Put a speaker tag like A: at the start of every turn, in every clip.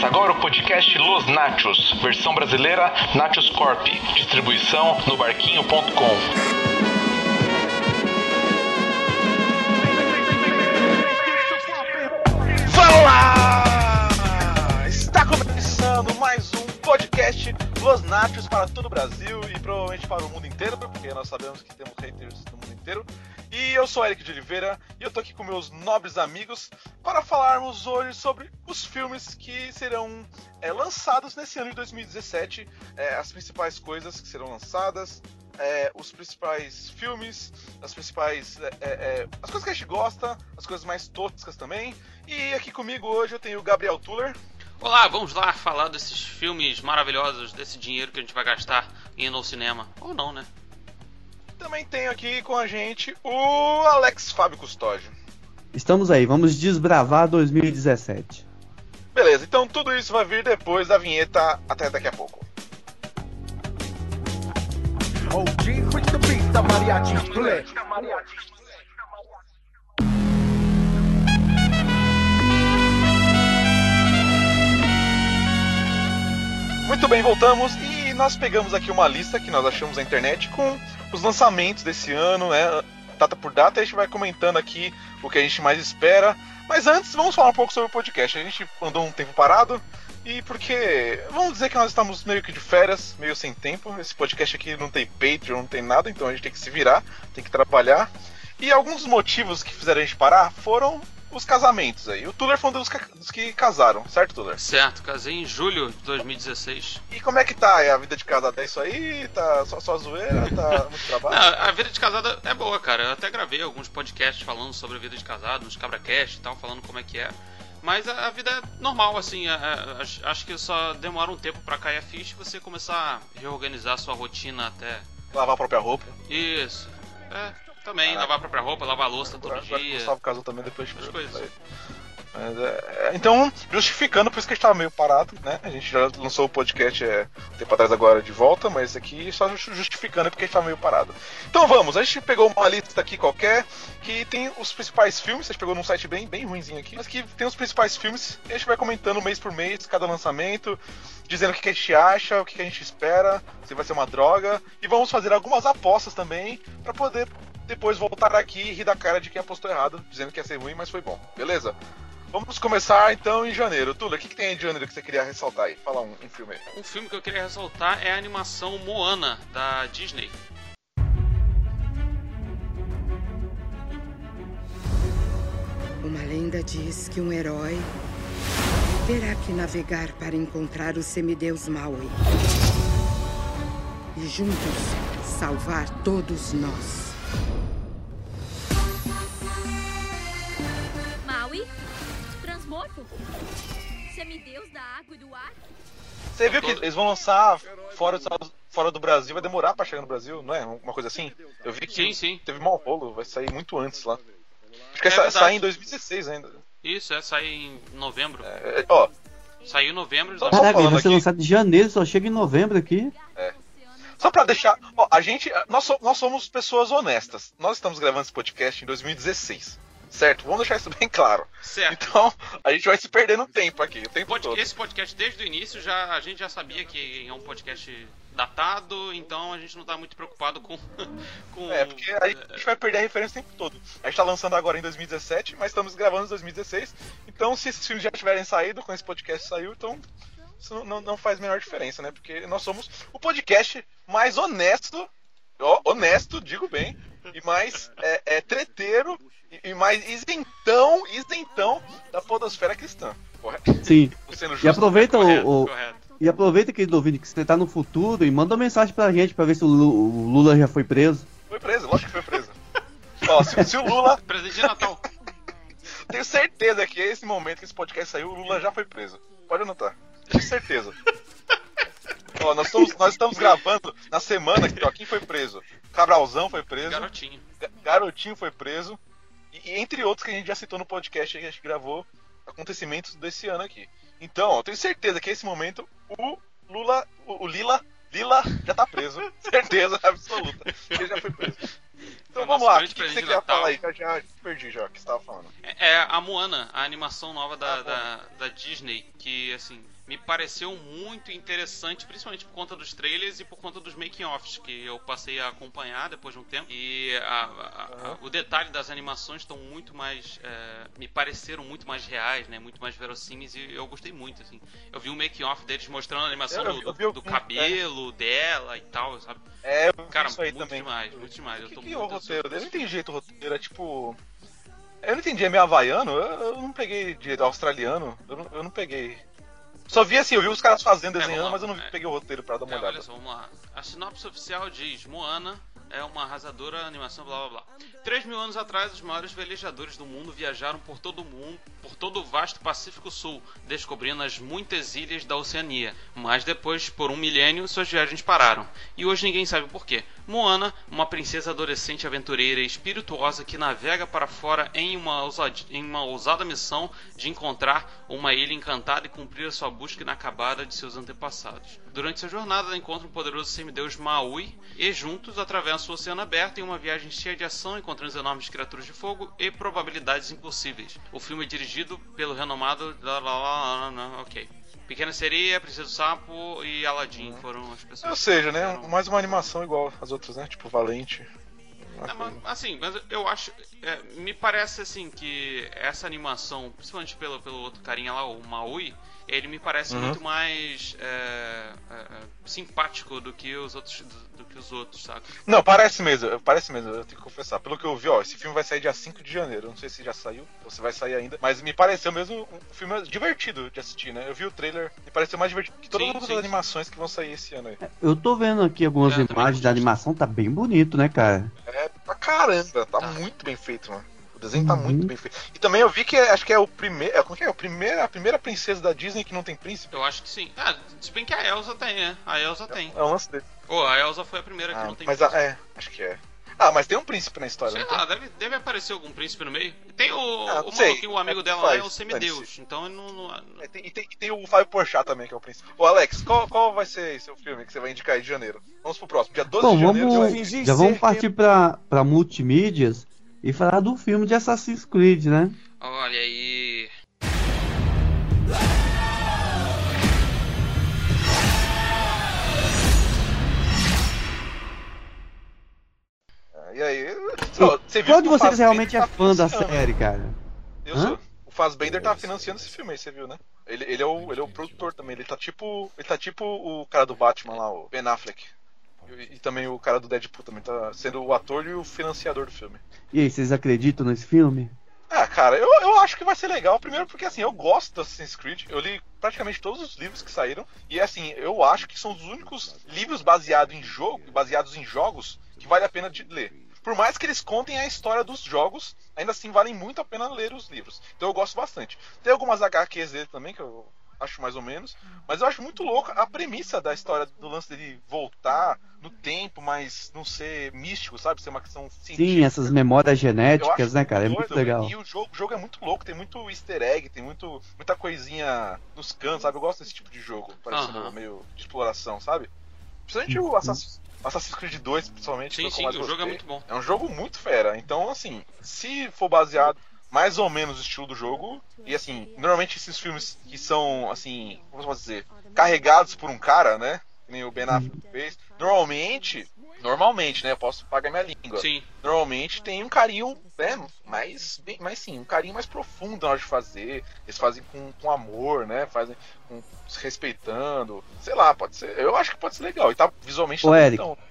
A: Começa agora o podcast Los Nachos, versão brasileira Nachos Corp. Distribuição no barquinho.com.
B: Mais um podcast Los Nachos para todo o Brasil e provavelmente para o mundo inteiro, porque nós sabemos que temos haters no mundo inteiro. E eu sou Eric de Oliveira e eu tô aqui com meus nobres amigos para falarmos hoje sobre os filmes que serão é, lançados nesse ano de 2017, é, as principais coisas que serão lançadas, é, os principais filmes, as principais. é, é, é, as coisas que a gente gosta, as coisas mais toscas também. E aqui comigo hoje eu tenho o Gabriel Tuller.
C: Olá, vamos lá falar desses filmes maravilhosos, desse dinheiro que a gente vai gastar indo ao cinema. Ou não, né?
B: Também tenho aqui com a gente o Alex Fábio Custódio.
D: Estamos aí, vamos desbravar 2017.
B: Beleza, então tudo isso vai vir depois da vinheta. Até daqui a pouco.
E: OG, quit the beat, the mariachi play.
B: Muito bem, voltamos e nós pegamos aqui uma lista que nós achamos na internet com os lançamentos desse ano, né? Data por data, a gente vai comentando aqui o que a gente mais espera. Mas antes, vamos falar um pouco sobre o podcast. A gente andou um tempo parado e porque vamos dizer que nós estamos meio que de férias, meio sem tempo. Esse podcast aqui não tem Patreon, não tem nada, então a gente tem que se virar, tem que trabalhar. E alguns motivos que fizeram a gente parar foram os casamentos aí. O Tuller foi um dos, ca- dos que casaram, certo, Tuller?
C: Certo, casei em julho de 2016.
B: E como é que tá a vida de casado? É isso aí? Tá só, só zoeira? Tá muito trabalho?
C: Não, a vida de casada é boa, cara. Eu até gravei alguns podcasts falando sobre a vida de casado, uns cabracast e tal, falando como é que é. Mas a, a vida é normal, assim. é- é- acho, acho que só demora um tempo pra cair a ficha e você começar a reorganizar a sua rotina até.
B: Lavar a própria roupa.
C: Isso. É, também,
B: Caraca.
C: lavar a própria roupa, lavar a louça todo
B: Agora, agora
C: dia.
B: Gustavo casou também depois de
C: coisas.
B: Mas, é, é, então, justificando, por isso que a gente tava meio parado, né? A gente já lançou o podcast é, um tempo atrás agora de volta, mas aqui só ju- justificando porque a gente tava meio parado. Então vamos, a gente pegou uma lista aqui qualquer que tem os principais filmes, a gente pegou num site bem, bem ruimzinho aqui, mas que tem os principais filmes e a gente vai comentando mês por mês, cada lançamento, dizendo o que que a gente acha, o que que a gente espera, se vai ser uma droga, e vamos fazer algumas apostas também pra poder depois voltar aqui e rir da cara de quem apostou errado, dizendo que ia ser ruim, mas foi bom. Beleza? Vamos começar então em janeiro. Tula, o que, que tem aí de janeiro que você queria ressaltar aí? Fala um, um filme aí.
C: Um filme que eu queria ressaltar é a animação Moana, da Disney.
F: Uma lenda diz que um herói terá que navegar para encontrar o semideus Maui. E juntos salvar todos nós.
G: Semideus da água e do ar?
B: Você viu que eles vão lançar fora do, fora do Brasil, vai demorar pra chegar no Brasil, não é? Uma coisa assim? Eu vi que
C: Sim, sim.
B: teve mau rolo, vai sair muito antes lá. Acho que
C: É
B: sa- sai em 2016 ainda.
C: Isso, é sair em novembro.
B: É, ó,
C: Saiu em novembro.
B: Só-
D: Caraca, vai ser
B: aqui.
D: lançado em janeiro, só chega em novembro aqui.
B: Só pra deixar. Ó, a gente. Nós, so- nós somos pessoas honestas. Nós estamos gravando esse podcast em 2016. Certo? Vamos deixar isso bem claro.
C: Certo.
B: Então, a gente vai se perdendo tempo aqui, o tempo
C: Pod-
B: todo.
C: Esse podcast, desde o início, já, a gente já sabia que é um podcast datado, então a gente não tá muito preocupado com. com
B: É, porque aí a gente vai perder a referência o tempo todo. A gente tá lançando agora em 2017, mas estamos gravando em 2016. Então, se esses filmes já tiverem saído, com esse podcast saiu, então isso não- não, não faz a menor diferença, né? Porque nós somos o podcast mais honesto, ó, honesto, digo bem, e mais é, é, treteiro e, e mais isentão, isentão da podosfera cristã. Correto?
D: Sim.
B: Sendo
D: E
B: justo.
D: aproveita
C: correto,
D: o,
C: correto.
D: e aproveita querido ouvinte que você tá no futuro e manda uma mensagem pra gente pra ver se o Lu- o Lula já foi preso.
B: Foi preso, lógico que foi preso. Ó, se, se o Lula
C: Presente de Natal.
B: Tenho certeza que esse momento que esse podcast saiu, o Lula já foi preso. Pode anotar. Tenho certeza. Ó, nós, estamos, nós estamos gravando na semana que ó, quem foi preso? Cabralzão foi preso,
C: Garotinho.
B: Ga- Garotinho foi preso, e, entre outros que a gente já citou no podcast que a gente gravou acontecimentos desse ano aqui. Então, eu tenho certeza que esse momento o Lula, o, o Lila, Lila já tá preso. certeza absoluta. Ele já foi preso. Então
C: Foi
B: vamos lá, o que, que você queria
C: Natal.
B: falar aí? Eu já perdi já o que você tava falando.
C: É, É a Moana, a animação nova da,
B: Ah,
C: da, da Disney, que assim, me pareceu muito interessante, principalmente por conta dos trailers e por conta dos making-offs, que eu passei a acompanhar depois de um tempo. E a- a- a- o detalhe das animações estão muito mais. é, me pareceram muito mais reais, né? Muito mais verossímeis e eu gostei muito, assim. Eu vi um making-off deles mostrando a animação
B: Eu- eu
C: do,
B: vi
C: do, do
B: algum- é.
C: cabelo dela e tal, sabe?
B: É, eu
C: Cara, muito
B: também.
C: demais, muito demais.
B: O
C: Eu
B: que,
C: tô
B: que é o
C: muito
B: roteiro? Eu não entendi jeito o roteiro, é tipo. Eu não entendi, é meio havaiano? Eu, eu não peguei direito, australiano. Eu não, eu não peguei. Só vi assim, eu vi os caras fazendo,
C: É,
B: desenhando,
C: lá.
B: mas eu não vi-
C: É.
B: peguei o roteiro pra dar uma
C: É,
B: olhada.
C: olha só, vamos lá. A sinopse oficial diz: Moana é uma arrasadora animação, blá blá blá. Três mil anos atrás, os maiores velejadores do mundo viajaram por todo o mundo, por todo o vasto Pacífico Sul, descobrindo as muitas ilhas da Oceania. Mas depois, por um milênio, suas viagens pararam. E hoje ninguém sabe por quê. Moana, uma princesa adolescente aventureira e espirituosa que navega para fora em uma, ousadi- em uma ousada missão de encontrar uma ilha encantada e cumprir a sua busca inacabada de seus antepassados. Durante sua jornada, ela encontra o poderoso semideus Maui e juntos atravessam o oceano aberto em uma viagem cheia de ação, encontrando enormes criaturas de fogo e probabilidades impossíveis. O filme é dirigido pelo renomado. Ok. Pequena Sereia, Princesa do Sapo e Aladdin foram as pessoas.
B: Ou seja, né?
C: fizeram-
B: Mais uma animação igual as outras, né? Tipo Valente.
C: É, mas, assim, mas eu acho. é, me parece assim que essa animação, principalmente pelo, pelo outro carinha lá, o Maui, ele me parece
B: Uhum.
C: muito mais é, é, é, simpático do que os outros, do, do que os outros, saca?
B: Não, parece mesmo, parece mesmo, eu tenho que confessar. Pelo que eu vi, ó, esse filme vai sair dia 5 de janeiro. Não sei se já saiu, ou se vai sair ainda. Mas me pareceu mesmo um filme divertido de assistir, né? Eu vi o trailer e pareceu mais divertido que todas
C: Sim,
B: as
C: sim,
B: outras
C: sim.
B: animações que vão sair esse ano aí.
D: Eu tô vendo aqui algumas
C: É,
D: imagens da animação, tá bem bonito, né, cara?
B: É pra caramba, tá,
C: Tá.
B: muito bem feito, mano. O desenho tá
D: Uhum.
B: muito bem feito. E também eu vi que é- acho que é o primeiro. É, como que é? O primeiro, a primeira princesa da Disney que não tem príncipe.
C: Eu acho que sim. Ah, se bem que a Elsa tem, né? A Elsa tem.
B: É o lance dele.
C: Ô, a Elsa foi a primeira que
B: Ah,
C: não tem
B: mas a-
C: príncipe.
B: é, acho que é. Ah, mas tem um príncipe na história,
C: Sei lá, deve, deve aparecer algum príncipe no meio. Tem o,
B: Ah,
C: o
B: sei.
C: o amigo
B: É,
C: dela lá é o
B: faz,
C: semideus. Então ele não, não-
B: É, tem- e, tem, e tem o Fábio Porchat também, que é o príncipe. Ô, Alex, qual, qual vai ser seu filme que você vai indicar aí de janeiro? Vamos pro próximo, dia 12
D: Bom,
B: de janeiro.
D: vamos,
E: fingir
D: já vamos partir pra, pra multimídias e falar do filme de Assassin's Creed, né?
C: Olha aí.
B: E aí? Você
D: Qual de vocês realmente é
B: tá
D: fã da série, cara?
B: Eu
D: Hã?
B: sou. O Fassbender tá financiando esse filme aí, você viu, né? Ele, ele, é o, ele é o produtor também. Ele tá tipo. Ele tá tipo o cara do Batman lá, o Ben Affleck. E, e também o cara do Deadpool também tá sendo o ator e o financiador do filme.
D: E aí, vocês acreditam nesse filme?
B: Ah, cara, eu, eu acho que vai ser legal. Primeiro porque, assim, eu gosto do Assassin's Creed. Eu li praticamente todos os livros que saíram. E, assim, eu acho que são os únicos livros baseados em jogo, baseados em jogos, que vale a pena de ler. Por mais que eles contem a história dos jogos, ainda assim valem muito a pena ler os livros. Então eu gosto bastante. Tem algumas HQs dele também, que eu acho mais ou menos. Mas eu acho muito louco a premissa da história do lance dele voltar no tempo, mas não ser místico, sabe? Ser uma questão científica.
D: Sim, essas memórias genéticas, né, cara? É muito legal.
B: E o jogo, o jogo é muito louco, tem muito easter egg, tem muito, muita coisinha nos cantos, sabe? Eu gosto desse tipo de jogo, parecendo
C: Aham.
B: meio de exploração, sabe? Principalmente o Assassin's, Assassin's Creed 2, principalmente.
C: Sim, sim, o jogo é muito bom.
B: É um jogo muito fera. Então, assim, se for baseado mais ou menos no estilo do jogo, e assim, normalmente esses filmes que são, assim, como posso dizer, carregados por um cara, né? Que nem o Ben Affleck fez, normalmente, normalmente, né? Eu posso pagar minha língua
C: Sim.
B: normalmente tem um carinho, né, mais, bem, mais sim, um carinho mais profundo na hora de fazer. Eles fazem com, com amor, né, fazem com, se respeitando. Sei lá, pode ser. Eu acho que pode ser legal. E tá visualmente
D: Ô,
B: tá
D: Eric.
B: bonitão.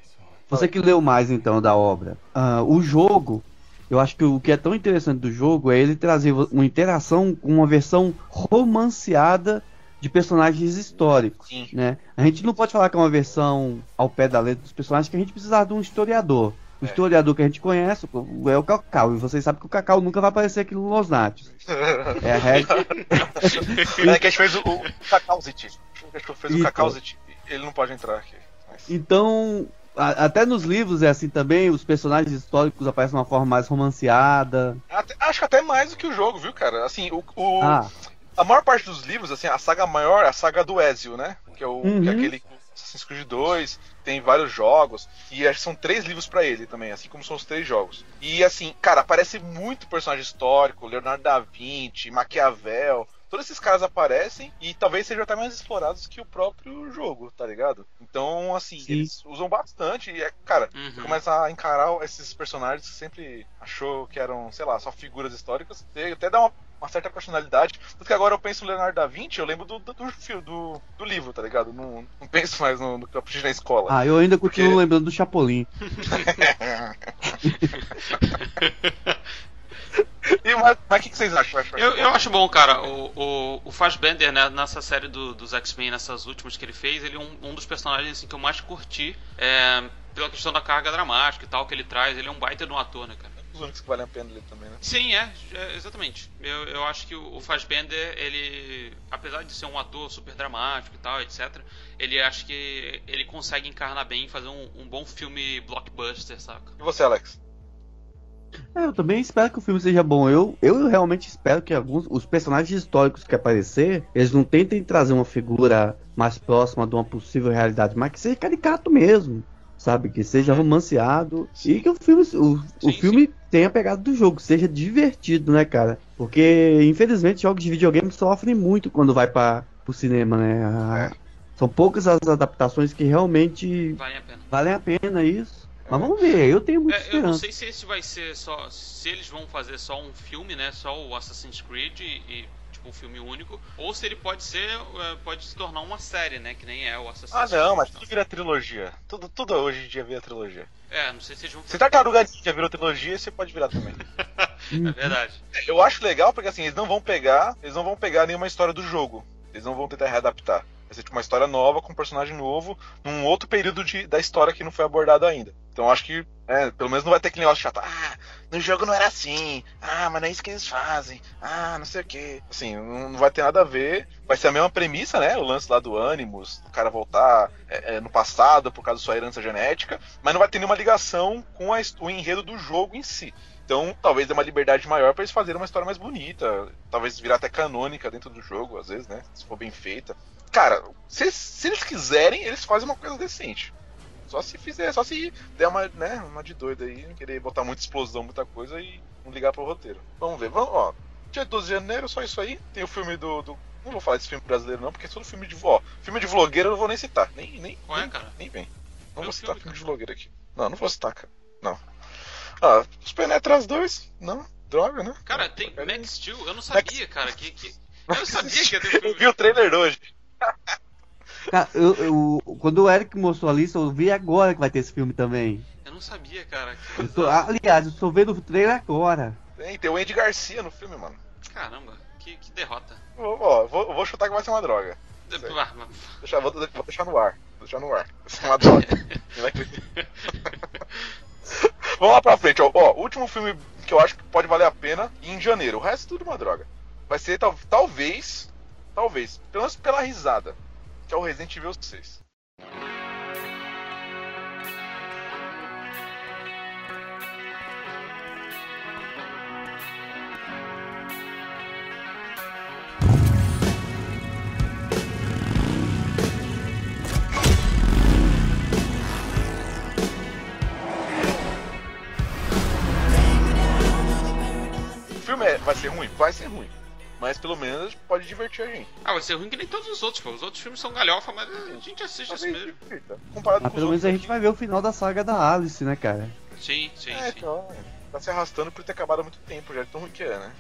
D: Você que leu mais então da obra. Ah, o jogo, eu acho que o que é tão interessante do jogo é ele trazer uma interação com uma versão romanceada de personagens históricos.
B: Sim.
D: Né? A gente não pode falar que é uma versão ao pé da letra dos personagens, que a gente precisa de um historiador. O
B: É.
D: historiador que a gente conhece é o Cacau, e vocês sabem que o Cacau nunca vai aparecer aqui no Los Natos. É a regra.
B: É que a gente fez o, o. A gente fez o
D: Então.
B: Ele não pode entrar aqui. Mas-
D: Então, até nos livros é assim também, os personagens históricos aparecem de uma forma mais romanceada.
B: Até- acho que até mais do que o jogo, viu, cara? Assim, o, o-
D: Ah,
B: a maior parte dos livros, assim, a saga maior é a saga do Ezio, né? Que é, o,
D: Uhum.
B: que é aquele Assassin's Creed 2, tem vários jogos, e acho que são três livros pra ele também, assim como são os três jogos. E assim, cara, aparece muito personagem histórico, Leonardo da Vinci, Maquiavel, todos esses caras aparecem e talvez sejam até mais explorados que o próprio jogo, tá ligado? Então, assim,
D: Sim.
B: eles usam bastante e, é, cara,
C: Uhum.
B: você começa a encarar esses personagens que sempre achou que eram, sei lá, só figuras históricas, e até dá uma, uma certa personalidade. Tanto que agora eu penso no Leonardo da Vinci, eu lembro do, do, do, do livro, tá ligado? Não, não penso mais no, no que eu aprendi na escola.
D: Ah, eu ainda continuo
B: Porque-
D: lembrando do Chapolin.
B: e mas o que, que vocês acham?
C: Eu, eu acho bom, cara. O, o, o Fassbender, né, nessa série do- dos X-Men, nessas últimas que ele fez, ele é um, um dos personagens assim, que eu mais curti. é, pela questão da carga dramática e tal que ele traz. Ele é um baita de um ator, né, cara?
B: Os únicos que valem a pena ler também, né?
C: Sim, é, é, exatamente. Eu, eu acho que o, o Fassbender, ele, apesar de ser um ator super dramático e tal, etc., ele acho que ele consegue encarnar bem e fazer um, um bom filme blockbuster, saca?
B: E você, Alex?
D: É, eu também espero que o filme seja bom. Eu, eu realmente espero que alguns os personagens históricos que aparecer, eles não tentem trazer uma figura mais próxima de uma possível realidade, mas que seja caricato mesmo, sabe? Que seja romanceado e que o filme, o, o
C: Sim,
D: filme tenha a pegada do jogo, seja divertido, né, cara? Porque infelizmente jogos de videogame sofrem muito quando vai para o cinema, né? A- São poucas as adaptações que realmente
C: a pena.
D: valem a pena isso. Mas vamos ver, eu tenho muita
C: É, eu não
D: esperança.
C: sei se esse vai ser só. Se eles vão fazer só um filme, né? Só o Assassin's Creed e, e, tipo um filme único. Ou se ele pode ser. é, Pode se tornar uma série, né? Que nem é o Assassin's
B: Ah,
C: Creed.
B: não, mas tudo vira trilogia. Tudo, tudo hoje em dia vira trilogia.
C: É, não sei se eles vão
B: Se Tartaruga Ninja virou trilogia, você pode virar também.
C: É verdade.
B: Eu acho legal porque assim, eles não vão pegar, eles não vão pegar nenhuma história do jogo. Eles não vão tentar readaptar. Vai ser tipo uma história nova com um personagem novo, num outro período de, da história que não foi abordado ainda. Então acho que, é, pelo menos não vai ter aquele negócio chato. Ah, no jogo não era assim. Ah, mas não é isso que eles fazem. Ah, não sei o que. Assim, não, vai ter nada a ver. Vai ser a mesma premissa, né? O lance lá do Animus, o cara voltar é, é, no passado por causa da sua herança genética, mas não vai ter nenhuma ligação com a o enredo do jogo em si. Então, talvez dê uma liberdade maior pra eles fazerem uma história mais bonita. Talvez virar até canônica dentro do jogo, às vezes, né? Se for bem feita. Cara, se, se eles quiserem, eles fazem uma coisa decente. Só se fizer, só se der uma, né, uma de doida aí, querer botar muita explosão, muita coisa e não ligar pro roteiro. Vamos ver, vamos, ó. Dia 12 de janeiro, só isso aí. Tem o filme do. do- não vou falar desse filme brasileiro, não, porque é todo filme de. Ó, filme de vlogueiro eu não vou nem citar. Nem, nem,
C: é,
B: nem,
C: cara?
B: nem vem. Não
C: Meu
B: vou citar
C: filme,
B: filme de vlogueiro aqui. Não, não vou citar, cara. Não. Ah, os Penetras 2? Não, droga, né?
C: Cara, tem. Max Steel, eu não sabia, cara, que. que... Eu não sabia que ia ter
B: Eu
C: filme.
B: vi o trailer hoje.
D: Cara, eu, eu- quando o Eric mostrou a lista, eu vi agora que vai ter esse filme também.
C: Eu não sabia, cara. Que
D: Eu tô- aliás, eu estou vendo o trailer agora.
B: Tem, tem o Andy Garcia no filme, mano.
C: Caramba, que, que derrota.
B: Vou, vou, vou chutar que vai ser uma droga.
C: Ah, mas-
B: Deixar, vou, vou deixar no ar. Vou deixar no ar. Vai ser uma droga. Vai. Vamos lá pra frente, ó. Ó, último filme que eu acho que pode valer a pena em janeiro. O resto é tudo uma droga. Vai ser tal, talvez, talvez, pelo menos pela risada, que é o Resident Evil 6. O filme é- vai ser ruim? Vai ser ruim. Mas pelo menos pode divertir a gente.
C: Ah, vai ser ruim que nem todos os outros, pô. Os outros filmes são galhofa, mas a gente assiste assim mesmo.
B: Comparado
D: Mas
B: com
D: pelo
B: os
D: menos a gente vai ver o final da saga da Alice, né, cara?
C: Sim, sim,
B: É,
C: sim.
B: então, tá se arrastando por ter acabado há muito tempo, já de tão ruim que é, né?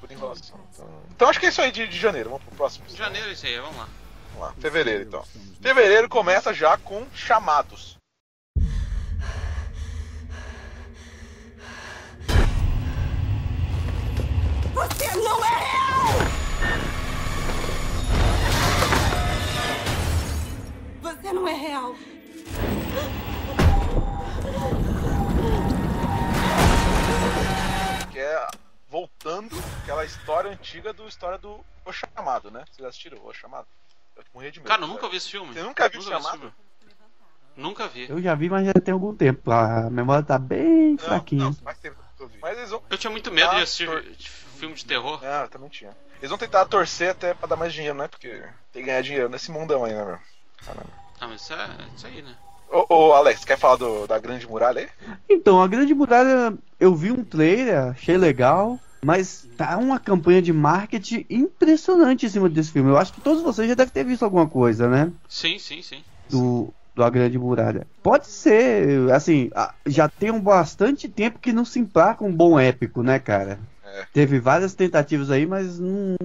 B: Por enrolação. Então, então acho que é isso aí de, de janeiro. Vamos pro próximo.
C: Janeiro é isso aí, vamos lá.
B: Vamos lá. Fevereiro, então. Fevereiro começa já com chamados.
H: Você não é real! Você não é real.
B: Que é voltando aquela história antiga do história do O Chamado, né? Vocês assistiram O Chamado? Eu morri de medo.
C: Cara, eu nunca vi esse filme.
B: Você nunca viu o Chamado?
C: Nunca vi.
D: Eu já vi, mas já tem algum tempo. A memória tá bem
B: Não,
D: fraquinha.
B: não, vi. Mas eles vão.
C: Eu tinha muito medo
B: Ah,
C: de assistir
B: tor-
C: filme de terror.
B: Ah, eu também tinha. Eles vão tentar torcer até pra dar mais dinheiro, né? Porque tem que ganhar dinheiro nesse mundão aí, né, meu? Caramba.
C: Ah, mas isso é isso aí, né?
B: Ô, ô, Alex, quer falar do- da Grande Muralha aí?
D: Então, a Grande Muralha, eu vi um trailer, achei legal, mas tá uma campanha de marketing impressionante em cima desse filme. Eu acho que todos vocês já devem ter visto alguma coisa, né?
C: Sim, sim, sim.
D: Do, do A Grande Muralha. Pode ser, assim, a- já tem um bastante tempo que não se emplaca um bom épico, né, cara?
B: É.
D: Teve várias tentativas aí, mas não.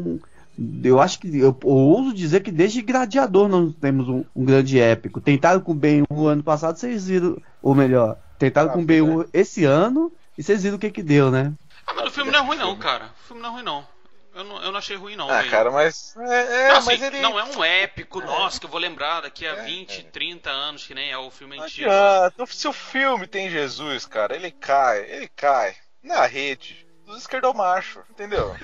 D: Eu acho que. Eu, eu ouso dizer que desde Gladiador não temos um, um grande épico. Tentaram com o Ben o ano passado, vocês viram. Ou melhor, tentaram
B: Ah,
D: com o Ben esse ano e vocês viram o que que deu, né?
C: Ah, mas o filme não é ruim não, cara. O filme não é ruim não. Eu não, eu não achei ruim não.
B: Ah, cara, mas. É, é,
C: Não, assim,
B: mas ele.
C: não é um épico, nossa, que eu vou lembrar daqui a
B: É,
C: 20,
B: é.
C: 30 anos, que nem é o filme
B: Não
C: antigo.
B: adianta. Se o filme tem Jesus, cara, ele cai, ele cai na rede dos esquerdomachos, entendeu?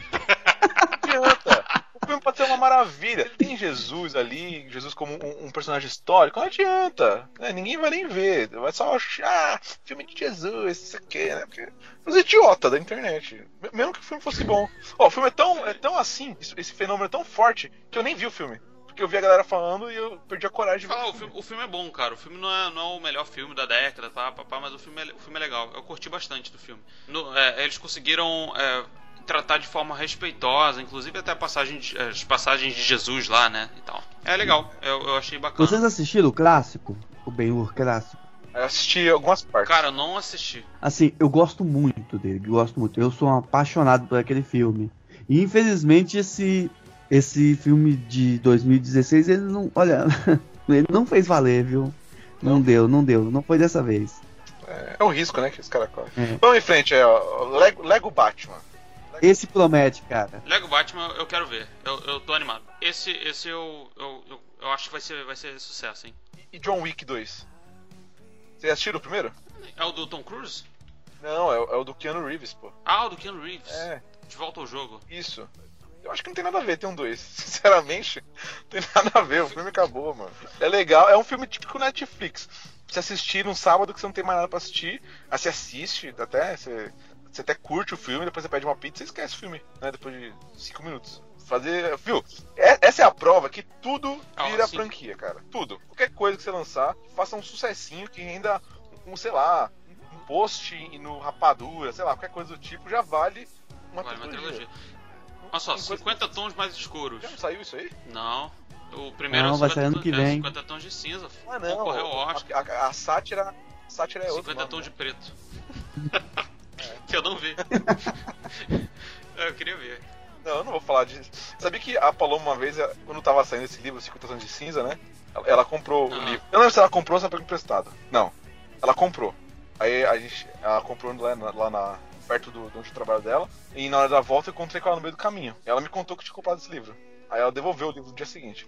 B: Não adianta. O filme pode ser uma maravilha. Ele tem Jesus ali, Jesus como um, um personagem histórico, não adianta. né? Ninguém vai nem ver. Vai só achar, ah, filme de Jesus, isso aqui, né? Porque os idiotas da internet. Me- Mesmo que o filme fosse bom. Ó, o filme é tão, é tão assim, esse fenômeno é tão forte, que eu nem vi o filme. Porque eu vi a galera falando e eu perdi a coragem de ver.
C: Falar,
B: o
C: filme, o filme é bom, cara. O filme não é, não é o melhor filme da década, pá, pá, pá, mas o filme, é, o filme é legal. Eu curti bastante do filme. No- é, eles conseguiram é, tratar de forma respeitosa, inclusive até a passagem de- as passagens de Jesus lá, né? E tal. É legal, eu, eu achei bacana.
D: Vocês assistiram o clássico? O Ben-Hur clássico?
B: Eu assisti algumas partes.
C: Cara, eu não assisti.
D: Assim, eu gosto muito dele, gosto muito. Eu sou um apaixonado por aquele filme. E infelizmente esse esse filme de 2016, ele não, olha, ele não fez valer, viu? Não, deu, não deu, não foi dessa vez.
B: É, é um risco, né, que os caras correm.
D: É.
B: Vamos em frente, é, ó, Lego, Lego Batman.
D: Esse promete, cara.
C: Lego Batman eu quero ver. Eu, eu tô animado. Esse, esse eu, eu, eu, eu acho que vai ser, vai ser sucesso, hein?
B: E John Wick 2. Vocês assistiram o primeiro?
C: É o do Tom Cruise?
B: Não, é, o- é o do Keanu Reeves, pô.
C: Ah, o do Keanu Reeves.
B: É,
C: De volta ao jogo.
B: isso. Eu acho que não tem nada a ver ter um 2. Sinceramente, não tem nada a ver. O filme acabou, mano. É legal, é um filme típico Netflix. Você assistir num sábado que você não tem mais nada pra assistir, aí você assiste, até, você, você até curte o filme, depois você pede uma pizza e esquece o filme, né? Depois de 5 minutos. Fazer. Viu? É- essa é a prova que tudo
C: Ah,
B: vira
C: sim.
B: franquia, cara. Tudo. Qualquer coisa que você lançar, faça um sucessinho que renda um, sei lá, um post no Rapadura, sei lá, qualquer coisa do tipo, já vale uma
C: Vale uma
B: trilogia.
C: Olha só,
B: Tem coisa-
C: 50 tons mais escuros.
B: Já não saiu isso aí?
C: Não. O primeiro
D: Não,
C: é
D: vai
C: 50
D: sair ano
C: tons-
D: que
C: é
D: vem.
C: 50 tons de cinza.
B: Ah, não.
C: Concorreu ao Oscar.
B: A, a- a sátira, a sátira é outro
C: 50
B: nome,
C: tons de
B: né?
C: preto. que eu não vi. eu queria ver.
B: Não, eu não vou falar disso. Sabia que a Paloma, uma vez, quando tava saindo esse livro, 50 tons de cinza, né? Ela, ela comprou o
C: Ah.
B: livro. Eu não lembro se ela comprou ou se ela pegou emprestado. Não. Ela comprou. Aí a gente. Ela comprou lá lá na- perto do, de onde eu trabalho dela. E na hora da volta eu encontrei com ela no meio do caminho. Ela me contou que tinha comprado esse livro. Aí ela devolveu o livro no dia seguinte.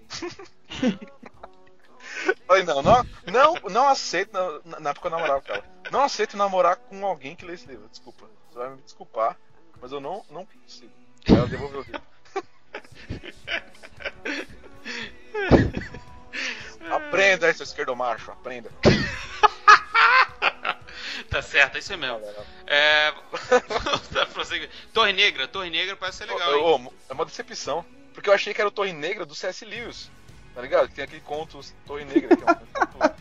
B: Falei, não, não, não, não aceito, na, na- época eu namorava com ela. Não aceito namorar com alguém que lê esse livro, desculpa. Você vai me desculpar, mas eu não, não consigo. Aí ela devolveu o livro. Aprenda seu esquerdo macho, aprenda.
C: Tá certo, é isso aí mesmo. É. Torre Negra, Torre Negra parece ser legal?
B: Ô, ô, é uma decepção. Porque eu achei que era o Torre Negra do C.S. Lewis. Tá ligado? Que tem aquele conto Torre Negra, que é um conto.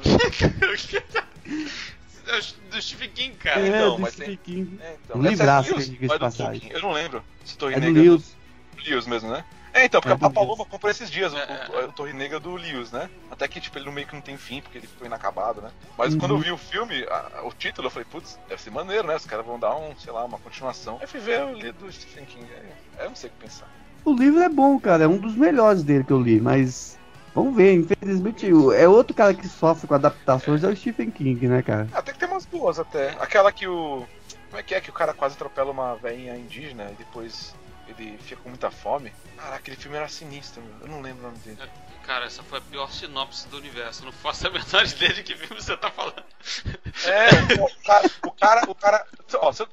C: do Stephen King, cara.
D: É,
B: então,
D: do
B: mas
D: Stephen
B: tem-
D: King.
B: É, então.
D: Um
B: é. Lewis, é do
D: passagem.
B: Eu não lembro se Torre
D: É do
B: Negra
D: Lewis.
B: do Lewis mesmo, né? É, então, porque
D: É
B: a, Paloma comprou esses dias o,
C: É,
B: o-
C: é.
B: o Torre Negra do Lewis, né? Até que, tipo, ele no meio que não tem fim, porque ele ficou inacabado, né? Mas
D: Uhum.
B: quando eu vi o filme, a- o título, eu falei, putz, deve ser maneiro, né? Os caras vão dar um, sei lá, uma continuação. Aí fui ver o livro do Stephen King. Aí, aí eu não sei o que pensar.
D: O livro é bom, cara. É um dos melhores dele que eu li, mas. Vamos ver, infelizmente. o- É outro cara que sofre com adaptações, é o Stephen King, né, cara?
B: Até que tem umas boas até. Aquela que o. Como é que é que o cara quase atropela uma velhinha indígena e depois ele fica com muita fome? Caraca, aquele filme era sinistro, meu. Eu não lembro o nome dele.
C: Cara, essa foi a pior sinopse do universo. Não faço a menor ideia de que filme você tá falando.
B: É, o cara, o cara, o cara. Ó, se eu,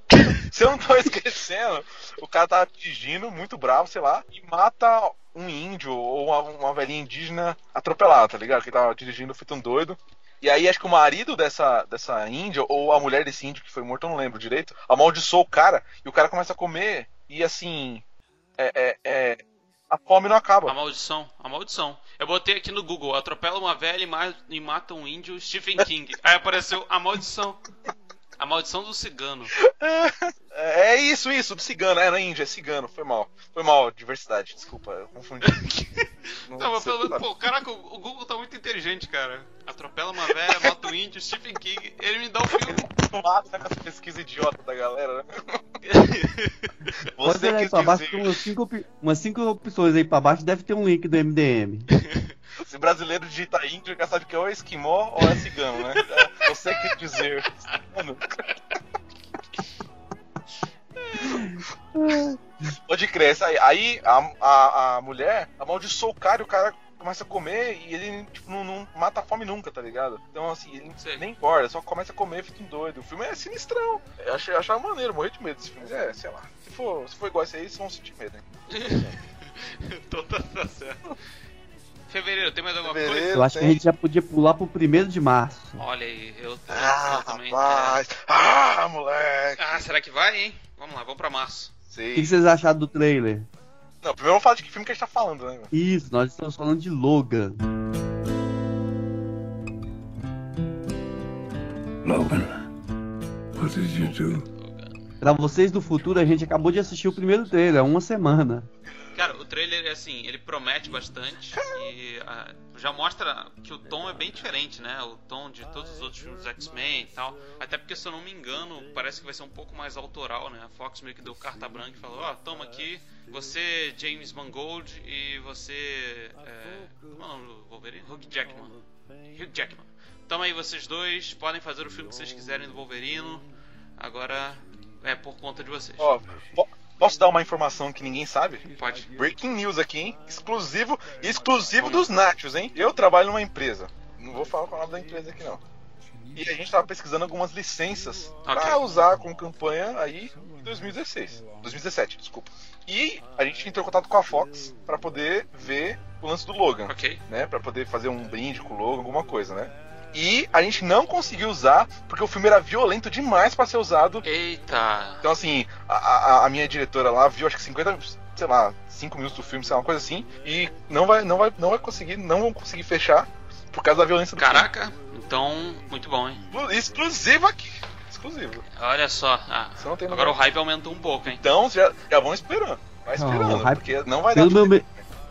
B: se eu não tô esquecendo, o cara tá dirigindo, muito bravo, sei lá, e mata um índio ou uma, uma velhinha indígena atropelada, tá ligado? Que tava dirigindo feito um doido. E aí acho que o marido dessa, dessa índia, ou a mulher desse índio que foi morto, eu não lembro direito, amaldiçoou o cara, e o cara começa a comer, e assim. É, é, é, a fome não acaba.
C: A maldição, a maldição. Eu botei aqui no Google, atropela uma velha e, ma e mata um índio, Stephen King. Aí apareceu a maldição. A maldição do cigano.
B: É, é isso, isso, do cigano. Não é índio, é cigano. Foi mal. Foi mal, diversidade. Desculpa, eu confundi.
C: Não, mas pelo menos, pô, caraca, o Google tá muito inteligente, cara. Atropela uma velha, mata um índio, Stephen King. Ele me dá o filme.
B: Tomado né, com essa pesquisa idiota da galera, né? Você
D: aí pra baixo, umas cinco, umas cinco opções aí pra baixo, deve ter um link do MDM.
B: Se brasileiro digita índio, já sabe que ou é esquimó ou é cigano, né? É, Você quer dizer. Mano. Pode crer, aí, aí a, a, a mulher amaldiçoou o cara e o cara começa a comer e ele tipo, não, não mata a fome nunca, tá ligado? Então assim, ele
C: Sei.
B: nem importa, só começa a comer e fica um doido. O filme é sinistrão. Eu achei, eu achava maneiro, morri de medo desse filme. É, sei lá. Se for, se for igual esse aí, vocês vão sentir medo, hein?
C: então tá, tá certo. Fevereiro, tem mais alguma
B: Fevereiro.
C: coisa?
D: Eu acho que a
B: tem.
D: gente já podia pular pro primeiro de março.
C: Olha aí, eu, eu
B: Ah,
C: também.
B: rapaz! Ah, moleque!
C: Ah, será que vai, hein? Vamos lá, vamos pra março.
D: O que vocês acharam do trailer?
B: Não, primeiro vamos falar de que filme que a gente tá falando, né?
D: Isso, nós estamos falando de Logan.
E: Logan, what did you do?
D: Pra vocês do futuro, a gente acabou de assistir o primeiro trailer há uma semana.
C: Cara, o trailer, assim, ele promete bastante e ah, já mostra que o tom é bem diferente, né? O tom de todos os outros filmes X-Men e tal. Até porque, se eu não me engano, parece que vai ser um pouco mais autoral, né? A Fox meio que deu carta branca e falou: Ó, toma aqui, você, James Mangold, e você. É, como é o nome do Wolverine? Hugh Jackman. Hugh Jackman. Toma aí vocês dois, podem fazer o filme que vocês quiserem do Wolverino. Agora é por conta de vocês.
B: Ó, po- posso dar uma informação que ninguém sabe?
C: Pode.
B: Breaking news aqui, hein? Exclusivo, exclusivo dos Nachos, hein? Eu trabalho numa empresa. Não vou falar o nome da empresa aqui, não. E a gente tava pesquisando algumas licenças
C: Ok.
B: pra usar como campanha aí em 2016. 2017, desculpa. E a gente entrou em contato com a Fox pra poder ver o lance do Logan.
C: Ok.
B: né, Pra poder fazer um brinde com o logo, alguma coisa, né? E a gente não conseguiu usar porque o filme era violento demais pra ser usado.
C: Eita.
B: Então assim, a, a- a minha diretora lá viu acho que 50, sei lá, 5 minutos do filme, sei lá, uma coisa assim, e não vai não vai não vai conseguir, não vão conseguir fechar por causa da violência do
C: Caraca, então, muito bom, hein?
B: filme. Exclusivo aqui. Exclusivo.
C: Olha só. Ah,
B: não
C: agora o hype aumentou um pouco, hein?
B: Então já, já vão esperando. Vai
D: Não,
B: esperando,
D: o hype-
B: porque não vai dar
D: Pelo
B: pra
D: meu,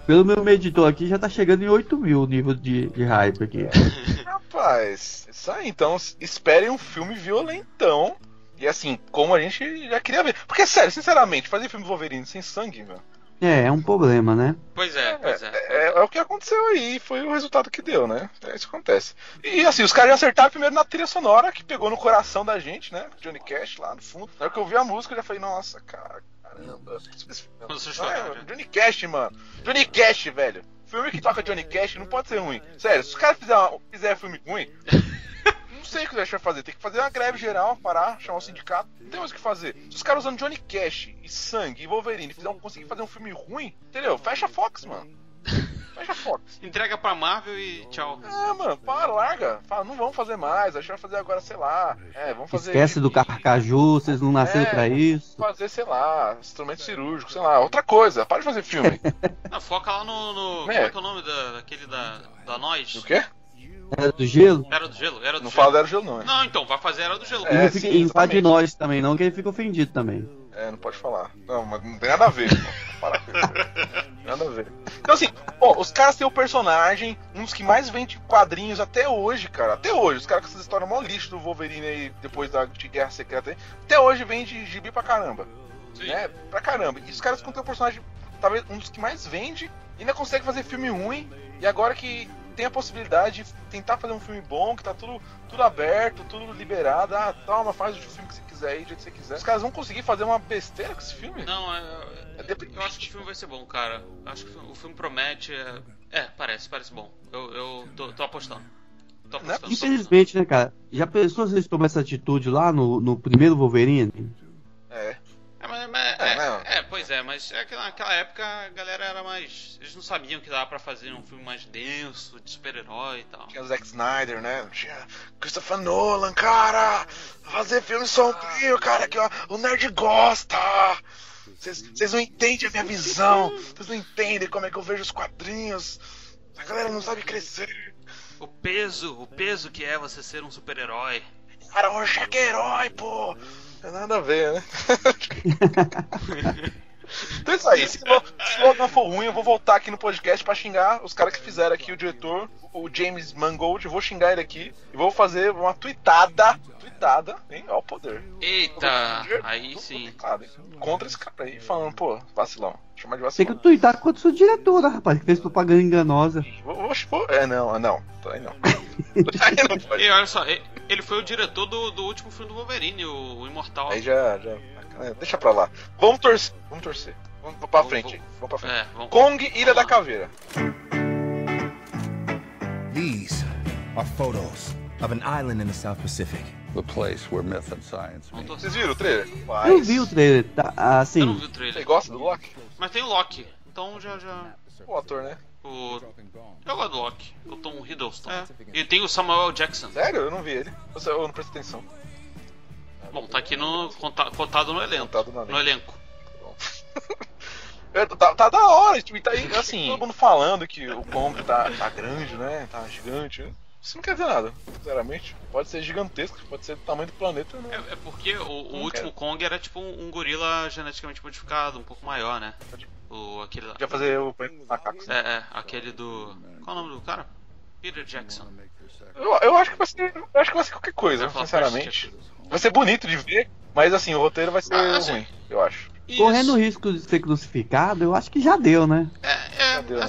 D: pelo meu meditor aqui, já tá chegando em 8 mil o nível de, de hype aqui.
B: Rapaz, isso aí, então esperem um filme violentão. E assim, como a gente já queria ver. Porque, sério, sinceramente, fazer filme Wolverine sem sangue, velho.
D: É, é um problema, né?
C: Pois é,
B: É,
C: pois é.
B: é- é o que aconteceu aí, foi o resultado que deu, né? É isso que acontece. E assim, os caras acertaram primeiro na trilha sonora, que pegou no coração da gente, né? Johnny Cash lá no fundo. Na hora que eu vi a música, eu já falei, nossa, cara, caramba.
C: Chorar,
B: É. Johnny Cash, mano. Johnny Cash, velho. Filme que toca Johnny Cash não pode ser ruim. Sério, se os caras fizerem fizer filme ruim, não sei o que eles vão fazer. Tem que fazer uma greve geral, parar, chamar o sindicato. Não tem mais o que fazer. Se os caras usando Johnny Cash e sangue e Wolverine fizeram, conseguir fazer um filme ruim, entendeu? Fecha a Fox, mano. Fecha a Fox.
C: Entrega pra Marvel e tchau.
B: É, mano, para, larga. Fala, não vamos fazer mais. A gente vai fazer agora, sei lá. É, vamos fazer.
D: Esquece do Carcaju, vocês não nasceram
B: É.
D: pra isso.
B: Fazer, sei lá, instrumento cirúrgico, sei lá, outra coisa. Para de fazer filme.
C: Não, foca lá no. no
B: É.
C: Como é que é o nome da, daquele da, da Nós?
B: o quê?
D: Era do gelo?
C: Era do gelo? Era do
B: Não
C: gelo.
B: fala Zero Gelo, não, é?
C: Não, então, vai fazer Era do Gelo.
B: É,
D: e não fica
B: sim,
D: em pá de
B: exatamente.
D: nós também, não, que ele fica ofendido também.
B: É, não pode falar. Não, mas não tem nada a ver. Para com isso. Nada a ver. Então, assim, os caras têm o personagem, um dos que mais vende quadrinhos até hoje, cara. Até hoje. Os caras com essa história mó lixo do Wolverine aí, depois da de Guerra Secreta aí. Até hoje vende gibi pra caramba.
C: Sim.
B: Né? Pra caramba. E os caras com o personagem, talvez um dos que mais vende, ainda consegue fazer filme ruim. E agora que tem a possibilidade de tentar fazer um filme bom, que tá tudo, tudo aberto, tudo liberado. Ah, toma, faz o filme que você quiser do jeito que você quiser. Os caras vão conseguir fazer uma besteira com esse filme?
C: Não, é,
B: É
C: eu acho que o filme vai ser bom, cara. Eu acho que o filme promete. É, é, parece, parece bom. Eu, eu tô, tô apostando. Tô
B: é
C: apostando. tô apostando.
D: Infelizmente, né, cara? Já pensou se eles tomam essa atitude lá no, no primeiro Wolverine?
B: É.
C: É, mas- mas-
B: É,
C: é, é, pois é, mas é que naquela época a galera era mais. Eles não sabiam que dava pra fazer um filme mais denso, de super-herói e tal.
B: Tinha o Zack Snyder, né? Tinha Christopher Nolan, cara! Fazer filme sombrio, cara, que ó, o nerd gosta! Vocês vocês não entendem a minha visão. Vocês não entendem como é que eu vejo os quadrinhos. A galera não sabe crescer.
C: O peso, o peso que é você ser um super-herói.
B: Cara, hoje é que herói, pô. Não tem nada a ver, né? então é isso aí. Se o slogan for ruim, eu vou voltar aqui no podcast pra xingar os caras que fizeram aqui, o diretor, o James Mangold. Eu vou xingar ele aqui e vou fazer uma tweetada. Tweetada, hein? Ó o poder.
C: Eita, aí sim.
B: Contra esse cara aí, falando, pô, vacilão. Chamar de
D: Tem que
B: vacilão.
D: tuitar contra sua diretora, rapaz, que fez propaganda enganosa.
B: Vou, vou, é, não, não. Aí não. aí não pode.
C: E olha só, ele foi o diretor do, do último filme do Wolverine, o, o Imortal.
B: Aí já, já. é, Deixa pra lá. Vamos torcer. Vamos torcer. Vamos pra frente.
C: vou-
B: Vamos pra frente.
C: É, vamos.
B: Kong, Ilha da Caveira.
E: These are photos of an island in the South Pacific.
I: The place where myth and science
C: Vamos
I: meet.
B: Vocês viram o trailer?
D: Eu
B: Mas-
D: vi o trailer, tá, assim,
C: Eu não vi o
B: Você
C: trailer.
B: gosta do Loki?
C: Mas tem o Loki. Então já já.
B: O ator, né?
C: O... Eu gosto do Loki. O Tom Hiddleston. É. E tem o Samuel Jackson.
B: Sério? Eu não vi ele. Eu, não prestei atenção.
C: Bom, tá aqui no conta- cotado no elenco.
B: Contado no
C: No elenco.
B: É, tá, tá da hora, tipo, tá aí, assim, todo mundo falando que o Kong tá, tá grande, né? Tá gigante. Isso não quer dizer nada, sinceramente. Pode ser gigantesco, pode ser do tamanho do planeta. Né?
C: É, é porque o, o
B: Não
C: último
B: quero.
C: Kong era tipo um, um gorila geneticamente modificado, um pouco maior, né? O, aquele lá.
B: Podia fazer o macacos.
C: É, é, aquele do. Qual é o nome do cara? Peter Jackson.
B: Eu, eu acho que vai ser. Eu acho que vai ser qualquer coisa, sinceramente. Vai ser bonito de ver, mas assim, o roteiro vai ser
C: Ah, sim.
B: ruim, eu acho.
D: correndo o risco de ser crucificado, eu acho que já deu, né?
C: É, é,
B: Cadê, né?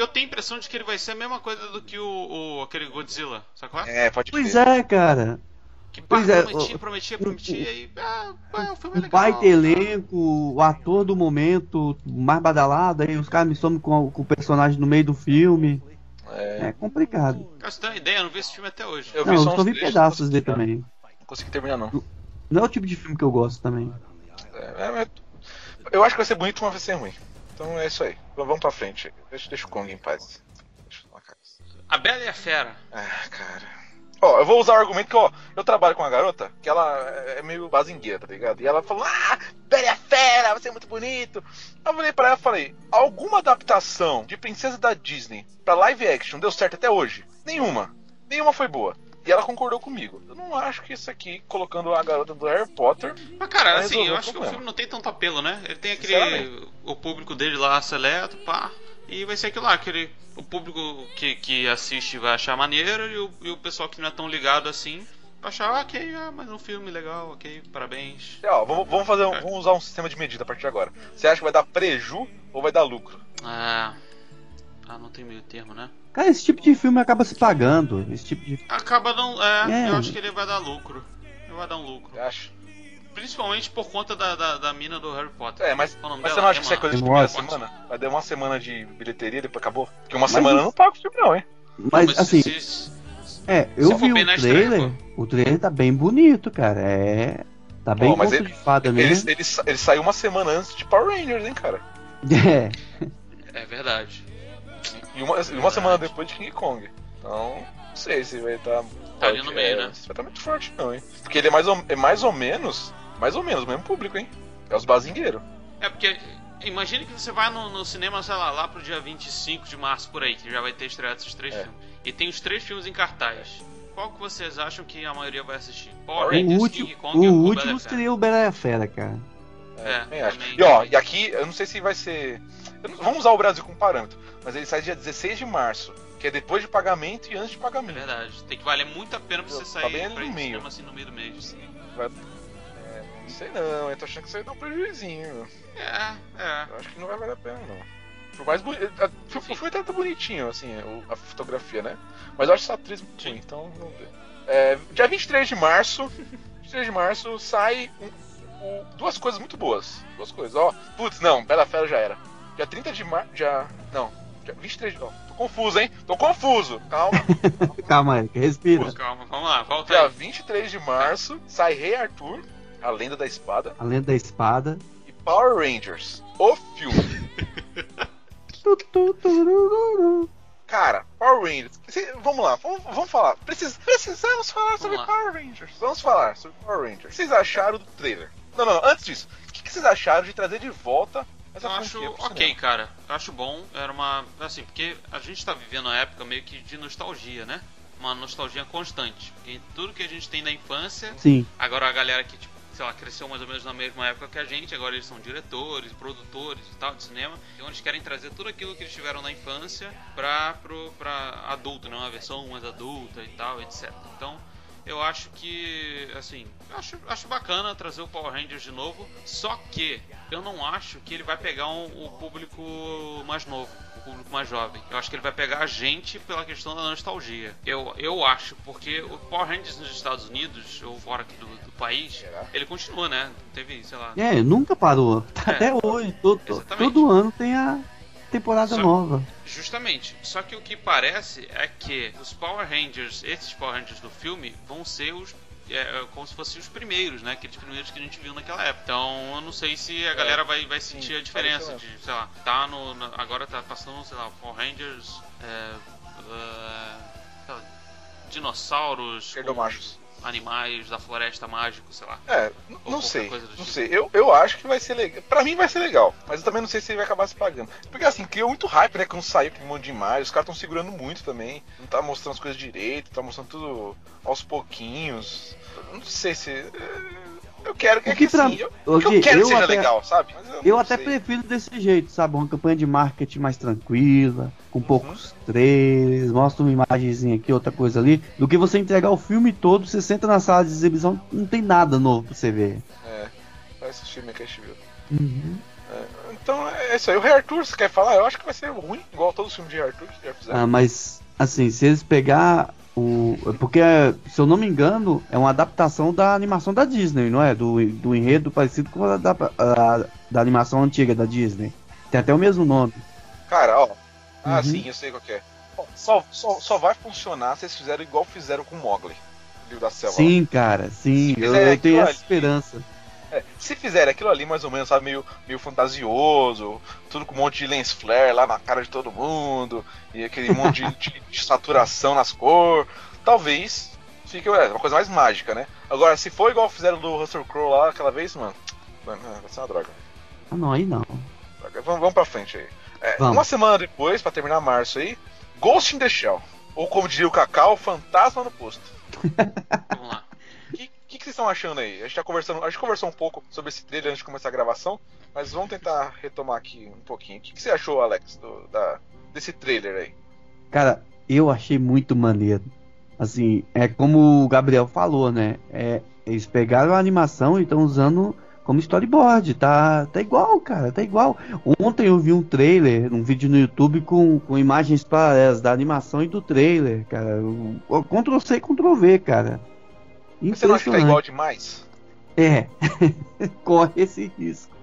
C: Eu tenho a impressão de que ele vai ser a mesma coisa do que o, o- aquele Godzilla, sacou?
B: É, pode
D: Pois é, cara.
C: Que pá,
D: Pois é,
C: prometia,
D: o-
C: prometia, prometia e. Ah, ah, o filme é legal.
D: baita elenco, o ator do momento mais badalado, aí os caras me somem com, com o personagem no meio do filme.
B: É,
D: É complicado.
C: Cara, você tem uma ideia? Eu não vi esse filme até hoje.
B: eu vi
D: Não, eu
B: só
D: só
B: uns
D: vi
B: trechos,
D: pedaços dele também.
B: Não consegui terminar, não.
D: Não é o tipo de filme que eu gosto também.
B: É, é, mas eu acho que vai ser bonito, mas vai ser ruim. Então é isso aí. Vamos pra frente. Deixa, deixa o Kong em paz. Deixa eu cara.
C: A Bela e a Fera.
B: Ah, cara. Ó, eu vou usar o argumento que, ó, eu trabalho com uma garota que ela é meio bazingueira, tá ligado? E ela falou, ah, Bela e a Fera, vai ser muito bonito. Eu falei pra ela e falei, alguma adaptação de Princesa da Disney pra live action deu certo até hoje? Nenhuma. Nenhuma foi boa. E ela concordou comigo. Eu não acho que isso aqui, colocando a garota do Harry Potter,
C: Mas, cara, assim, eu acho que o filme não tem tanto apelo, né? Ele tem aquele. O público dele lá seleto, pá. E vai ser aquilo lá, aquele. O público que, que assiste vai achar maneiro e o, e o pessoal que não é tão ligado assim vai achar, ah, ok, ah, mas um filme legal, ok, parabéns.
B: E, ó, vamos, vamos fazer um- vamos usar um sistema de medida a partir de agora. Você acha que vai dar preju ou vai dar lucro?
C: Ah. Ah, não tem meio termo, né?
D: Cara, esse tipo de filme acaba se pagando. Esse tipo de.
C: Acaba não. É,
D: É.
C: eu acho que ele vai dar lucro. Ele vai dar um lucro.
B: Você acha?
C: Principalmente por conta da, da, da mina do Harry Potter.
B: É, mas,
C: nome
B: mas você
C: dela?
B: não acha que isso é coisa de primeira semana? Vai dar uma semana de bilheteria e depois acabou? Porque uma
D: Mas
B: semana
D: isso-
B: não paga o filme, não, hein?
D: Mas,
C: Mas
D: assim,
C: se- se-
D: é, eu vi o
C: estreia,
D: trailer. O trailer tá bem bonito, cara. É. Tá bem
B: Pô, mas
D: conto
B: ele-
D: de fada
B: Ele,
D: mesmo.
B: ele, ele saiu uma semana antes de Power Rangers, hein, cara?
D: É.
C: É verdade.
B: E uma, e uma semana depois de King Kong. Então, não sei se vai estar.
C: Tá ali no meio,
B: é,
C: né?
B: Se vai estar muito forte, não, hein? Porque ele é mais ou, é mais ou menos. Mais ou menos o mesmo público, hein? É os bazingueiros.
C: É porque. Imagine que você vai no, no cinema, sei lá, lá pro dia 25 de março por aí, que já vai ter estreado esses três
B: É.
C: filmes. E tem os três filmes em cartaz. Qual que vocês acham que a maioria vai assistir? Power
B: O
D: O
C: Rangers,
D: último,
C: King Kong
D: o último
C: e a Fera?
D: seria o Bela e a Fera, cara.
C: É,
B: também- E ó, e aqui, eu não sei se vai ser. Vamos usar o Brasil como parâmetro. Mas ele sai dia 16 de março, que é depois de pagamento e antes de
C: É
B: pagamento.
C: verdade. Tem que valer muito a pena pra você
B: Tá
C: sair
B: bem ali
C: pra
B: no meio.
C: cinema assim no meio do mês.
B: Não sei não, eu tô achando que isso aí dá um prejuizinho.
C: É, é.
B: Eu acho que não vai valer a pena, não. Por mais bonito. O filme até tá bonitinho, assim, a fotografia, né? Mas eu acho essa atriz muito ruim, então vamos ver. É, dia 23 de março. 23 de março sai um- um- duas coisas muito boas. Duas coisas, ó. Putz, não, Bela Fera já era. Dia 30 de março. Já. Não. Dia 23 de. Ó, tô confuso, hein? Tô confuso. Calma.
D: Calma, Erika, respira.
C: Calma, vamos lá, volta
B: Dia
C: aí.
B: 23 de março sai Rei Arthur, a lenda da espada,
D: A Lenda da Espada.
B: e Power Rangers, o filme. Cara, Power Rangers. Vamos lá, vamos, vamos falar. Precis- precisamos falar sobre
C: lá.
B: Power Rangers. Vamos falar sobre Power Rangers. O que vocês acharam do trailer? Não, não, não, antes disso, o que vocês acharam de trazer de volta essa
C: Eu acho
B: franquia
C: ok, cara. Eu acho bom. Era uma. Assim, porque a gente tá vivendo uma época meio que de nostalgia, né? Uma nostalgia constante. Porque tudo que a gente tem da infância,
D: Sim.
C: agora a galera que, tipo, sei lá, cresceu mais ou menos na mesma época que a gente, agora eles são diretores, produtores e tal de cinema. Então eles querem trazer tudo aquilo que eles tiveram na infância pra, pro, pra adulto, né? Uma versão mais adulta e tal, etc. Então. Eu acho que, assim, eu acho, acho bacana trazer o Power Rangers de novo, só que eu não acho que ele vai pegar um, o público mais novo, o público mais jovem. Eu acho que ele vai pegar a gente pela questão da nostalgia. Eu, eu acho, porque o Power Rangers nos Estados Unidos, ou fora aqui do, do país,
B: Será?
C: ele continua, né? Teve, sei lá.
D: É, nunca parou.
C: É.
D: Até hoje. Todo, todo ano tem a temporada
C: Só-
D: nova.
C: Justamente. Só que o que parece é que os Power Rangers, esses Power Rangers do filme, vão ser os. é, como se fossem os primeiros, né? Aqueles primeiros que a gente viu naquela época. Então eu não sei se a galera vai, vai sentir a diferença de, sei lá, tá no. na- agora tá passando, sei lá, Power Rangers. É, é, sei lá, dinossauros. Animais da floresta mágico, sei lá.
B: É, não sei, não
C: tipo.
B: sei. Eu, eu acho que vai ser legal. Pra mim vai ser legal, mas eu também não sei se ele vai acabar se pagando. Porque assim, criou muito hype, né? Quando saiu aquele monte de imagem, os caras estão segurando muito também. Não tá mostrando as coisas direito, tá mostrando tudo aos pouquinhos. Não sei se. Eu quero que,
D: O que pra-
B: assim, eu,
D: o
B: que eu
D: que
B: quero
D: eu
B: que seja
D: até-
B: legal, sabe? Mas
D: Eu
B: não
D: até
B: sei.
D: prefiro desse jeito, sabe? Uma campanha de marketing mais tranquila,
B: Uhum.
D: com poucos trailers, mostra uma imagenzinha aqui, outra coisa ali, do que você entregar o filme todo, você senta na sala de exibição, não tem nada novo pra você ver.
B: É, só esse filme que a gente viu.
D: Uhum.
B: Então é isso aí. O Rei Arthur, você quer falar? Eu acho que vai ser ruim, igual todos os filmes de Rei Arthur que já fizeram.
D: Ah, mas, assim, se eles pegar o. Porque, se eu não me engano, é uma adaptação da animação da Disney, não é? Do, do enredo parecido com a da, a- da animação antiga da Disney. Tem até o mesmo nome.
B: Cara, ó. Ah,
D: Uhum.
B: sim, eu sei qual que é. Só, só, só vai funcionar se eles fizerem igual fizeram com o Mogli. da Selva.
D: Sim, cara, sim. Eu, eu tenho essa
B: ali-
D: esperança.
B: É, se fizerem aquilo ali mais ou menos, sabe, meio, meio fantasioso, tudo com um monte de lens flare lá na cara de todo mundo, e aquele monte de, de- de saturação nas cores, talvez fique é, uma coisa mais mágica, né? Agora, se for igual fizeram do Russell Crowe lá aquela vez, mano, vai ser uma droga.
D: Ah, não, aí não.
B: Vamos, vamos pra frente aí. É,
D: Vamos.
B: uma semana depois, pra terminar março aí, Ghost in the Shell. Ou como diria o Cacau, Fantasma no Posto.
C: Vamos lá.
B: Que, vocês estão achando aí? A gente, tá conversando, a gente conversou um pouco sobre esse trailer antes de começar a gravação, mas vamos tentar retomar aqui um pouquinho. O que, que você achou, Alex, do- da, desse trailer aí?
D: Cara, eu achei muito maneiro. Assim, é como o Gabriel falou, né? É, eles pegaram a animação e estão usando como storyboard. Tá, tá igual, cara, tá igual. Ontem eu vi um trailer, um vídeo no YouTube com, com imagens paralelas da animação e do trailer, cara. O- o Ctrl C e Ctrl V, cara.
B: Mas Você não acha que tá igual demais?
D: É, corre esse risco.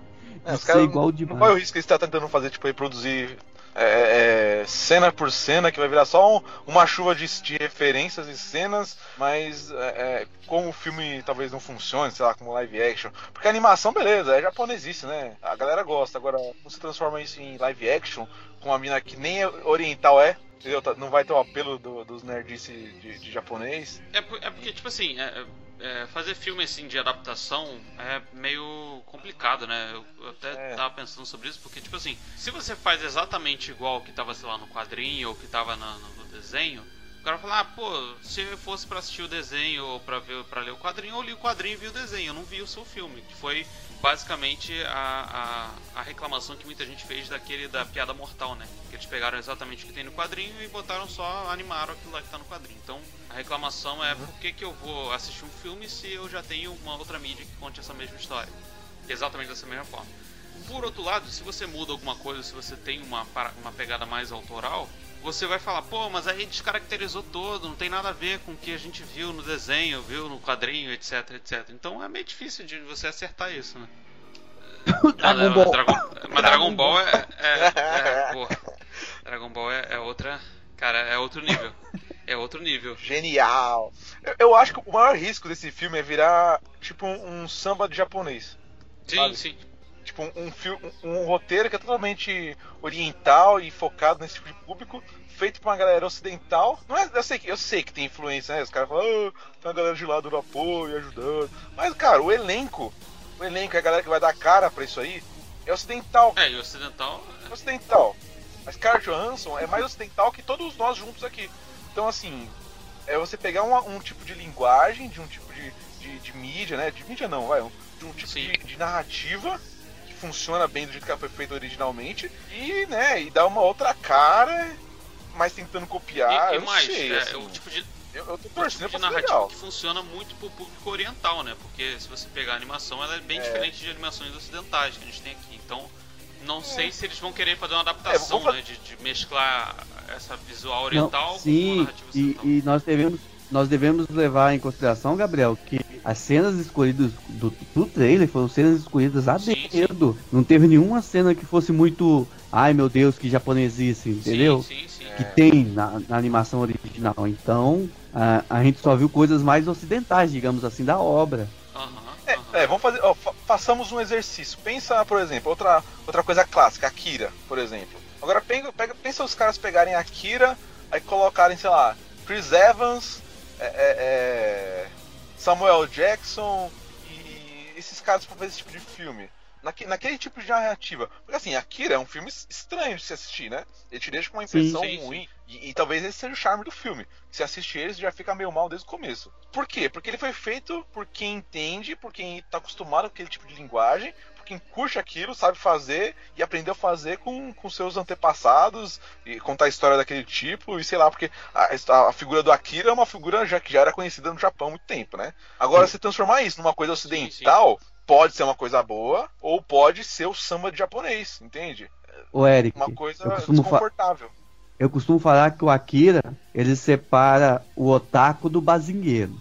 B: É,
D: de
B: os
D: ser igual
B: Não
D: demais.
B: qual é o risco que eles estão tentando fazer, tipo, reproduzir é, é, cena por cena, que vai virar só um- uma chuva de, de referências e cenas, mas é, é, como o filme talvez não funcione, sei lá, como live action. Porque animação, beleza, é japonesice, né? A galera gosta. Agora, você transforma isso em live action com uma mina que nem oriental é, Não vai ter o apelo do- dos nerdice de, de japonês.
C: É, por- é porque, tipo assim, é- é, fazer filme assim de adaptação é meio complicado, né? Eu, eu até
B: É.
C: tava pensando sobre isso, porque, tipo assim, se você faz exatamente igual que tava, sei lá, no quadrinho ou que tava no, no desenho, o cara fala, ah, pô, se eu fosse pra assistir o desenho ou pra, ver, pra ler o quadrinho, eu li o quadrinho e vi o desenho, eu não vi o seu filme, que foi basicamente a, a, a reclamação que muita gente fez daquele da piada mortal, né? Que eles pegaram exatamente o que tem no quadrinho e botaram só, animaram aquilo lá que tá no quadrinho. Então a reclamação é por que, que eu vou assistir um filme se eu já tenho uma outra mídia que conte essa mesma história? Exatamente dessa mesma forma. Por outro lado, se você muda alguma coisa, se você tem uma, uma pegada mais autoral, você vai falar, pô, mas aí descaracterizou todo, não tem nada a ver com o que a gente viu no desenho, viu no quadrinho, etc, etc. Então é meio difícil de você acertar isso, né?
D: Dragon
C: Mas
D: Ball.
C: Dragon, mas Dragon Ball é. é, é porra. Dragon Ball é, é outra. Cara, é outro nível. É outro nível.
B: Genial! Eu, eu acho que o maior risco desse filme é virar tipo um, um samba de japonês.
C: Sim,
B: Sabe?
C: sim.
B: Tipo, um, um, um- roteiro que é totalmente oriental e focado nesse tipo de público, feito pra uma galera ocidental. Não é, eu, sei que, eu sei que tem influência, né? Os caras falam, ah, tem uma galera de lá dando apoio, ajudando. Mas, cara, o elenco o elenco a galera que vai dar cara pra isso aí é ocidental.
C: É, e ocidental.
B: É ocidental. A Scarlett Johansson é mais ocidental que todos nós juntos aqui. Então, assim, é você pegar um, um tipo de linguagem, de um tipo de, de, de, mídia, né? De mídia não, vai, de um tipo de, de, narrativa funciona bem do jeito que ela foi feita originalmente e, né, e dá uma outra cara, mas tentando copiar.
C: E,
B: e
C: mais,
B: sei,
C: é,
B: assim,
C: o tipo de.
B: Eu, eu tô
C: o
B: torcendo
C: tipo de narrativa
B: legal.
C: que funciona muito pro público oriental, né? Porque se você pegar a animação, ela é bem diferente de animações ocidentais que a gente tem aqui. Então, não sei se eles vão querer fazer uma adaptação,
B: É, vou fa-
C: né? De, de mesclar essa visual
D: Não,
C: oriental com a
D: sim,
C: narrativa
D: e,
C: ocidental.
D: e nós devemos nós devemos levar em consideração, Gabriel, que as cenas escolhidas do, do trailer foram cenas escolhidas a dedo. Não teve nenhuma cena que fosse muito, ai meu Deus, que japonesice, entendeu?
C: Sim, sim, sim.
B: É.
D: Que tem na, na animação original. Então, a, a gente só viu coisas mais ocidentais, digamos assim, da obra.
B: É, é, vamos fazer. ó, fa- façamos um exercício. Pensa, por exemplo, outra, outra coisa clássica, Akira, por exemplo. Agora pega, pega- pensa os caras pegarem Akira, aí colocarem, sei lá, Chris Evans, é, é, é, Samuel Jackson e esses caras pra fazer esse tipo de filme. Naque- naquele tipo de narrativa. Porque assim, Akira é um filme es- estranho de se assistir, né? Ele te deixa com uma
D: Sim.
B: impressão
C: Sim, sim.
B: ruim. E, e talvez esse seja o charme do filme. Se assistir ele, você já fica meio mal desde o começo. Por quê? Porque ele foi feito por quem entende, por quem tá acostumado com aquele tipo de linguagem, quem curte aquilo, sabe fazer e aprendeu a fazer com, com seus antepassados e contar a história daquele tipo, e sei lá, porque a, a figura do Akira é uma figura já que já era conhecida no Japão há muito tempo, né? Agora, se transformar isso numa coisa ocidental, pode ser uma coisa boa, ou pode ser o samba de japonês, entende?
D: Ô Eric,
B: Uma coisa
D: eu costumo, fa-
B: desconfortável.
D: eu costumo falar que o Akira, ele separa o otaku do bazingueiro.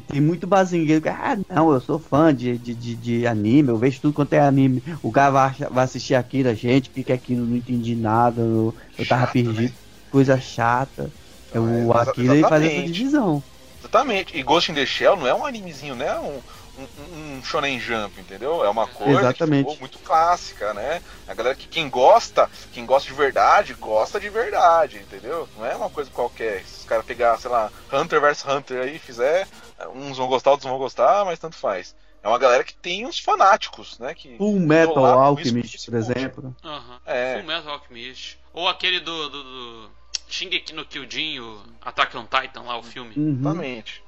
D: Tem muito bazingueiro que, ah, não, eu sou fã de, de, de, de anime, eu vejo tudo quanto é anime. O cara vai, vai assistir gente, o que que é aquilo? Não entendi nada, eu, eu tava
B: Chato,
D: perdido,
B: né?
D: coisa chata. É, o Akira ele faz essa divisão.
B: Exatamente. E Ghost in the Shell não é um animezinho, né? Um, um, um shonen jump, entendeu? É uma coisa
D: Exatamente.
B: que ficou muito clássica, né? A galera que quem gosta, quem gosta de verdade, gosta de verdade, entendeu? Não é uma coisa qualquer. Se os caras pegar, sei lá, Hunter vs Hunter aí e fizer, uns vão gostar, outros não vão gostar, mas tanto faz. É uma galera que tem uns fanáticos, né? Que
D: Full Metal Alchemist, por
B: isso.
D: exemplo.
C: Aham.
B: É.
C: Full Metal Alchemist. Ou aquele do, do, do Shingeki no Kyojin, o Attack on Titan lá, o filme.
D: Uhum.
B: Exatamente.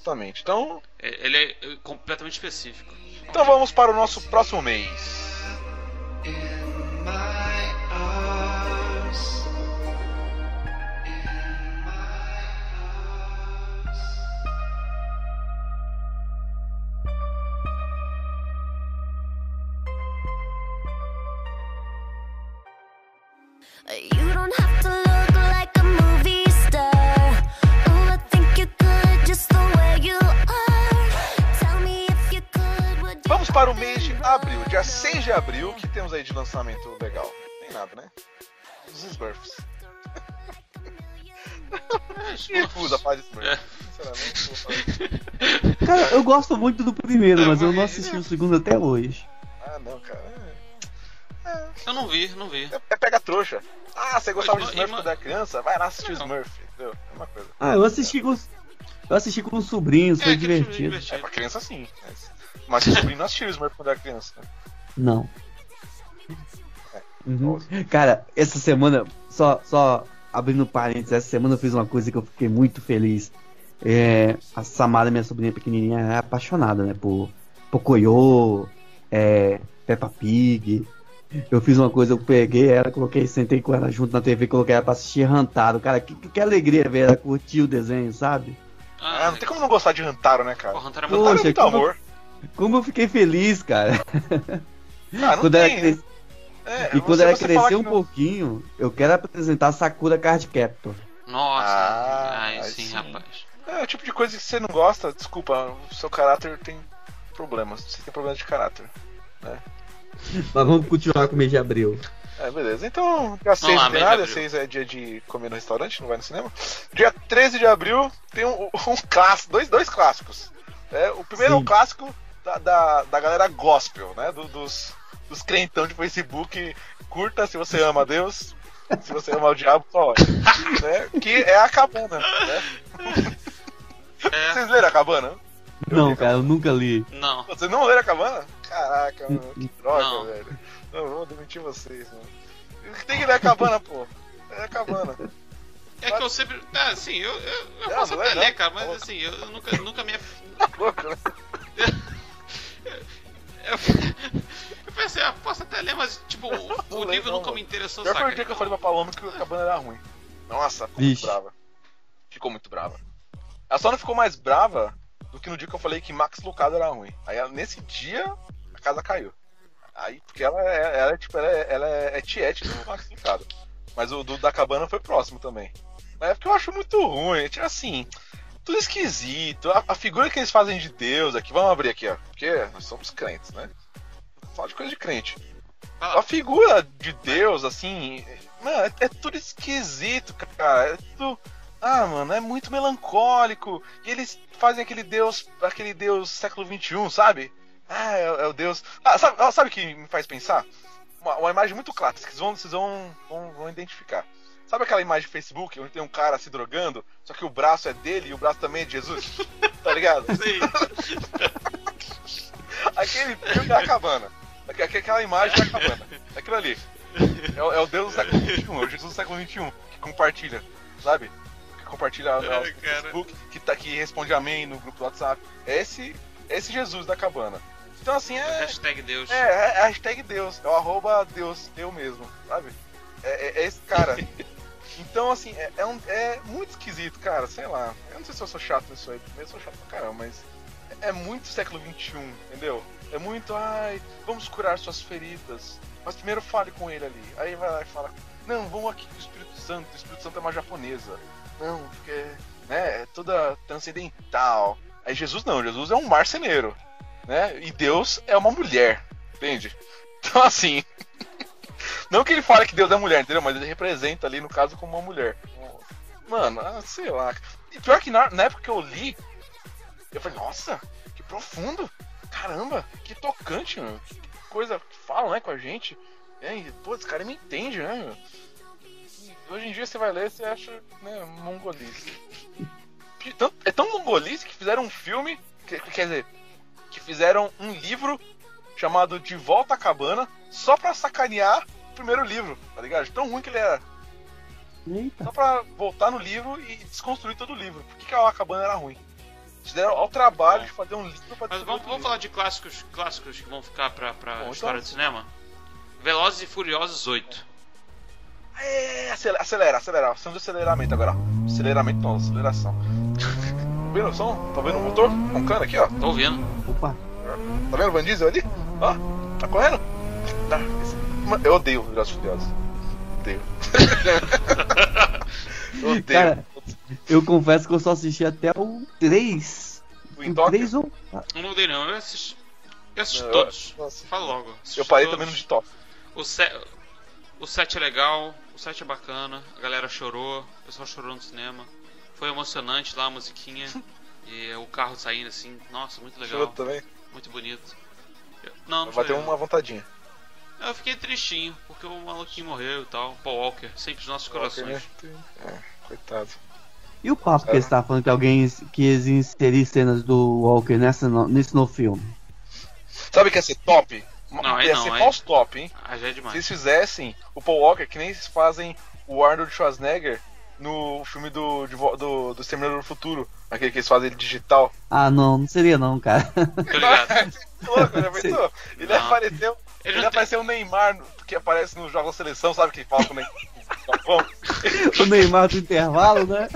B: Exatamente. Então,
C: É, Ele é completamente específico.
B: então vamos para o nosso próximo mês. 6 de abril, o que temos aí de lançamento legal? Tem nada, né? Os Smurfs. Me recusa a falar de Smurfs.
C: É.
B: Sinceramente, vou falar.
D: Cara, eu gosto muito do primeiro,
C: É,
D: mas eu não assisti o segundo até hoje.
B: Ah, não, cara.
C: Eu não vi, não vi.
B: É, é pega trouxa. Ah, você gostava de Smurf quando era criança? Vai lá assistir
C: Não.
B: Smurf, entendeu? É uma coisa.
D: Ah, eu assisti com os, eu assisti com os sobrinhos, foi
C: É, aquele filme
D: divertido.
B: É
C: divertido.
B: pra criança sim. Mas, mas seu sobrinho não assistiu Smurf quando era criança. né?
D: Não.
B: É.
D: Uhum. Cara, essa semana, só, só abrindo parênteses, essa semana eu fiz uma coisa que eu fiquei muito feliz. É, a Samara, minha sobrinha pequenininha, é apaixonada, né, por Pocoyo, é, Peppa Pig. Eu fiz uma coisa, eu peguei ela, coloquei, sentei com ela junto na TV, coloquei ela pra assistir Rantaro. Cara, que, que alegria ver ela curtir o desenho, sabe?
B: Ah, não tem como não gostar de Hantaro, né, cara?
C: Pô, Hunter é muito
B: é
D: Poxa,
B: muito
D: como-
B: amor.
D: Como eu fiquei feliz, cara.
B: Ah,
D: quando ela cres-
B: É,
D: E quando ela crescer um
B: não-
D: pouquinho, eu quero apresentar Sakura Card Captor.
C: Nossa,
B: Ah,
C: aí sim,
B: sim.
C: rapaz.
B: É o tipo de coisa que você não gosta, desculpa, o seu caráter tem problemas. Você tem problemas de caráter.
D: Mas vamos continuar com o mês de abril.
B: É, beleza. Então, dia 6
C: lá,
B: não tem nada,
C: abril.
B: 6 é dia de comer no restaurante, não vai no cinema. Dia 13 de abril tem um, um clássico, dois, dois clássicos. É, o primeiro é
D: Sim.
B: o clássico da, da, da galera gospel, né? do- dos, dos crentão de Facebook. Curta se você ama a Deus, se você ama o diabo, só olha. né? Que é a cabana. Né?
C: É,
B: Vocês leram a cabana?
D: Não, cara, eu nunca li.
C: não.
B: Vocês não leram a cabana? Caraca, mano, que droga,
C: Não.
B: velho. Não, eu vou demitir vocês, mano. Tem que ler a cabana, pô. É a cabana.
C: É que eu sempre. É, assim, eu, eu, eu
B: Não,
C: posso
B: não é
C: até
B: não.
C: ler, cara, mas assim, eu, eu nunca, nunca me.
B: Tá louco, né?
C: Eu, eu pensei, ah, posso até ler, mas, tipo, o,
B: Não
C: o
B: lê,
C: livro
B: não,
C: nunca
B: mano.
C: me interessou, saca?
B: dia que eu falei pra Paloma que a cabana era ruim. Nossa, ficou
D: Vixe.
B: muito brava. Ficou muito brava. Ela só não ficou mais brava do que no dia que eu falei que Max Lucado era ruim. Aí nesse dia a casa caiu. Aí, porque ela é, ela é tipo, ela é, ela é, é tiete do Max Lucado. Mas o do da cabana foi próximo também. Mas é porque eu acho muito ruim. Tipo assim, tudo esquisito. A, a figura que eles fazem de Deus aqui, vamos abrir aqui, ó. Porque nós somos crentes, né? Fala de coisa de crente.
C: Fala.
B: A figura de Deus, assim, mano, é, é tudo esquisito, cara. É tudo. Ah, mano, é muito melancólico. E eles fazem aquele Deus, aquele Deus século XXI, sabe? Ah, é, é o Deus. Ah, sabe, ah, sabe o que me faz pensar? Uma, uma imagem muito clássica, vocês vão, vocês vão, vão, vão identificar. Sabe aquela imagem do Facebook onde tem um cara se drogando, só que o braço é dele e o braço também é de Jesus? Tá ligado?
C: Sim.
B: Aquele filme da cabana. Aqu- aqu- Aquela imagem da cabana. Aquilo ali. É, o- é o Deus do século XXI, é o Jesus do século XXI, que compartilha, sabe? Que compartilha no
C: Ai, cara.
B: Facebook, que, tá, que responde amém no grupo do WhatsApp. É esse, é esse Jesus da cabana. Então assim, é.
C: Hashtag Deus.
B: É, é, é hashtag Deus, é o arroba Deus, eu mesmo, sabe? É, é- é esse cara. Então, assim, é, é um- é muito esquisito, cara, sei lá. Eu não sei se eu sou chato nisso aí, eu sou chato pra caramba, mas é é muito século XXI, entendeu? É muito, ai, vamos curar suas feridas. Mas primeiro fale com ele ali. Aí vai lá e fala, não, vamos aqui com o Espírito Santo, o Espírito Santo é uma japonesa. Não, porque, né, é toda transcendental. Aí Jesus não, Jesus é um marceneiro, né? E Deus é uma mulher, entende? Então assim, não que ele fale que Deus é mulher, entendeu? Mas ele representa ali, no caso, como uma mulher. Mano, ah, sei lá. E pior que na, na época que eu li, eu falei, nossa, que profundo. Caramba, que tocante, mano. Que coisa que fala, né, com a gente. É, e, pô, esse cara me entende, né, meu? E hoje em dia você vai ler, você acha, né, mongolice. É tão mongolice que fizeram um filme, que- que- quer dizer, que fizeram um livro chamado De Volta à Cabana, só pra sacanear o primeiro livro, tá ligado? Tão ruim que ele era.
D: Eita.
B: Só pra voltar no livro e desconstruir todo o livro. Por que, que a cabana era ruim? Eles deram ao trabalho de fazer um livro pra
C: Mas vamos, vamos falar de clássicos, clássicos que vão ficar pra, pra
B: Bom,
C: história
B: então-
C: do cinema. Velozes e Furiosos 8.
B: É, acelera, acelera, acelera. Ação de aceleramento agora. ó. Aceleramento não, aceleração. Tá vendo o som? Tá vendo o motor? Roncando aqui, ó.
C: Tô ouvindo.
D: Opa.
B: Tá vendo o Van Diesel ali? Ó, tá correndo? Tá. Eu odeio Velozes e Furiosos. Odeio. Odeio.
D: Cara, eu confesso que eu só assisti até o 3.
B: o em
D: O
B: Tóquio,
D: 3 ou.
C: Eu não mudei não, eu assisti. Eu assisti
B: Não, eu-
C: todos.
B: nossa.
C: Fala logo. assisti
B: eu parei
C: todos.
B: também no de Tóquio.
C: O, se... o 7 é legal, o 7 é bacana, a galera chorou, o pessoal chorou no cinema. Foi emocionante lá a musiquinha. e o carro saindo assim, nossa, muito legal.
B: Chorou também?
C: Muito bonito. Eu- Não, não
B: Vai ter uma vontadinha.
C: Eu fiquei tristinho, porque o maluquinho morreu e tal. Paul Walker, sempre os nossos corações.
B: É, coitado.
D: E o papo que eles estavam falando que alguém iam inserir cenas do Walker nessa, no- nesse novo filme?
B: Sabe que ia ser top?
C: Não,
B: ia
C: não,
B: ser
C: aí-
B: false top, hein?
C: Ah, já é
B: Se
C: demais.
B: eles fizessem o Paul Walker, que nem eles fazem o Arnold Schwarzenegger no filme do, de do, do Exterminador do Futuro, aquele que eles fazem ele digital.
D: Ah, não, não seria não, cara.
C: Tô ligado.
B: Louco, já pensou? Ele
C: Não.
B: apareceu.
C: Ele
B: apareceu o Neymar, no- que aparece nos Jogos da Seleção, sabe que ele fala com o Neymar? Japão?
D: o Neymar do intervalo, né?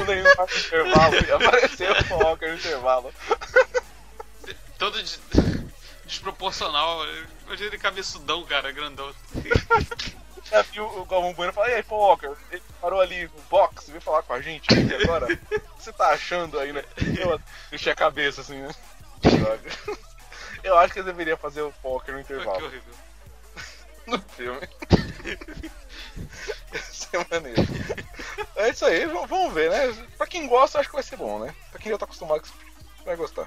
B: o Neymar no intervalo. e Apareceu o Walker no intervalo.
C: Todo des- desproporcional. Imagina ele cabeçudão, cara, grandão.
B: Já viu o Galvão Bueno e falou, e aí, Paul Walker, ele parou ali no box, veio falar com a gente aqui agora. O que você tá achando aí, né? Eu deixei a cabeça assim, né? Droga. Eu acho que eles deveriam fazer o Paul Walker no
C: Que
B: intervalo.
C: horrível.
B: No filme. Isso é maneiro. É isso aí, vamos ver, né? Pra quem gosta, acho que vai ser bom, né? Pra quem já tá acostumado, vai gostar.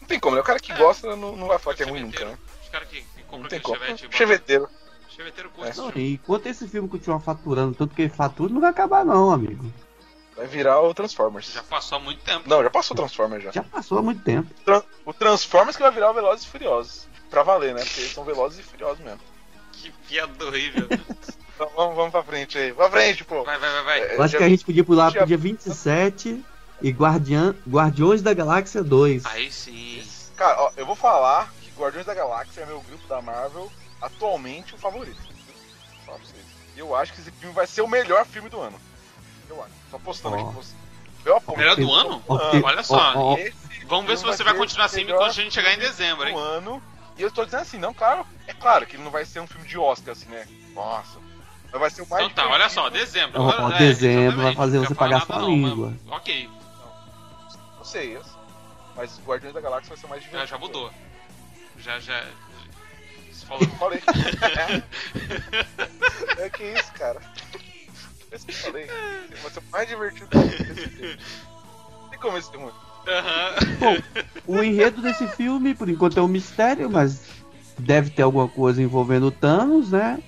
B: Não tem como, né? O cara que gosta não, não vai falar que é ruim nunca, né?
C: Os caras que, que compram
B: Não tem
C: aquele
B: como.
C: chevette.
B: Cheveteiro.
C: Cheveteiro curte esse
D: Não,
C: filme.
D: e enquanto esse filme continuar faturando tanto que ele fatura, não vai acabar não, amigo.
B: Vai virar o Transformers.
C: Já passou há muito tempo.
B: Não, já passou o Transformers já.
D: Já passou há muito tempo.
B: Tran- o Transformers que vai virar o Velozes e Furiosos. Pra valer, né? Porque eles são velozes e furiosos mesmo.
C: Que piada horrível.
B: Então vamos, vamos pra frente aí. Pra frente, pô.
C: Vai, vai, vai, vai.
B: É,
D: Eu acho que a gente podia pular
B: já-
D: pro dia 27 e Guardiã, Guardiões da Galáxia 2.
C: Aí sim.
B: Cara, ó, eu vou falar que Guardiões da Galáxia é meu grupo da Marvel atualmente o favorito. Pra vocês. Eu acho que esse filme vai ser o melhor filme do ano. Eu acho. Tô apostando
D: Ó.
B: aqui com você.
C: Melhor do ano? Olha só.
B: Esse
C: Vamos ver se você vai
B: ser
C: continuar assim
B: melhor
C: quando a gente chegar em dezembro,
B: do
C: hein?
B: ano. E eu tô dizendo assim, não, claro. É claro que ele não vai ser um filme de Oscar, assim, né? Nossa. Mas vai ser o mais.
C: Então tá, olha só, dezembro.
D: Ó,
C: Agora- é,
D: dezembro
C: exatamente,
D: vai fazer
C: não
D: você pagar sua
C: não,
D: língua.
C: Ok,
B: Eu sei, eu sei. Mas Guardiões da Galáxia vai ser mais
C: já,
B: divertido.
C: já mudou. Já, já. Você falou.
B: Eu falei. é que isso, cara. É isso que eu falei. Vai ser o mais divertido desse filme. Tem como esse filme.
C: Aham.
D: O enredo desse filme, por enquanto, é um mistério, mas deve ter alguma coisa envolvendo o Thanos, né?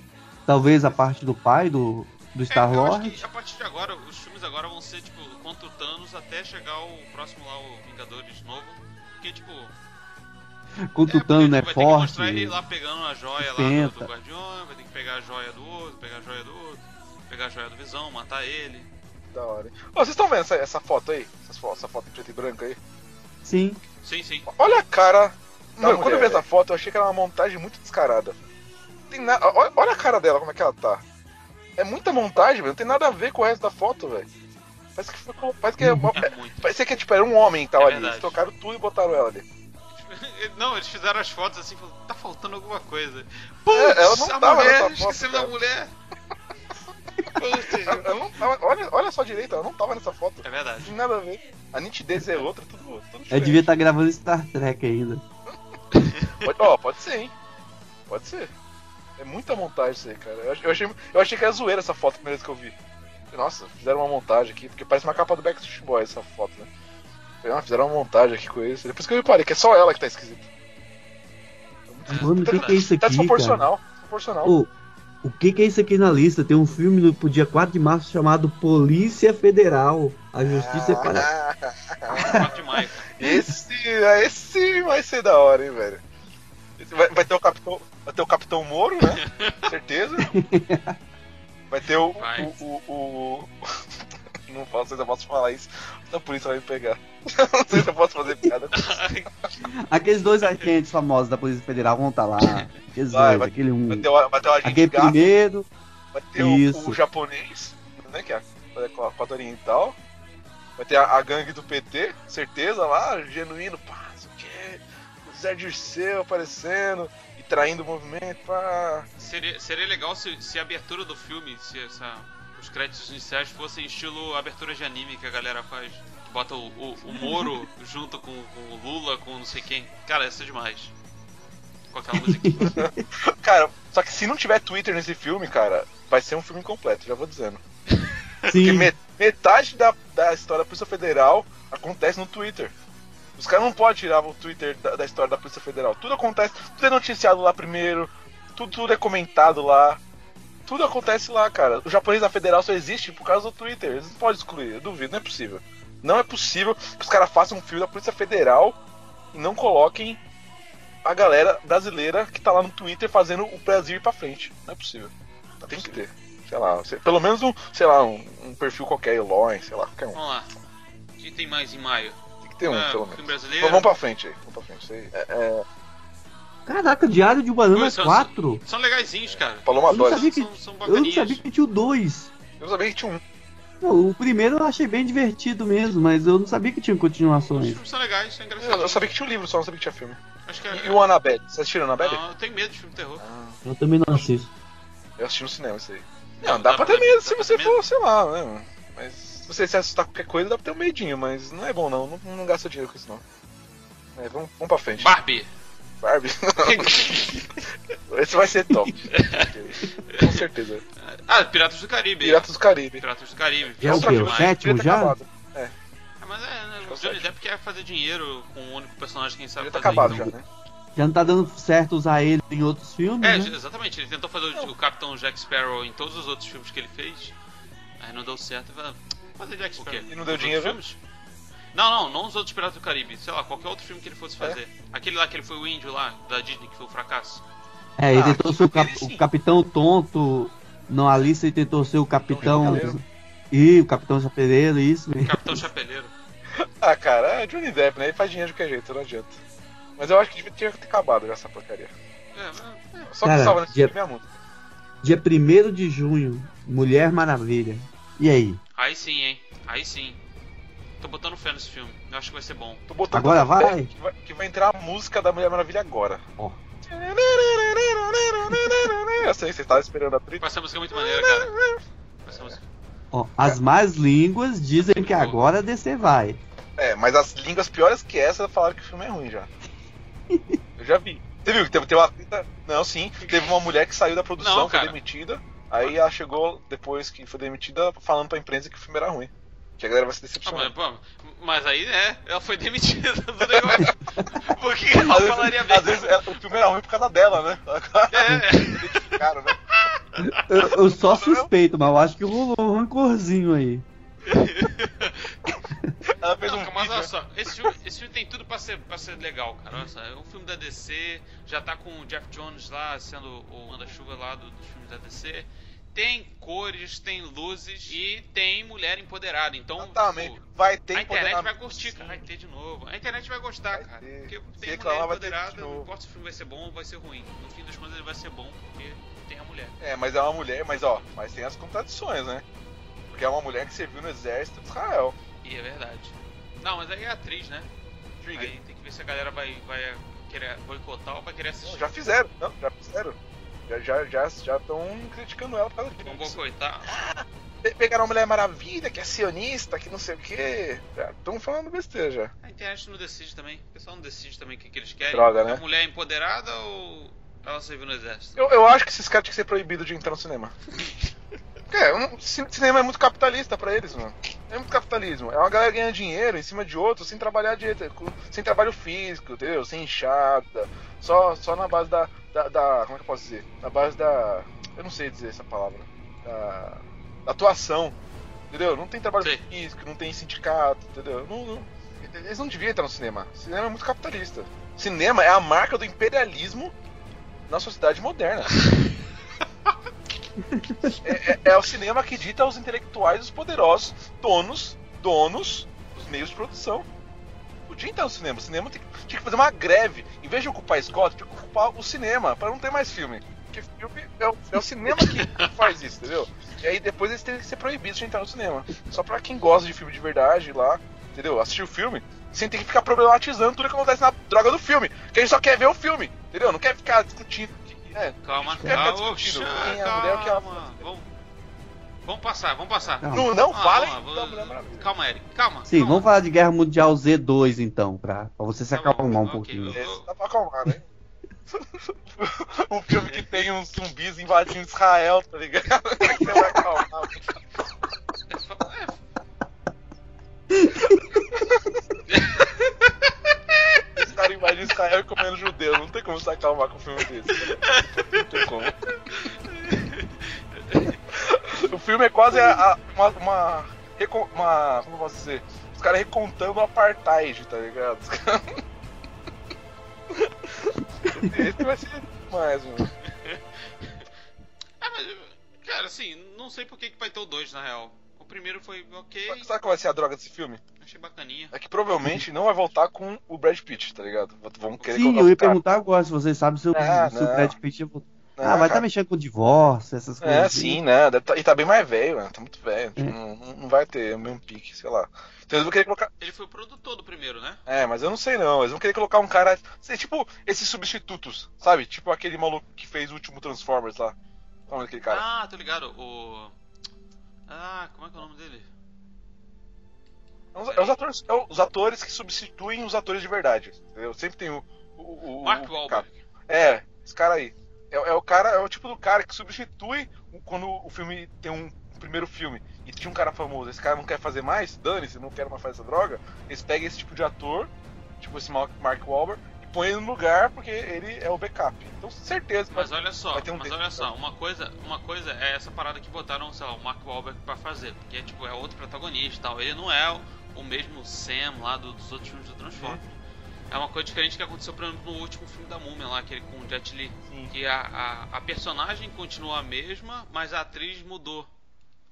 D: Talvez a parte do pai do, do
C: É,
D: Star-Lord.
C: acho que a partir de agora, os filmes agora vão ser, tipo, contra o Thanos até chegar o próximo lá, o Vingadores novo. Porque, tipo.
D: Quanto
C: é,
D: o Thanos
C: porque
D: é
C: vai ter que mostrar
D: forte.
C: ele lá pegando a joia lá do, do Guardião, vai ter que pegar a joia do outro, pegar a joia do outro, pegar a joia do Visão, matar ele.
B: Da hora. Ô, vocês estão vendo essa, essa foto aí? Essa, essa foto em preto e branco aí?
D: Sim.
C: Sim, sim.
B: Olha a cara. Meu, quando eu vi
C: mulher,
B: essa foto, eu achei que era uma montagem muito descarada. Tem na... olha, a cara dela, como é que ela tá. É muita montagem, velho. Não tem nada a ver com o resto da foto, velho. Parece que foi. Parece que é, uma-
C: É.
B: Parece que é, tipo, era um homem que tava
C: É
B: ali. Eles tocaram tudo e botaram ela ali.
C: Não, eles fizeram as fotos assim, falando, tá faltando alguma coisa.
B: É,
C: Putz,
B: ela não
C: a
B: tava
C: mulher,
B: nessa foto,
C: esquecemos da
B: cara. Ela- ela não tava- olha, olha só direito, ela não tava nessa foto.
C: É verdade.
B: Não tem nada a ver. A nitidez é outra, tudo, tudo
D: Eu devia estar gravando Star Trek ainda.
B: Pode, ó, pode ser, hein? Pode ser. É muita montagem isso aí, cara. Eu, eu achei, eu achei que era zoeira essa foto a primeira vez que eu vi. Nossa, fizeram uma montagem aqui, porque parece uma capa do Backstreet Boys essa foto, né? Falei, ah, fizeram uma montagem aqui com isso. Depois que eu reparei que é só ela que tá esquisita.
D: Mano, o que, que é isso
B: Tá
D: aqui, cara?
B: desproporcional. Desproporcional.
D: O que, que é isso aqui na lista? Tem um filme no, pro dia 4 de março chamado Polícia Federal. A Justiça é para.
C: 4 de maio.
B: Esse, esse vai ser da hora, hein, velho. Vai, vai ter o Capitão. Vai ter o Capitão Moro, né? Certeza. Vai ter o.
C: Vai.
B: o, o, o- Não posso, eu posso falar isso. A polícia vai me pegar. Não sei se eu posso fazer piada com isso.
D: Aqueles dois agentes famosos da Polícia Federal vão estar lá. Aqueles
B: Vai,
D: dois,
B: vai-
D: aquele um.
B: Vai ter o, vai ter o agente
D: Aquele
B: gato,
D: primeiro.
B: vai ter o,
D: Isso.
B: o japonês, né? Que é a a cota oriental. Vai ter a, a gangue do PT, certeza lá, genuíno, pá, não sei o Zé Dirceu aparecendo e traindo o movimento, pá.
C: Seria, seria legal se, se a abertura do filme, se essa, créditos iniciais fossem estilo abertura de anime que a galera faz. Bota o, o, o Moro junto com, com o Lula, com não sei quem. Cara, isso é demais. Com aquela musiquinha.
B: Cara, só que se não tiver Twitter nesse filme, cara, vai ser um filme incompleto, já vou dizendo. Porque
D: Sim.
B: me- metade da, da história da Polícia Federal acontece no Twitter. Os caras não podem tirar o Twitter da, da história da Polícia Federal. Tudo acontece, tudo é noticiado lá primeiro, tudo, tudo é comentado lá. Tudo acontece lá, cara. O japonês da Federal só existe por causa do Twitter. Eles não podem excluir, eu duvido, não é possível. Não é possível que os caras façam um filme da Polícia Federal e não coloquem a galera brasileira que tá lá no Twitter fazendo o Brasil ir pra frente. Não é possível. Tem que ter. Sei lá, pelo menos um, sei lá, um, um perfil qualquer, Eloy, sei lá, qualquer um.
C: Vamos lá. O que tem mais em maio?
B: Tem que ter um,
C: Ah,
B: pelo
C: filme
B: menos.
C: brasileiro.
B: Vamos vamos pra frente aí, vamos pra frente. Isso aí é, é
D: Caraca, Diário de Banana
C: Pô, são-
D: 4.
C: São legaisinhos, cara.
B: Paloma
D: Eu não sabia que,
C: São, são
D: eu não sabia que tinha o 2.
B: Eu sabia que tinha um.
D: Não, O primeiro eu achei bem divertido mesmo, mas eu não sabia que tinha
C: Os
D: continuações.
C: filmes são legais, são
B: Eu,
C: engraçados.
B: eu sabia que tinha um livro, só não sabia que tinha filme.
C: Acho que é.
B: E, o Annabelle? Vocês assistiram Annabelle?
C: Não, eu tenho medo de filme de terror.
D: Eu também não assisto.
B: Eu assisti no cinema isso aí.
C: Não,
B: Não, dá,
C: dá
B: pra ter medo se você for, sei lá, né? Mas se você se assustar com qualquer coisa, dá pra ter um medinho, mas não é bom não. Não, não gasta dinheiro com isso não. É, vamos, vamos pra frente.
C: Barbie.
B: Barbie. Esse vai ser top. Com certeza.
C: ah, Piratas do Caribe.
B: Piratas do Caribe.
C: Piratas do Caribe.
D: É o quê? O sétimo já?
B: acabado. É,
C: Ah, mas é, né?
B: é
C: O Johnny. Depp quer fazer dinheiro com o único personagem que ele sabe fazer.
B: acabado
C: então.
B: já, né?
D: Já não tá dando certo usar ele em outros filmes,
C: É,
D: né?
C: exatamente. Ele tentou fazer o, o Capitão Jack Sparrow em todos os outros filmes que ele fez. Aí não deu certo. e falou, Fazer Jack Sparrow.
B: E não deu dinheiro?
C: filmes? Não, não, não os outros Piratas do Caribe. Sei lá, qualquer outro filme que ele
B: É?
C: fosse fazer. Aquele lá que ele foi o índio lá, da Disney, que foi o fracasso.
D: É, ele
B: Ah,
D: tentou ser o, cap- o capitão tonto. Não, Alice ele tentou ser o capitão. Ih, o capitão chapeleiro, isso mesmo.
C: Capitão Chapeleiro.
B: Ah, cara, é Johnny Depp, né? Ele faz dinheiro de qualquer jeito, não adianta. Mas eu acho que devia tinha que ter acabado já essa porcaria.
C: É, é, é.
B: Só
D: Cara,
B: que salva nesse
D: dia-
B: filme é.
D: Dia 1 de junho, Mulher Maravilha. E aí?
C: Aí sim, hein? Aí sim. Tô botando fé nesse filme. Eu acho que vai ser bom.
B: Tô botando
D: Agora vai?
B: Que vai, que vai entrar a música da Mulher Maravilha agora.
D: Ó.
B: Eu sei, você estava esperando a trilha.
C: Essa música é muito maneira, cara. Essa música.
D: Ó, as más línguas dizem que agora DC vai.
B: É, mas as línguas piores que essa falaram que o filme é ruim já. Eu já vi. Você viu que teve, teve uma treta? Não, sim. Teve uma mulher que saiu da produção,
C: Não,
B: foi demitida. Aí ela chegou, depois que foi demitida, falando pra imprensa que o filme era ruim. Que a galera vai se
C: Ah,
B: decepcionar.
C: mas, pô, mas aí, né? Ela foi demitida do negócio. Por que ela
B: Às vezes,
C: falaria bem?
B: às vezes é, o filme era ruim por causa dela, né?
C: É.
B: Né?
D: Eu, eu só suspeito, mas eu acho que rolou um rancorzinho aí.
B: Ela fez
C: Não,
B: um
C: mas
B: vídeo,
C: olha
B: né?
C: só, esse filme, esse filme tem tudo pra ser, pra ser legal, cara. Olha só, é um filme da DC, já tá com o Jeff Jones lá sendo o manda-chuva lá do- dos filmes da DC. Tem cores, tem luzes e tem mulher empoderada. Então,
B: Exatamente.
C: pô,
B: Vai ter
C: a internet vai curtir, cara. Vai ter de novo. A internet vai gostar,
B: Vai
C: cara.
B: ter.
C: Porque
B: Se
C: tem
B: reclamar,
C: mulher empoderada, não importa se o filme vai ser bom ou vai ser ruim. No fim das contas ele vai ser bom, porque tem a mulher.
B: É, mas é uma mulher, mas ó, mas tem as contradições, né? Porque é uma mulher que serviu no exército de Israel.
C: E é verdade. Não, mas aí é atriz, né?
B: Diga.
C: Aí tem que ver se a galera vai, vai querer boicotar ou vai querer assistir.
B: Já fizeram, não, já fizeram. Já já já já estão criticando ela por causa disso.
C: boicotar.
B: Pe- Pegaram a Mulher Maravilha, que é sionista, que não sei o quê. Já estão falando besteira já.
C: A internet não decide também. O pessoal não decide também o que, que eles querem.
B: Droga, né?
C: A mulher é empoderada ou ela serviu no exército?
B: Eu, eu acho que esses caras tinham que ser proibidos de entrar no cinema. É, um, ci- cinema é muito capitalista pra eles, mano. É muito capitalismo. É uma galera ganhando dinheiro em cima de outros sem trabalhar direito, sem trabalho físico, entendeu? Sem enxada. Só, só na base da, da, da- Como é que eu posso dizer? Na base da. Eu não sei dizer essa palavra. Da, da atuação. Entendeu? Não tem trabalho
C: Sei.
B: físico, não tem sindicato, entendeu? Não, não- eles não deviam entrar no cinema. Cinema é muito capitalista. Cinema é a marca do imperialismo na sociedade moderna. é, é- é o cinema que dita aos intelectuais, os poderosos, donos, donos dos meios de produção. Podia entrar no cinema. O cinema tem, tinha que fazer uma greve. Em vez de ocupar a escola, tinha que ocupar o cinema, para não ter mais filme. Porque filme é o, é o cinema que faz isso, entendeu? E aí depois eles têm que ser proibidos de entrar no cinema. Só pra quem gosta de filme de verdade lá, entendeu? Assistir o filme, sem ter que ficar problematizando tudo que acontece na droga do filme. Que a gente só quer ver o filme, entendeu? Não quer ficar discutindo. É,
C: Calma,
B: não
C: calma, oxa,
B: quem é a mulher, o que ela
C: calma.
B: faz.
C: Vamos, vamos passar, vamos passar.
D: Calma.
B: Não, não
C: Ah,
B: falem
C: vamos
B: Maravilha.
C: Calma, Eric, calma.
D: Sim,
C: calma.
D: vamos falar de Guerra Mundial Z2 então, pra, pra você se
C: Tá bom,
D: acalmar um
C: ok.
D: pouquinho.
B: Esse dá pra acalmar, né? um filme que tem uns zumbis invadindo Israel, tá ligado? Você vai acalmar. Os caras invadindo Israel e comendo judeu. Não tem como se acalmar com um filme desse. Não tem como. O filme é quase a- a- uma, uma, uma- Como eu posso dizer? Os caras recontando o apartheid, tá ligado? Esse, vai ser demais, mano.
C: Ah, mas, cara, assim, não sei por que, que vai ter o 2 na real. O primeiro foi ok,
B: Sabe qual vai ser a droga desse filme?
C: achei bacaninha.
B: É que provavelmente não vai voltar com o Brad Pitt, tá ligado? Vamos querer
D: Sim, eu ia perguntar agora se vocês sabem se o,
B: Ah,
D: se o. Brad Pitt. ia voltar.
B: Não,
D: Ah, vai estar
B: cara.
D: mexendo com o divórcio, essas coisas.
B: É,
D: assim.
B: sim, né? Deve tá- e tá bem mais velho, né? Tá muito velho.
D: É.
B: não, não vai ter o mesmo pique, sei lá. Então eles vão querer colocar.
C: Ele foi o produtor do primeiro, né?
B: É, mas eu não sei não. Eles vão querer colocar um cara. sei, Tipo, esses substitutos, sabe? Tipo aquele maluco que fez o último Transformers lá. Qual é daquele cara?
C: Ah, tô ligado. O. Ah, como é que é o nome dele?
B: É os, é os atores, é os atores que substituem os atores de verdade. Entendeu? Sempre tem o. o, o
C: Mark Wahlberg.
B: É, esse cara aí. É, é o cara, é o tipo do cara que substitui quando o filme tem um primeiro filme e tinha um cara famoso, esse cara não quer fazer mais, dane-se, não quero mais fazer essa droga. Eles pegam esse tipo de ator, tipo esse Mark Wahlberg, põe ele no lugar porque ele é o backup. Então, certeza.
C: Mas olha só,
B: um
C: mas olha só, uma coisa, uma coisa é essa parada que botaram, sei lá, o Mark Wahlberg pra fazer, porque tipo, é outro protagonista e tal. Ele não é o, o mesmo Sam lá do- dos outros filmes do Transformers. É uma coisa diferente que aconteceu, por exemplo, no último filme da Múmia lá, aquele com o Jet Li.
B: Sim.
C: Que a, a, a personagem continua a mesma, mas a atriz mudou.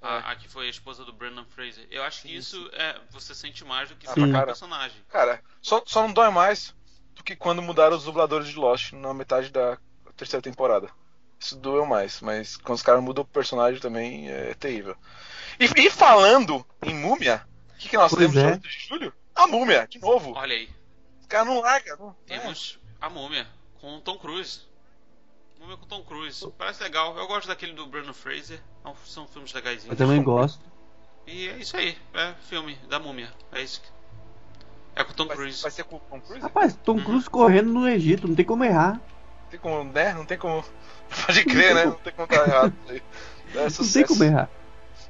C: A, a que foi a esposa do Brandon Fraser. Eu acho que isso é. Você sente mais do que
B: Ah,
C: ser
B: pra
C: um
B: cara.
C: personagem.
B: Cara, só, só não dói mais do que quando mudaram os dubladores de Lost na metade da terceira temporada. Isso doeu mais, mas quando os caras mudam o personagem também é terrível. E, e falando em múmia, o que, que nós
D: Pois
B: temos
D: é.
B: no 8 de julho? A múmia, de novo.
C: Olha aí,
B: Os caras não largam. Não, é.
C: temos a Múmia com o Tom Cruise. Múmia com Tom Cruise. Parece legal. Eu gosto daquele do Brandon Fraser. São- São filmes legaisinhos.
D: Eu também gosto.
C: E é isso aí. É filme da Múmia. É isso. que- É com o Tom
B: vai,
C: Cruise.
B: vai ser com o Tom Cruise?
D: Rapaz, Tom Cruise correndo no Egito, não tem como errar.
B: Não tem como, né? Não tem como. Pode crer, né? Não tem como estar errado. É
D: Não tem como errar.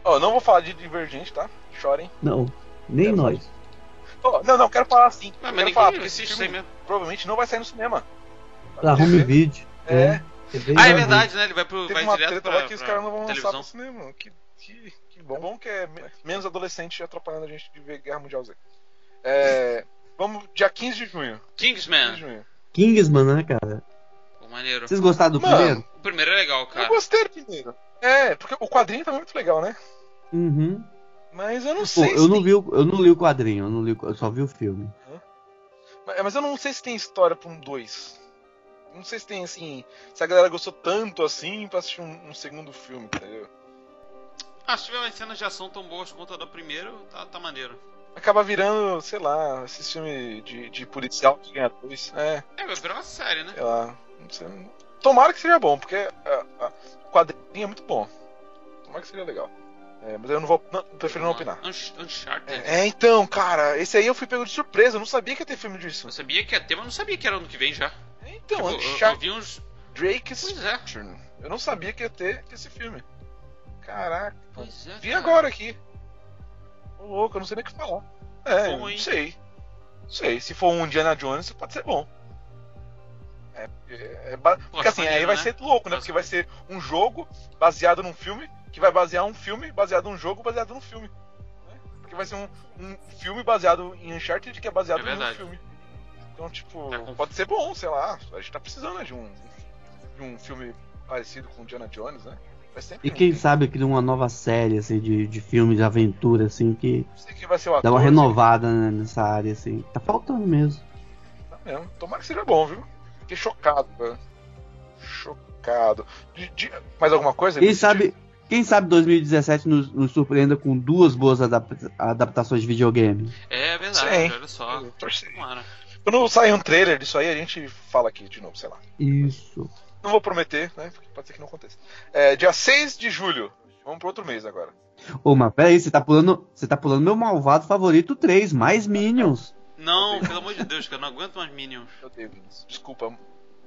B: Ó, não vou falar de Divergente, tá? Chorem.
D: Não, nem
B: Quero
D: nós.
B: Ó, não, não, quero falar assim.
C: Ah, mas
B: falar, porque esse filme
C: isso aí mesmo.
B: provavelmente não vai sair no cinema.
D: Pra home video.
B: É.
D: TV
C: Ah, é verdade, né? Ele vai, pro,
B: Teve
C: vai
B: uma
C: direto
B: treta
C: pra,
B: lá que os
C: pra
B: caras não vão lançar
C: televisão.
B: pro cinema. Que, que, que bom. É bom que é me- menos adolescente atrapalhando a gente de ver Guerra Mundial Z. É, vamos, dia 15 de junho. 15 de
C: Kingsman.
B: junho.
D: Kingsman, né, cara?
C: Pô, maneiro.
D: Vocês gostaram do
B: Mano,
D: primeiro?
C: O primeiro é legal,
B: Eu
C: cara.
B: gostei do primeiro. É, porque o quadrinho também é muito legal, né?
D: Uhum.
B: Mas eu não
D: Pô,
B: sei
D: eu
B: se
D: não,
B: tem-
D: vi o, eu não li o quadrinho, eu, não li, eu só vi o filme.
B: Mas mas eu não sei se tem história pra um 2. Não sei se tem assim. Se a galera gostou tanto assim pra assistir um, um segundo filme, entendeu?
C: Ah, se tiver umas cenas de ação tão boas quanto a do primeiro, tá, tá maneiro.
B: Acaba virando, sei lá, esse filme de, de policial que ganha dois. É,
C: É, vai virar uma série, né?
B: sei lá. Sei. Tomara que seja bom, porque a- a- o quadrinho é muito bom. Tomara que seja legal. É, mas eu não vou. Não, prefiro não opinar.
C: Unch- Uncharted.
B: É, então, cara, esse aí eu fui pego de surpresa, eu não sabia que ia ter filme disso.
C: Eu sabia que ia ter, mas não sabia que era ano que vem já.
B: Então,
C: Tipo, eu, eu
B: Uncharted
C: vi uns.
B: Drake's
C: Pois é.
B: Eu não sabia que ia ter esse filme. Caraca.
C: Pois é,
B: Vi
C: cara.
B: agora aqui. Louco, eu não sei nem o que falar. É,
C: Bom,
B: não sei. Não sei. Se for um Indiana Jones, pode ser bom. É, é, é porque assim,
C: maneiro,
B: aí vai
C: né?
B: ser louco, né?
C: Mas-
B: Porque vai ser um jogo baseado num filme, que vai basear um filme baseado num jogo baseado num filme. né? Porque vai ser um, um filme baseado em Uncharted que é baseado
C: É
B: em um filme. Então, tipo,
C: com-
B: pode ser bom, sei lá. A gente tá precisando né, de um, de um filme parecido com Indiana Jones, né?
D: E
B: um-
D: quem sabe cria uma nova série, assim, de, de filme de aventura, assim, que
B: o ator.
D: dá uma
B: assim.
D: renovada né, nessa área, assim. Tá faltando mesmo.
B: Tá mesmo. Tomara que seja bom, viu? Fiquei chocado, velho. Chocado. De- de- Mais alguma coisa?
D: Quem sabe, quem sabe 2017 nos, nos surpreenda com duas boas adap- adaptações de videogame.
C: É verdade,
B: Sim.
C: olha só.
B: Torci. Quando sair um trailer disso aí, a gente fala aqui de novo, sei lá.
D: Isso.
B: Não vou prometer, né? Porque pode ser que não aconteça. É, dia 6 de julho. Vamos pro outro mês agora.
D: Ô, mas peraí, você tá pulando. Você tá pulando meu malvado favorito 3, mais Minions.
C: Não, pelo amor de Deus, cara, eu não aguento mais Minions.
B: Eu odeio Minions. Desculpa,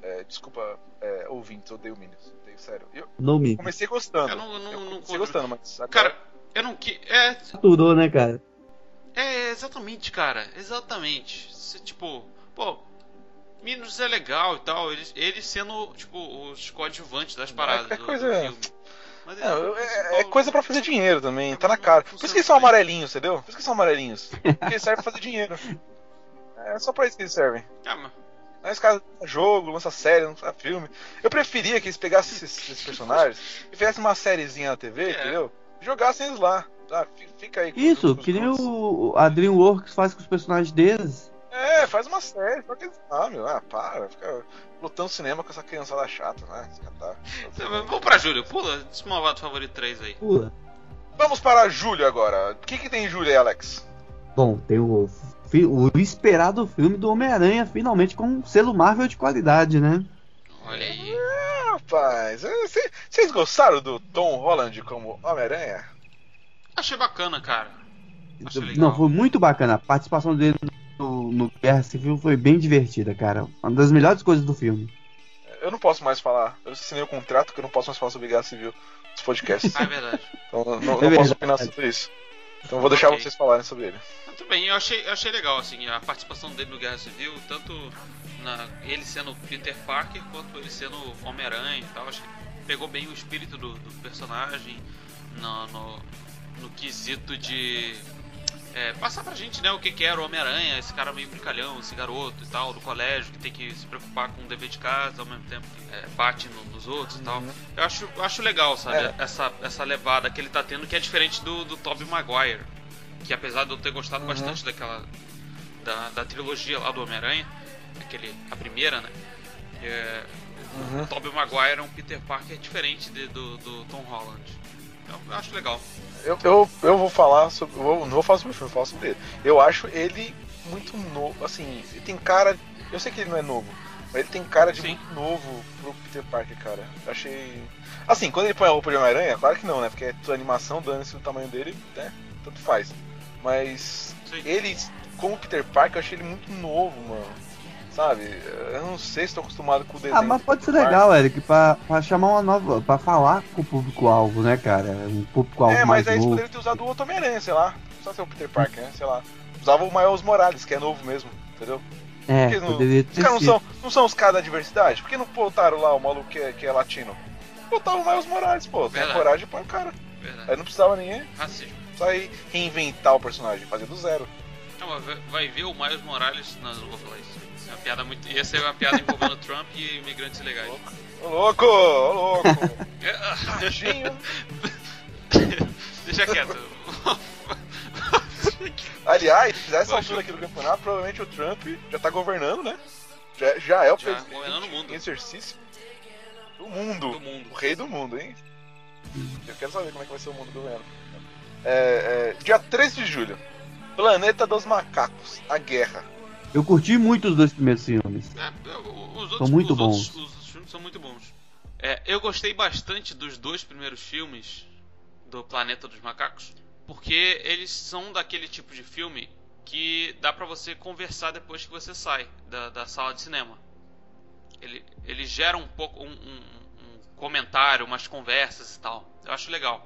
B: é, desculpa, é, ouvintes, eu odeio Minions. Odeio, sério. Eu
D: No me
B: comecei gostando.
C: Eu não, não,
B: Eu
C: não
B: comecei gostando, mas agora...
C: Cara, eu não que. É,
D: saturou, né, cara?
C: é, exatamente, cara. Exatamente. Você, tipo, pô, Minions é legal e tal. Eles, eles sendo, tipo, os coadjuvantes das paradas
B: é
C: do,
B: coisa-
C: do filme. Mas
B: É,
C: eles-
B: é- é coisa pra fazer dinheiro também, tá na cara. Por isso que eles são amarelinhos, entendeu? Por isso que eles são amarelinhos. Porque eles servem pra fazer dinheiro. É só pra isso que eles servem.
C: Ah, mas
B: Aí os caras lançam jogo, lançam série, lançam filme. Eu preferia que eles pegassem esses, esses personagens e fizessem uma sériezinha na TV,
C: É.
B: entendeu? E jogassem eles lá. Ah, fi- fica aí com
D: Isso,
B: com os
D: que nem o, a Dreamworks faz com os personagens deles.
B: É, faz uma série, só que eles. Ah, meu, ah, para, fica lutando cinema com essa criançada chata, né? Catar.
C: Vamos pra Júlio, pula esse malvado favorito 3 aí.
D: Pula.
B: Vamos para julho agora. O que, que tem em julho aí, Alex?
D: Bom, tem o, o esperado filme do Homem-Aranha, finalmente com um selo Marvel de qualidade, né?
C: Olha aí.
B: Rapaz, é, cê- vocês gostaram do Tom Holland como Homem-Aranha?
C: Achei bacana, cara. Achei legal.
D: Não, foi muito bacana. A participação dele no, no Guerra Civil foi bem divertida, cara. Uma das melhores coisas do filme.
B: Eu não posso mais falar. Eu assinei o contrato que eu não posso mais falar sobre guerra civil nos podcasts.
C: Ah, é verdade.
B: Então eu não, não
D: É
B: posso
D: verdade.
B: opinar sobre isso. Então vou deixar
C: Ok.
B: vocês falarem sobre ele.
C: Muito bem, eu achei, eu achei legal assim a participação dele no Guerra Civil, tanto na, ele sendo Peter Parker quanto ele sendo Homem-Aranha e tal. Acho que pegou bem o espírito do, do personagem no, no, no quesito de é, passar pra gente né, o que, que era o Homem-Aranha, esse cara meio brincalhão, esse garoto e tal, do colégio, que tem que se preocupar com o dever de casa ao mesmo tempo que é, bate no- nos outros e tal. Eu acho, acho legal, sabe,
B: É.
C: essa, essa levada que ele tá tendo, que é diferente do, do Tobey Maguire que apesar de eu ter gostado
B: Uhum.
C: bastante daquela da, da trilogia lá do Homem-Aranha, aquele a primeira, né? É,
B: Uhum.
C: O Tobey Maguire é um Peter Parker diferente de- do, do Tom Holland. Eu, eu acho legal.
B: Eu, eu, eu vou falar sobre. eu não vou falar sobre o filme, vou falar sobre ele. Eu acho ele muito novo. Assim, ele tem cara. Eu sei que ele não é novo, mas ele tem cara de
C: Sim.
B: muito novo pro Peter Parker, cara. Eu achei. Assim, quando ele põe a roupa de Homem-Aranha, claro que não, né? Porque é tua animação, dane-se o tamanho dele, né? Tanto faz. Mas
C: Sim.
B: ele, como Peter Parker, eu achei ele muito novo, mano. Sabe? Eu não sei se tô acostumado com o desenho.
D: Ah, mas pode ser legal, Eric, pra, pra chamar uma nova. pra falar com o público-alvo, né, cara? Um público-alvo
B: É,
D: mais
B: mas aí eles
D: novo.
B: poderiam ter usado o outro Homem-Aranha, sei lá. Precisa ser o Peter Parker, né? Sei lá. Usava o Miles Morales, que é novo mesmo, entendeu?
D: É,
B: Porque não-
D: poderia
B: Os caras não são, não são os caras da diversidade? Por que não botaram lá o maluco que é, que é latino? Botaram o Miles Morales, pô. Tem coragem, põe o cara.
C: Verdade.
B: Aí não precisava nem
C: Racismo.
B: precisava ir reinventar o personagem, fazer do zero.
C: Não, mas vai- ver o Miles Morales. Não vou falar isso. Uma piada muito. Ia ser uma piada envolvendo Trump e imigrantes ilegais.
B: Ô louco, ô louco.
C: É, ah,
B: Tadinho.
C: Deixa quieto.
B: Aliás, nessa
C: Poxa.
B: altura aqui do campeonato, provavelmente o Trump já tá governando, né? Já, já é o
C: Já,
B: presidente
C: governando o mundo.
B: em exercício do mundo.
C: Do mundo.
B: O rei do mundo, hein? Eu quero saber como é que vai ser o mundo governo. É, é, dia 13 de julho. Planeta dos Macacos, a guerra.
D: Eu curti muito os dois primeiros filmes.
C: É, os outros,
D: São muito
C: os outros-
D: bons.
C: os outros filmes são muito bons. É, eu gostei bastante dos dois primeiros filmes do Planeta dos Macacos, porque eles são daquele tipo de filme que dá pra você conversar depois que você sai da, da sala de cinema. Ele, ele gera um pouco um, um- um comentário, umas conversas e tal. Eu acho legal.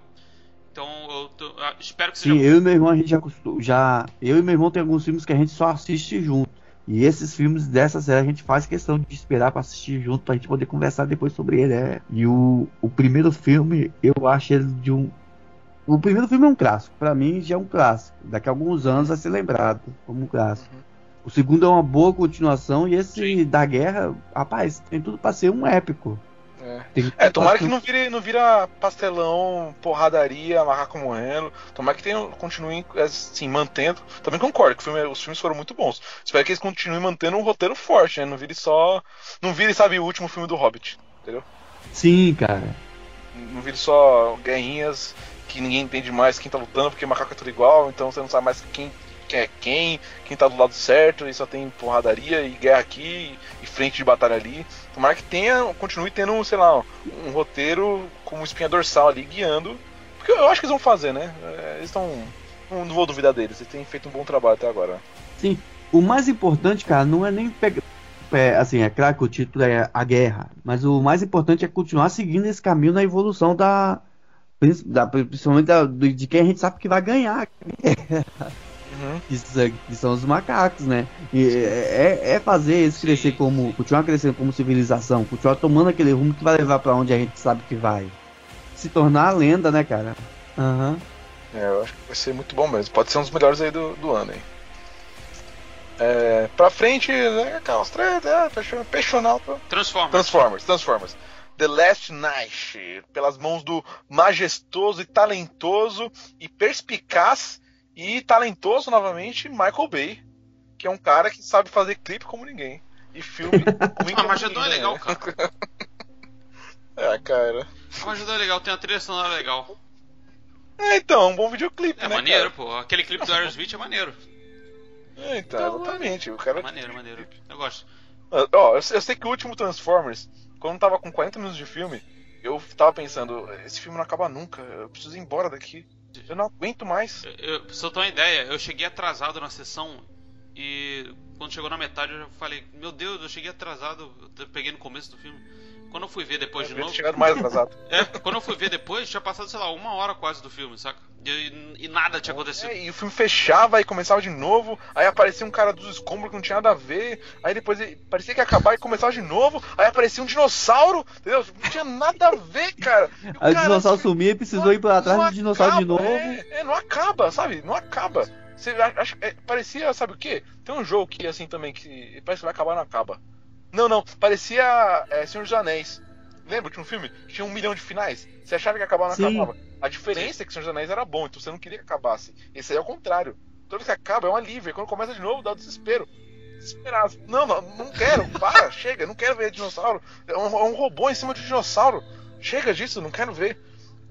C: Então eu, tô- eu espero que seja
D: Sim, eu e meu irmão a gente já, já. Eu e meu irmão tem alguns filmes que a gente só assiste junto. E esses filmes dessa série a gente faz questão de esperar pra assistir junto pra gente poder conversar depois sobre ele. É. E o, o primeiro filme, eu acho ele de um. O primeiro filme é um clássico. Pra mim já é um clássico. Daqui a alguns anos vai ser lembrado como um clássico. O segundo é uma boa continuação. E esse
C: Sim.
D: da guerra, rapaz, tem tudo pra ser um épico.
B: É. É, tomara que não vire, não vira pastelão, porradaria, macaco morrendo. Tomara que tenham, continuem assim, mantendo. Também concordo que filme- os filmes foram muito bons. Espero que eles continuem mantendo um roteiro forte, né? Não vire só. Não vire, sabe, o último filme do Hobbit, entendeu?
D: Sim, cara.
B: Não vire só guerrinhas que ninguém entende mais quem tá lutando, porque macaco é tudo igual, então você não sabe mais quem é quem, quem tá do lado certo, e só tem porradaria e guerra aqui e frente de batalha ali. Tomara que tenha, continue tendo, sei lá, um roteiro como espinha dorsal ali guiando. Porque eu acho que eles vão fazer, né? É, Eles estão. Não, vou duvidar deles, eles têm feito um bom trabalho até agora.
D: Sim, o mais importante, cara, não é nem pegar. É, assim, é claro que o título é a guerra, mas o mais importante é continuar seguindo esse caminho na evolução da. da- principalmente da- de quem a gente sabe que vai ganhar.
B: Uhum.
D: Isso é- que são os macacos, né? E é, é fazer eles crescer como. continuar crescendo como civilização, continuar tomando aquele rumo que vai levar pra onde a gente sabe que vai. Se tornar a lenda, né, cara? Aham.
B: É, eu acho que vai ser muito bom mesmo. Pode ser um dos melhores aí do, do ano, hein? É, pra frente, né, aquelas três, é, fechonal pra-
C: Transformers.
B: Transformers, Transformers. The Last Night, pelas mãos do majestoso e talentoso e perspicaz e talentoso novamente Michael Bay, que é um cara que sabe fazer clipe como ninguém. E filme ruim
C: Ah,
B: como
C: mas já não é legal,
B: né?
C: cara.
B: É, cara.
C: Mas já é legal, tem uma trilha sonora legal.
B: É, então, um bom videoclipe,
C: É
B: né,
C: maneiro,
B: cara?
C: pô. Aquele clipe do Aerosmith é maneiro.
B: É, então, exatamente. O cara...
C: Maneiro, maneiro. Eu gosto.
B: Ah, Ó, eu, sei- eu sei que o último Transformers, quando tava com 40 minutos de filme, eu tava pensando, esse filme não acaba nunca, eu preciso ir embora daqui. Eu não aguento mais.
C: Eu, pra você ter uma ideia, eu cheguei atrasado na sessão e quando chegou na metade eu já falei, meu Deus, eu cheguei atrasado, eu peguei no começo do filme. Quando eu fui ver depois
B: Eu
C: de
B: devia ter
C: novo.
B: chegado mais atrasado.
C: É, quando eu fui ver depois, tinha passado, sei lá, uma hora quase do filme, saca? E, e nada tinha acontecido.
B: É, e o filme fechava e começava de novo, aí aparecia um cara dos escombros que não tinha nada a ver, aí depois ele- parecia que ia acabar e começava de novo, aí aparecia um dinossauro, entendeu? Não tinha nada a ver, cara. E o
D: Aí o dinossauro
B: assim,
D: sumiu e precisou ir pra atrás
B: não
D: do dinossauro de
B: acaba,
D: novo.
B: É, é, não acaba, sabe? Não acaba. Você acha- é, parecia, sabe o quê? Tem um jogo que assim também que parece que vai acabar, não acaba. Não, não, parecia é, Senhor dos Anéis. Lembra que um filme tinha um milhão de finais? Você achava que ia acabar, não
D: Sim.
B: acabava. A diferença é que Senhor dos Anéis era bom, então você não queria que acabasse. Esse aí é o contrário. Toda vez que acaba é um alívio, e quando começa de novo dá um desespero. Desesperado. Não, não, não quero, para, chega, não quero ver dinossauro. É um, é um robô em cima de um dinossauro. Chega disso, não quero ver.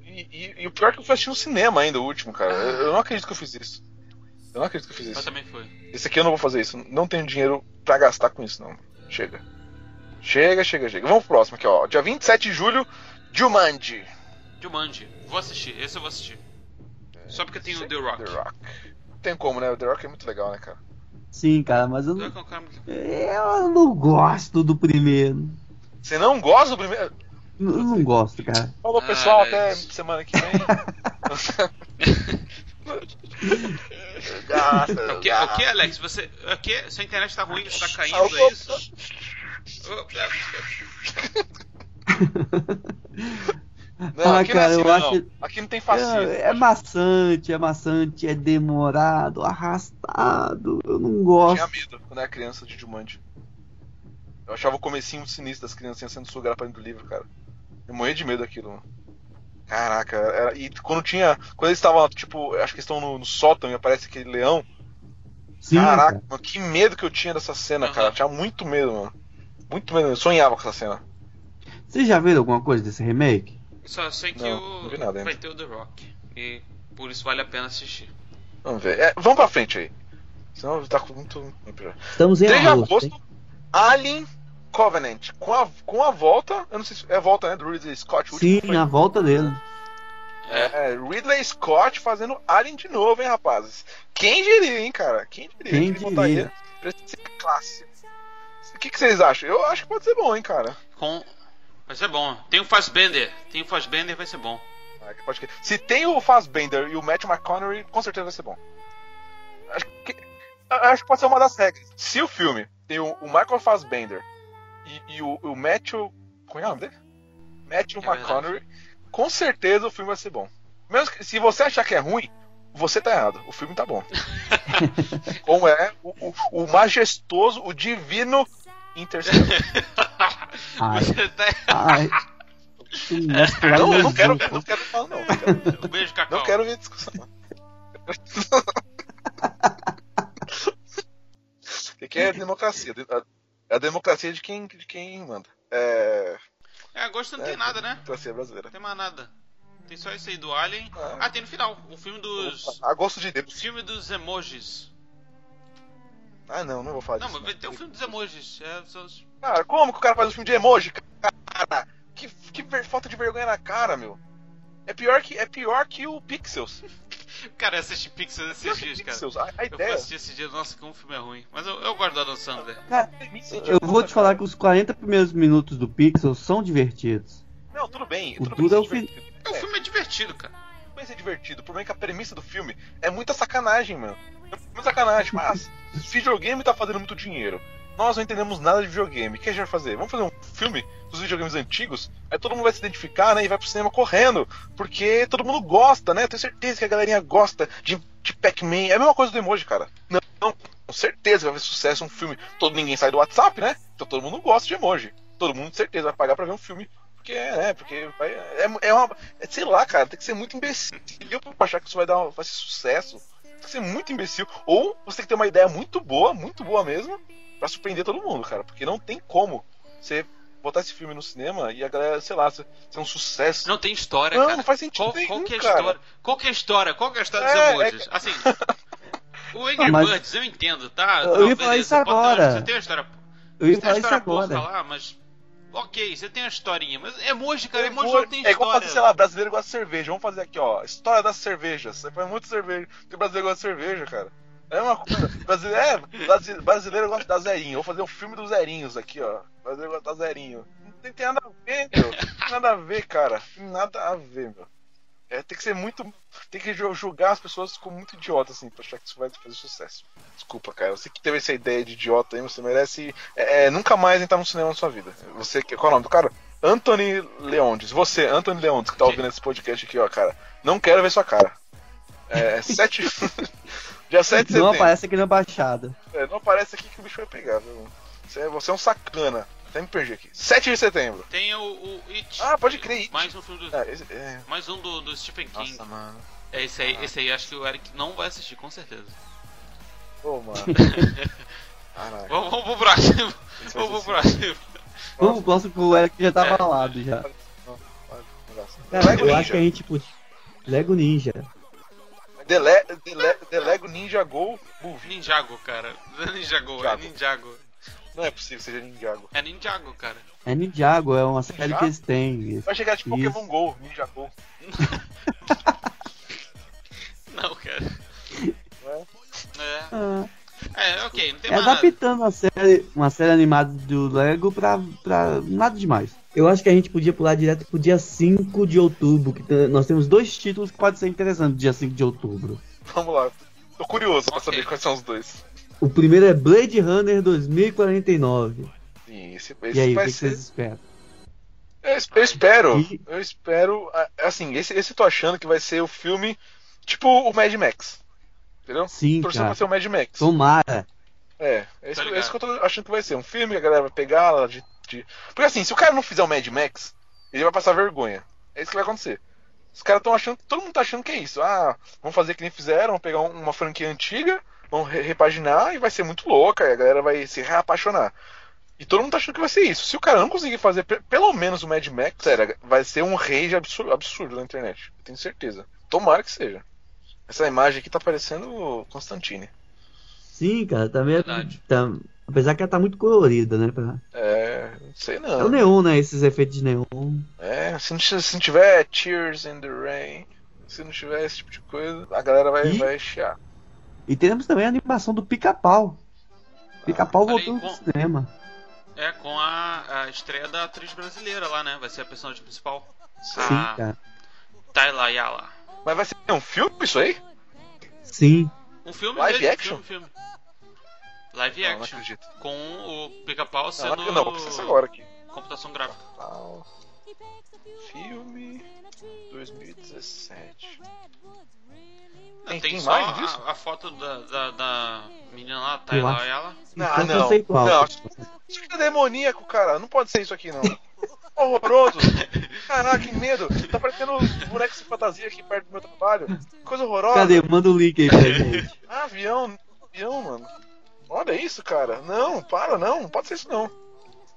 B: E, e- e o pior é que eu fui assistir no cinema ainda, o último, cara. Eu, eu não acredito que eu fiz isso. Eu não acredito que eu fiz
C: Eu
B: isso.
C: também fui.
B: Esse aqui eu não vou fazer isso. Não tenho dinheiro pra gastar com isso, não. Chega. Chega, chega, chega. Vamos pro próximo aqui, ó. Dia 27 de julho, Jumanji.
C: Jumanji. Vou assistir. Esse eu vou assistir. Só porque tem o The Rock.
B: The Rock. Não tem como, né? O The Rock é muito legal, né, cara?
D: Sim, cara, mas eu não,
C: é um
D: eu não gosto do primeiro.
B: Você não gosta do primeiro.
D: Eu não gosto, cara.
B: Falou, pessoal.
C: Ah,
B: até
C: é.
B: semana que vem. Gasta,
C: O que, o que, Alex? Você. O que? Sua internet tá ruim, você tá caindo, é isso?
B: Não,
D: Ah,
B: aqui
D: cara,
B: não é
D: eu
B: assim, não.
D: acho-
B: Aqui não tem fascismo.
D: É, é maçante, é maçante, é demorado, arrastado. Eu não
B: Eu
D: gosto.
B: tinha medo quando era criança de Jumanji. Eu achava o comecinho sinistro das criancinhas sendo sugadas pra dentro do livro, cara. Eu morria de medo daquilo, mano. Caraca, era- e quando tinha. Quando eles estavam, tipo, acho que eles estão no, no sótão e aparece aquele leão.
D: Sim,
B: Caraca,
D: cara.
B: mano, que medo que eu tinha dessa cena,
C: Aham.
B: cara. Eu tinha muito medo, mano. Muito medo, eu sonhava com essa cena.
D: Vocês já viram alguma coisa desse remake?
C: Só sei que
B: Não, não vi nada
C: o...
B: ainda.
C: vai ter o The Rock. E por isso vale a pena assistir.
B: Vamos ver. É, vamos pra frente aí. Senão tá com muito.
D: Estamos em
B: 3 de
D: agosto.
B: agosto? Alien Covenant. Com a, com a volta. Eu não sei se é a volta, né? Do Ridley Scott.
D: Sim,
B: foi-
D: a volta dele.
B: É, Ridley Scott fazendo Alien de novo, hein, rapazes? Quem diria, hein, cara? Quem diria?
D: Quem
B: que ele botaria
D: diria?
B: Pra ser clássico. O que, que vocês acham? Eu acho que pode ser bom, hein, cara.
C: Com. Vai ser bom. Tem o Fassbender. Tem o Fassbender, vai ser bom.
B: Ah, pode. Se tem o Fassbender e o Matthew McConaughey, com certeza vai ser bom. Acho que, acho que pode ser uma das regras. Se o filme tem o, o Michael Fassbender e, e o, o Matthew. Como é o nome dele? Matthew
C: É verdade.
B: McConaughey, com certeza o filme vai ser bom. Mesmo que, se você achar que é ruim, você tá errado. O filme tá bom. Como é o, o, o majestoso, o divino Interstellar.
C: Você tá...
D: nós pulamos
B: Não, não quero ver, não quero falar, não. Não quero,
C: Um beijo, Cacau.
B: não quero ver discussão. O que, que é democracia? É a democracia de quem, de quem manda. É.
C: É, agosto não
B: é,
C: tem nada, né?
B: Democracia brasileira.
C: Não tem mais nada. Tem só esse aí do Alien.
B: Ah.
C: Ah, tem no final. O filme dos.
B: Agosto de
C: O
B: Deus.
C: filme dos emojis.
B: Ah, não, não vou falar
C: Não,
B: disso.
C: mas vai ter o filme dos emojis. É, só
B: Cara, como que o cara faz um filme de emoji? Cara, que, que falta de vergonha na cara, meu. É pior que, é pior que o Pixels.
C: Cara, eu assisti Pixels esses dias, cara.
B: Pixels, a, a
C: Eu fui
B: ideia.
C: assistir esse dia, nossa, como o filme é ruim. Mas eu, eu gosto do Adam Sandler.
D: Cara, eu vou te falar que os 40 primeiros minutos do Pixel são divertidos.
B: Não, tudo bem.
D: O
B: Tudo bem
D: é o fim-
B: divertido.
C: O
B: É,
C: filme é divertido, cara.
B: tudo bem ser divertido. O problema é que a premissa do filme é muita sacanagem, mano. É muita sacanagem. Mas videogame tá fazendo muito dinheiro. Nós não entendemos nada de videogame. O que a gente vai fazer? Vamos fazer um filme dos videogames antigos? Aí todo mundo vai se identificar, né? E vai pro cinema correndo. Porque todo mundo gosta, né? Tenho certeza que a galerinha gosta de, de Pac-Man. É a mesma coisa do emoji, cara. Não, não, com certeza vai fazer sucesso um filme. Todo ninguém sai do WhatsApp, né? Então todo mundo gosta de emoji. Todo mundo, com certeza, vai pagar pra ver um filme. Porque, né? Porque vai, é, é uma. é, sei lá, cara, tem que ser muito imbecil pra achar que isso vai dar vai ser sucesso. Tem que ser muito imbecil. Ou você tem que ter uma ideia muito boa, muito boa mesmo, pra surpreender todo mundo, cara. Porque não tem como você botar esse filme no cinema e a galera, sei lá, ser, ser um sucesso.
C: Não tem história,
B: Não,
C: cara.
B: não faz sentido
C: qual,
B: nenhum,
C: qual que é a
B: cara.
C: história? Qual que é a história? Qual que é a história
B: É,
C: dos
B: é
C: emojis? Assim, o Angry
D: Ah, mas-
C: Birds eu entendo, tá?
D: Eu
C: Não,
D: ia falar isso agora.
C: Você tem uma história.
D: Eu ia
C: Você tem uma
D: falar isso agora.
C: lá, mas. Ok, você tem uma historinha, mas emoji, cara,
B: É
C: emoji
B: igual-
C: não tem
B: é igual
C: história.
B: fazer, sei lá, brasileiro gosta de cerveja. Vamos fazer aqui, ó. História das cervejas. Você faz muito cerveja. Porque brasileiro gosta de cerveja, cara. É uma coisa. Brasileiro, é, brasi- brasileiro gosta da zerinho. Vou fazer um filme dos zerinhos aqui, ó. Brasileiro gosta da zerinho. Não tem, tem nada a ver, meu. Não tem nada a ver, cara. Tem nada a ver, meu. É, tem que ser muito. Tem que ju- julgar as pessoas como muito idiota, assim, pra achar que isso vai fazer sucesso. Desculpa, cara. Você que teve essa ideia de idiota aí, você merece é, é, nunca mais entrar no cinema na sua vida. Você, que- qual é o nome do cara? Anthony Leondes. Você, Anthony Leondes, que tá ouvindo esse podcast aqui, ó, cara. Não quero ver sua cara. É, 7. Dia 7 de
D: Não
B: setembro.
D: aparece aqui na Baixada.
B: É, não aparece aqui que o bicho vai pegar, viu? Você é, você é um sacana. Até me perdi aqui. 7 de setembro.
C: Tem o, o It.
B: Ah, pode crer, It.
C: Mais um filme do.
B: É, esse- é.
C: Mais um do, do Stephen King.
B: Nossa, mano.
C: É esse aí, esse aí acho que o Eric não vai assistir, com certeza.
B: Pô, mano. Caralho.
C: Vamos, vamos pro próximo. Vamos pro próximo.
D: Vamos pro próximo que o Eric já tá
C: É.
D: falado já.
B: Cara,
D: Cara,
B: Lego
D: eu acho que a gente podia. Lego Ninja.
B: The, Le- The Le- The Lego Ninja Go Movie.
C: Ninjago, cara. Não é Ninjago, é
B: Ninjago.
C: Ninjago.
B: Não é possível que seja Ninjago.
C: É Ninjago, cara.
D: É Ninjago, é uma série
B: Ninjago?
D: que eles têm.
B: Vai chegar tipo
D: Isso.
B: Pokémon Go, Ninja Go.
C: Não, cara. É.
D: Ah,
C: É, ok, não tem
D: é
C: mais nada.
D: adaptando uma série, uma série animada do Lego pra, pra nada demais. Eu acho que a gente podia pular direto pro dia 5 de outubro. Que nós temos dois títulos que podem ser interessantes dia 5 de outubro.
B: Vamos lá. Tô curioso pra
C: Ok.
B: saber quais são os dois.
D: O primeiro é Blade Runner 2049.
B: Sim, esse,
D: E
B: esse
D: aí, o
B: vai
D: que, que
B: ser.
D: vocês esperam?
B: Eu, eu espero.
D: E-
B: Eu espero. Assim, esse, esse eu tô achando que vai ser o filme tipo o Mad Max. Entendeu?
D: Sim,
B: Torcendo
D: cara.
B: pra ser o Mad Max.
D: Tomara.
B: É, é isso,
C: Tá
B: é isso que eu tô achando que vai ser. Um filme que a galera vai pegar lá de, de- Porque assim, se o cara não fizer o Mad Max, ele vai passar vergonha. É isso que vai acontecer. Os caras estão achando. Todo mundo tá achando que é isso. Ah, vamos fazer que nem fizeram, vamos pegar um- uma franquia antiga, vamos re- repaginar e vai ser muito louca, e a galera vai se reapaixonar. E todo mundo tá achando que vai ser isso. Se o cara não conseguir fazer pe- pelo menos o Mad Max, sério, vai ser um rage absurdo, absurdo na internet. Eu tenho certeza. Tomara que seja. Essa imagem aqui tá parecendo o Constantine.
D: Sim, cara, tá meio. Tá, apesar que ela tá muito colorida, né? pra-
B: É, não sei
D: É o
B: não.
D: neon, né? Esses efeitos de neon.
B: É, se não, se não tiver Tears in the Rain, se não tiver esse tipo de coisa, a galera vai,
D: E-
B: vai chiar.
D: E teremos também a animação do Pica-Pau. Pica-Pau
C: aí,
D: voltando
C: com-
D: pro cinema.
C: É com a, a estreia da atriz brasileira lá, né? Vai ser a personagem principal.
D: Sim,
C: Ah.
D: cara.
C: Tayla Ayala.
B: Mas vai ser um filme isso aí?
D: Sim.
C: Um filme
B: Live
C: mesmo,
B: action?
C: filme, filme. Live
B: Não, não
C: action.
B: acredito.
C: com o pica-pau
B: Não,
C: sendo
B: não, não, vou precisar agora aqui.
C: computação gráfica.
B: Pau. Filme 2017.
C: Não,
B: Tem-
C: tem, só
B: imagem disso?
C: a, a foto da, da, da menina lá, Tayla
D: acho-
C: Ayala.
B: Ah, não. Não, Isso aqui é demoníaco, cara. Não pode ser isso aqui, não. Horroroso. Caraca, que medo. Tá parecendo os bonecos de fantasia aqui perto do meu trabalho. Coisa horrorosa.
D: Cadê? Manda o link aí pra gente.
B: Ah, avião, avião, mano. Olha isso, cara. Não, para, não. Não pode ser isso, não.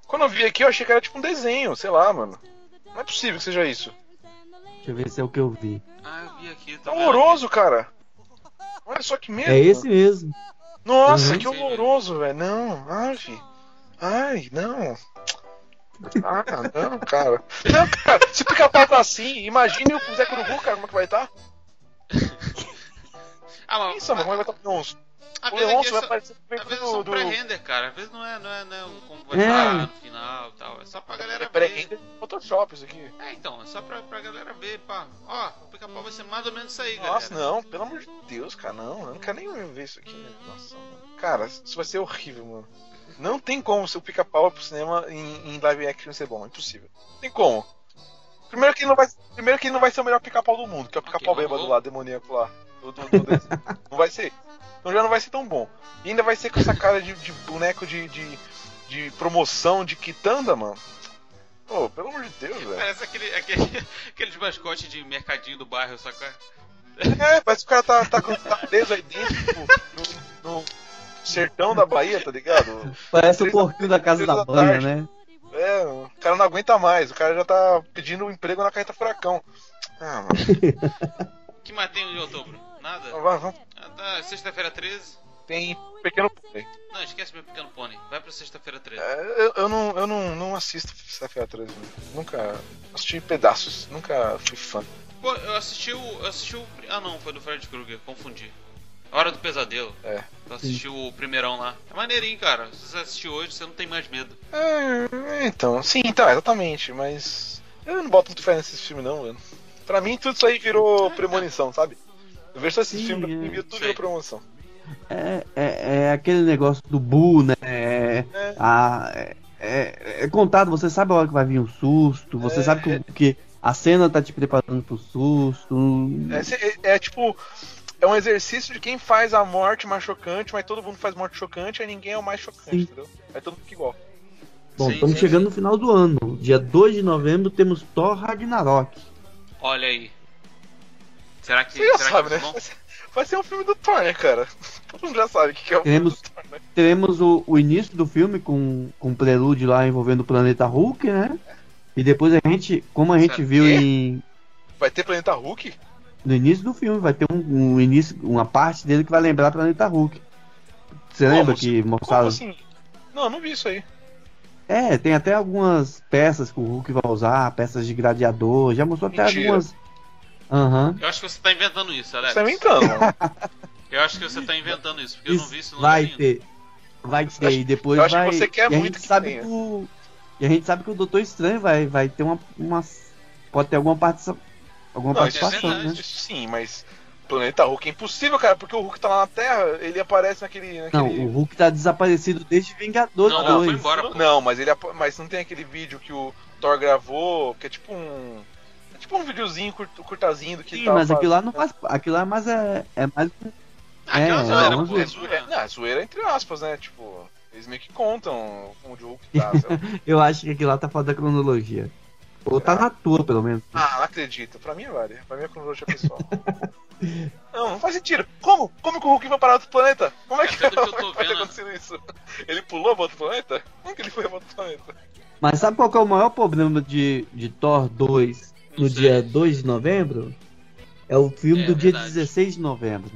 B: Quando eu vi aqui, eu achei que era tipo um desenho, sei lá, mano. Não é possível que seja isso.
D: Deixa eu ver se é o que eu vi.
C: Ah, eu vi aqui.
B: Tá
C: vendo
B: horroroso, cara. Olha só que medo.
D: É esse mesmo.
B: Nossa,
D: Uhum.
B: que horroroso, velho. Não, ai, fi. Ai, não. Ah, não, cara. Não, cara, se o pica-pau tá assim, imagine o Zé Curubu, cara, como é que vai estar?
C: Ah, mas
B: Pensa, mano, como é que vai estar o Leonço?
C: às
B: O
C: vezes é
B: vai aparecer
C: Às vezes é
B: do...
C: só um
B: do...
C: pré-render, cara. Às vezes não é, não é, não é um- como vai
D: É.
C: estar no final e tal. É só pra galera
B: É
C: ver.
B: pré-render Photoshop isso aqui.
C: É, então, é só pra, pra galera ver, pá. Ó, o pica-pau vai ser mais ou menos isso aí,
B: Nossa,
C: galera.
B: não, pelo amor de Deus, cara, não. Eu não quero nem ver isso aqui. né? Nossa, mano. Cara, isso vai ser horrível, mano. Não tem como o pica-pau pro cinema em, em live action ser bom, é impossível. Não tem como. Primeiro que ele não vai, primeiro que ele não vai ser o melhor pica-pau do mundo, que é o pica-pau
C: Ok,
B: bêbado lá, demoníaco lá. Do, do, do não vai ser. Então já não vai ser tão bom. E ainda vai ser com essa cara de, de boneco de, de, de promoção de quitanda, mano. Pô, pelo amor de Deus, velho.
C: Parece aquele, aquele, aqueles mascotes de mercadinho do bairro, sacou?
B: É, parece que o cara tá, tá, tá preso aí dentro, tipo, no, no sertão da Bahia, tá ligado?
D: Parece o porquinho da casa da
B: da tarde.
D: né?
B: É, o cara não aguenta mais, o cara já tá pedindo um emprego na carreta furacão. Ah, mano.
C: que mais tem de outubro? Nada?
B: Vai, vamos.
C: Ah, tá, sexta-feira 13.
B: Tem pequeno pônei.
C: Não, esquece meu pequeno pônei. Vai pra sexta-feira 13.
B: É, eu, eu não, eu não, não assisto Sexta-feira 13. né? Nunca. Assisti pedaços, nunca fui fã.
C: Pô, eu assisti o. Eu assisti o. Ah não, foi do Fred Krueger, confundi. Hora do Pesadelo.
B: É.
C: Eu assisti o primeirão lá. É maneirinho, cara. Se você assistir hoje, você não tem mais medo.
B: É, então, sim, então, exatamente, mas. Eu não boto muito fé nesses filmes, não, mano. Pra mim, tudo isso aí virou premonição, sabe? Eu vejo só esse
D: Sim,
B: filme, pra mim, tudo virou premonição.
D: É, é, é aquele negócio do Boo, né? É,
B: É.
D: a- é, é- é contado, você sabe a hora que vai vir um susto, você
B: É.
D: sabe que, que a cena tá te preparando pro susto.
B: É, é- é tipo. É um exercício de quem faz a morte mais chocante, mas todo mundo faz morte chocante, aí ninguém é o mais chocante,
D: Sim.
B: entendeu? Aí todo mundo fica igual.
D: Bom,
C: Sim,
D: estamos
C: sim,
D: chegando no final do ano. Dia 2 de novembro temos Thor Ragnarok.
C: Olha aí. Será que.
B: Você já
C: será
B: sabe,
C: que
B: né?
C: vão-
B: Vai ser, um filme do Thor, né, cara? Todo mundo já sabe o que que é o
D: Teremos-
B: filme do Thor, né?
D: Teremos o, o início do filme com, com um prelúdio lá envolvendo o planeta Hulk, né? E depois a gente, como a gente
C: Sabe
D: viu
B: quê?
D: em,
B: Vai ter Planeta Hulk?
D: No início do filme, vai ter um, um início, uma parte dele que vai lembrar Planeta Hulk. Você
B: Como?
D: lembra que
B: Como
D: mostraram?
B: assim? Não, eu não vi isso aí.
D: É, tem até algumas peças que o Hulk vai usar, peças de gladiador, já mostrou até
B: Mentira.
D: algumas. Aham.
C: Eu acho que você tá inventando isso, Alex.
B: Você tá inventando.
C: Eu acho que você tá inventando isso, porque eu não vi isso no
D: vai ter. Vai ter, e depois
B: eu acho que
D: vai.
B: você quer
D: e a
B: muito
D: gente
B: que
D: sabe
B: tenha.
D: que o. E a gente sabe que o Doutor Estranho vai, vai ter uma, uma. Pode ter alguma participação. Alguma
B: Não,
D: participação,
C: é verdade.
D: né?
B: isso sim, mas Planeta Hulk é impossível, cara, porque o Hulk tá lá na Terra, ele aparece naquele.
D: Não,
B: naquele...
D: o Hulk tá desaparecido desde Vingadores
C: Não, não,
D: 2.
C: foi embora, pô.
B: Não, mas ele mas não tem aquele vídeo que o Thor gravou, que é tipo um. É tipo um videozinho curt, curtazinho do que
D: Sim, mas aquilo lá não faz. Aquilo lá é mais é, é mais.
C: Aquela
D: É,
C: zoeira,
D: vamos
C: pô.
D: ver.
B: É zoeira, não, é zoeira entre aspas, né? Tipo, eles meio que contam onde o Hulk tá.
D: Eu acho que aquilo lá tá fora da cronologia. Ou tá na tua, pelo menos.
B: ah, não acredito. Pra mim vale. Pra mim é cronologia pessoal. não, não faz sentido. Como? Como que o Hulk foi parar outro planeta? Como é que,
C: É, que eu tô
B: vai ter
C: vendo-
B: acontecido isso? Ele pulou pra outro planeta? Como que ele foi pra outro planeta?
D: Mas sabe qual que é o maior problema de, de Thor 2
C: Não
D: no
C: sei.
D: dia 2 de novembro? É o filme
C: É,
D: do dia
C: verdade.
D: 16 de novembro.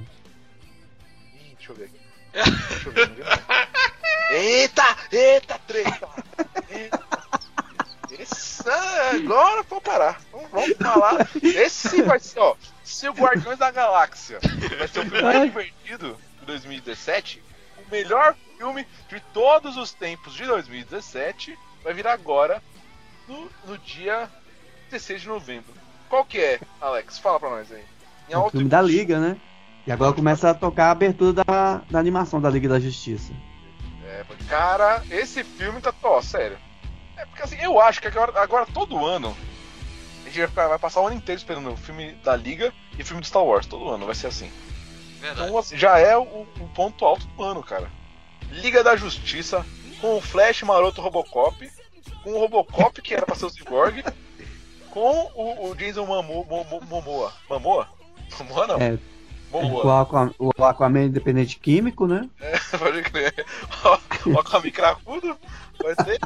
B: Ih, deixa eu ver aqui. Deixa eu ver. Eita! Eita, treta! Eita. Agora vou parar. Vamos, vamos falar. Esse vai ser, ó. Se o Guardiões da Galáxia vai ser o filme mais divertido de 2017, o melhor filme de todos os tempos de 2017 vai vir agora no, no dia 16 de novembro. Qual que é, Alex? Fala pra nós aí. Em
D: É o filme
B: e
D: da. Liga, né? E agora começa a tocar a abertura da, da animação da Liga da Justiça.
B: É, cara, esse filme tá. Ó, sério. É porque assim, eu acho que agora, agora todo ano a gente vai, ficar- vai passar o ano inteiro esperando o filme da Liga e o filme de Star Wars. Todo ano vai ser assim.
C: Verdade.
B: Então assim, já é o, o ponto alto do ano, cara. Liga da Justiça, com o Flash Maroto Robocop, com o Robocop que era pra ser o Cyborg, com o, o Jason Momoa. Momoa? Momoa? Momoa? Não.
D: É, o, Aquaman, o Aquaman independente químico, né?
B: Pode crer. Ó, ó com a micracudo. Vai ter.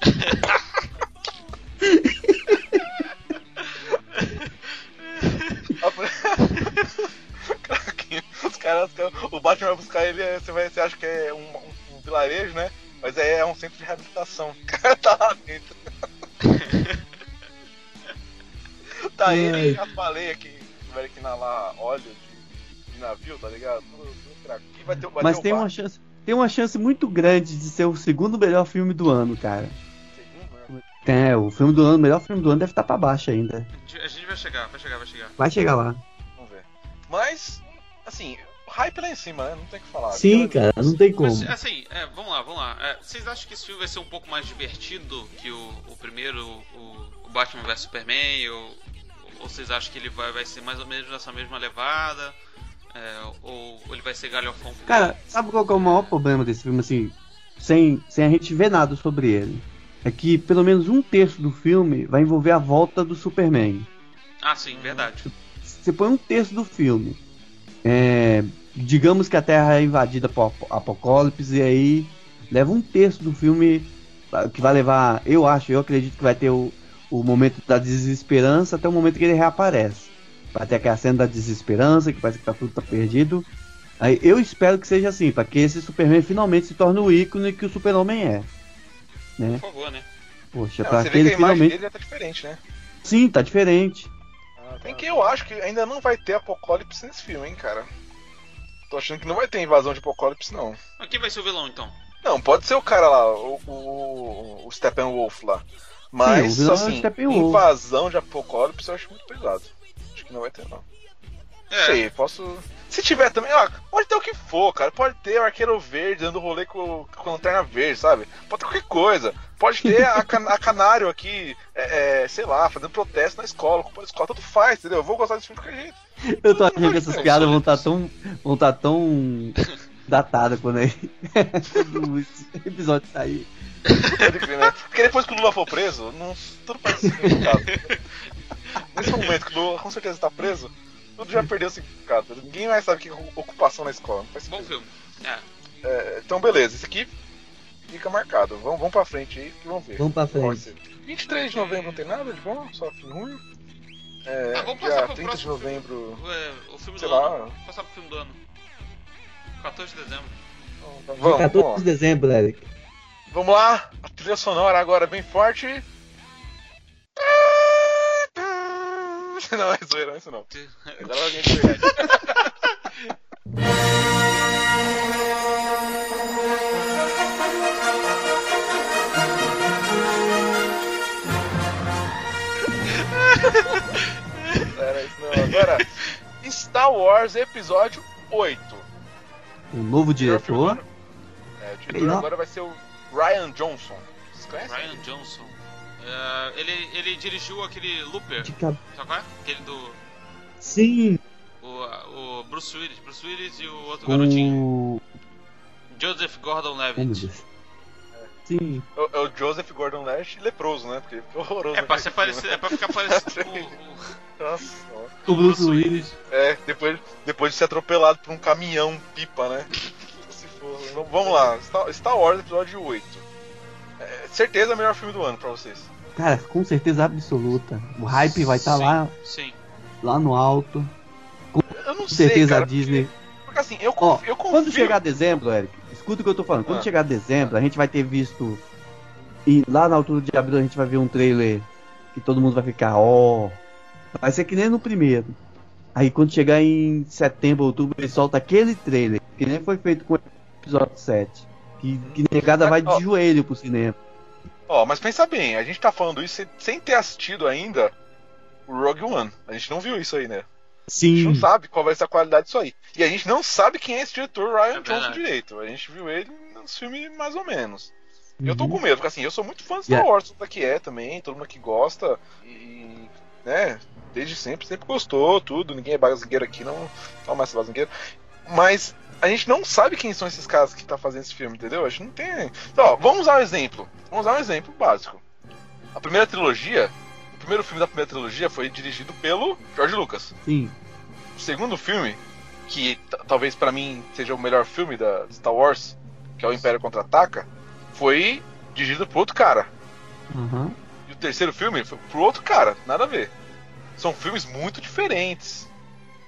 B: Os caras, o Batman vai buscar ele, você, vai, você acha que é um, um- um vilarejo, né? Mas é, é um centro de reabilitação. O cara tá lá dentro. tá ele e as baleias que tiveram que inalar óleo navio, tá ligado? Tudo, tudo craque. Vai ter, vai
D: Mas
B: ter
D: tem uma chance. Tem uma chance muito grande de ser o segundo melhor filme do ano, cara.
B: segundo, né?
D: É, o filme do ano, o melhor filme do ano deve estar pra baixo ainda.
C: A gente- vai chegar, vai chegar, vai chegar.
D: Vai chegar lá.
B: Vamos ver. Mas, assim, hype lá em cima, né? Não tem o que falar.
D: Sim, cara, não tem como.
C: Mas, assim, é, vamos lá, vamos lá. É, vocês acham que esse filme vai ser um pouco mais divertido que o, o primeiro, o, o Batman vs Superman? Ou, ou vocês acham que ele vai, vai ser mais ou menos nessa mesma levada? É, ou, ou ele vai ser galhofão?
D: Cara, sabe qual que é o maior problema desse filme, assim, sem, sem a gente ver nada sobre ele? É que pelo menos um terço do filme vai envolver a volta do Superman.
C: Ah, sim, verdade.
D: Você põe um terço do filme. é, digamos que a Terra é invadida por ap- Apocalipse e aí leva um terço do filme ah, que vai levar, eu acho, eu acredito que vai ter o, o momento da desesperança até o momento que ele reaparece. Vai ter aquela cena da desesperança, que parece que tá tudo tá perdido. Aí eu espero que seja assim, para que esse Superman finalmente se torne o ícone que o Super-Homem é. Né?
C: Por favor, né?
D: Poxa,
B: Não,
D: para
B: você
D: que
B: vê que
D: ele
B: a imagem
D: finalmente.
B: dele já tá diferente, né?
D: Sim, tá diferente.
B: Bem que eu acho que ainda não vai ter apocalipse nesse filme, hein, cara. Tô achando que não vai ter invasão de apocalipse, não.
C: Mas quem vai ser o vilão então?
B: Não, pode ser o cara lá, o, o, o Steppenwolf lá. Mas,
D: Sim, o vilão é o
B: assim,
D: Steppenwolf.
B: invasão de Apocalipse eu acho muito pesado. Não vai ter, não.
C: É,
B: sei, posso. Se tiver também, ó, pode ter o que for, cara. Pode ter o arqueiro verde dando rolê com, com a lanterna verde, sabe? Pode ter qualquer coisa. Pode ter a, can- a canário aqui, é, é, sei lá, fazendo protesto na escola, ocupando a escola, tanto faz, entendeu? Eu vou gostar desse filme de qualquer jeito.
D: Eu tô achando que essas piadas vão estar tão. vão estar tão. datadas quando aí. esse episódio sair.
B: Crer, né? Porque depois que o Lula for preso, não, tudo parece significado. Nesse momento que o com certeza tá preso, tudo já perdeu o significado. Ninguém mais sabe o que é ocupação na escola. Não faz
C: bom filme. É.
B: É, então, beleza, esse aqui fica marcado. Vamos, vamos pra frente aí que vamos ver.
D: Vamos pra frente.
B: ser. 23 de novembro não tem nada de bom, só filme ruim. É,
C: Ah, vamos
B: dia
C: passar pro
B: 30 de novembro.
C: É, o filme
B: Sei
C: do
B: lá.
C: ano. Vamos passar pro filme do ano. 14 de dezembro.
B: Vamos,
D: Dia
B: vamos,
D: 14
B: lá.
D: de dezembro, Eric.
B: Vamos lá, a trilha sonora agora bem forte. Não, é zoeira, não é isso não. Agora alguém de verdade. Era isso não. Agora, Star Wars Episódio 8.
D: O novo diretor.
B: É, o diretor agora vai ser o Ryan Johnson. Vocês conhecem?
C: Ryan Johnson. É, ele, ele dirigiu aquele Looper.
D: De cab-
C: Sabe qual é? Aquele do.
D: Sim,
C: O, o Bruce Willis. Bruce Willis e o outro garotinho.
D: com.
C: Joseph Gordon Levitt.
D: Sim.
B: É o- é o Joseph Gordon-Levitt leproso, né? Porque ficou horroroso.
C: É pra, ser parecido, é pra ficar parecido com o, o-
B: Nossa,
D: O Bruce Willis.
B: É, depois, depois de ser atropelado por um caminhão pipa, né? Se for. Vamos- Vamos lá, Star, Star Wars Episódio 8. É, certeza o melhor filme do ano pra vocês.
D: Cara, com certeza absoluta. O hype vai estar
C: Sim,
D: lá,
C: Sim.
D: lá no alto.
B: Eu não
D: Com
B: sei,
D: certeza
B: cara,
D: a Disney.
B: Porque assim, eu,
D: Ó,
B: eu confio.
D: quando chegar dezembro, Eric, escuta o que eu tô falando. Quando
B: Ah.
D: chegar dezembro, a gente vai ter visto. E lá na altura de abril a gente vai ver um trailer que todo mundo vai ficar, ó. vai ser que nem no primeiro. Aí quando chegar em setembro, outubro, ele solta aquele trailer, que nem foi feito com o episódio 7. Que, que negada vai de joelho pro cinema.
B: Ó, mas pensa bem, a gente tá falando isso sem, ter assistido ainda o Rogue One. A gente não viu isso aí, né? A gente
D: Sim.
B: não sabe qual vai ser a qualidade disso aí. E a gente não sabe quem é esse diretor Ryan
C: É
B: Johnson direito. A gente viu ele nos filmes mais ou menos. E eu tô
D: Uhum.
B: com medo, porque assim, eu sou muito fã de Star
D: Yeah.
B: Wars, todo mundo aqui é também, todo mundo aqui gosta. E, né, desde sempre, sempre gostou, tudo. Ninguém é bazingueiro aqui, não, não mais bazingueiro. Mas a gente não sabe quem são esses caras que tá fazendo esse filme, entendeu? A gente não tem. Então, ó, vamos usar um exemplo. Vamos usar um exemplo básico. A primeira trilogia, o primeiro filme da primeira trilogia foi dirigido pelo George Lucas.
D: Sim.
B: O segundo filme, que talvez pra mim seja o melhor filme da Star Wars, que é o Império Contra-Ataca, foi dirigido por outro cara.
D: Aham.
B: E o terceiro filme foi por outro cara, nada a ver. São filmes muito diferentes.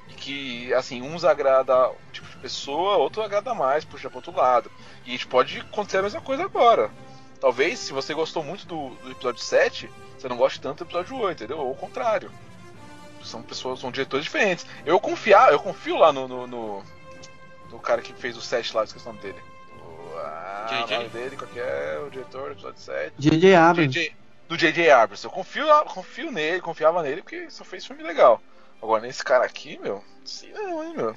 B: E que, assim, uns agrada um tipo de pessoa, outro agrada mais, puxa pro outro lado. E a gente pode acontecer a mesma coisa agora. Talvez, se você gostou muito do, do episódio 7, você não goste tanto do episódio 8, entendeu? Ou o contrário. São pessoas, são diretores diferentes. Eu confiar, eu confio lá no, no, no, no cara que fez o 7 lá, esqueci o nome dele. O, ah,
C: JJ?
B: o nome dele, qual que é o diretor do episódio 7?
D: J.J. Abrams.
B: JJ do J.J. Abrams. Eu confio, confio nele, confiava nele porque só fez filme legal. Agora, nesse cara aqui, meu, sim não, hein, meu.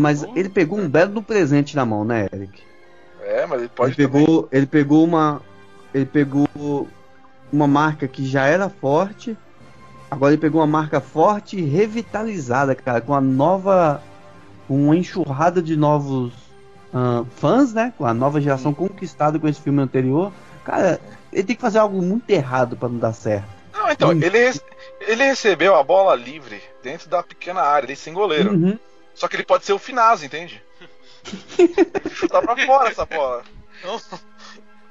D: Mas ele pegou um belo no presente na mão, né, Eric?
B: É, mas ele pode
D: ele pegou, ele pegou uma, ele pegou uma marca que já era forte. Agora ele pegou uma marca forte e revitalizada, cara, com a nova, com uma enxurrada de novos ah, fãs, né? Com a nova geração conquistada com esse filme anterior. Cara, ele tem que fazer algo muito errado pra não dar certo.
B: Não, então,
D: Hum.
B: ele, ele recebeu a bola livre dentro da pequena área, ele sem goleiro.
D: Uhum.
B: Só que ele pode ser o Finazzi, entende? Chutar pra fora essa bola. Não,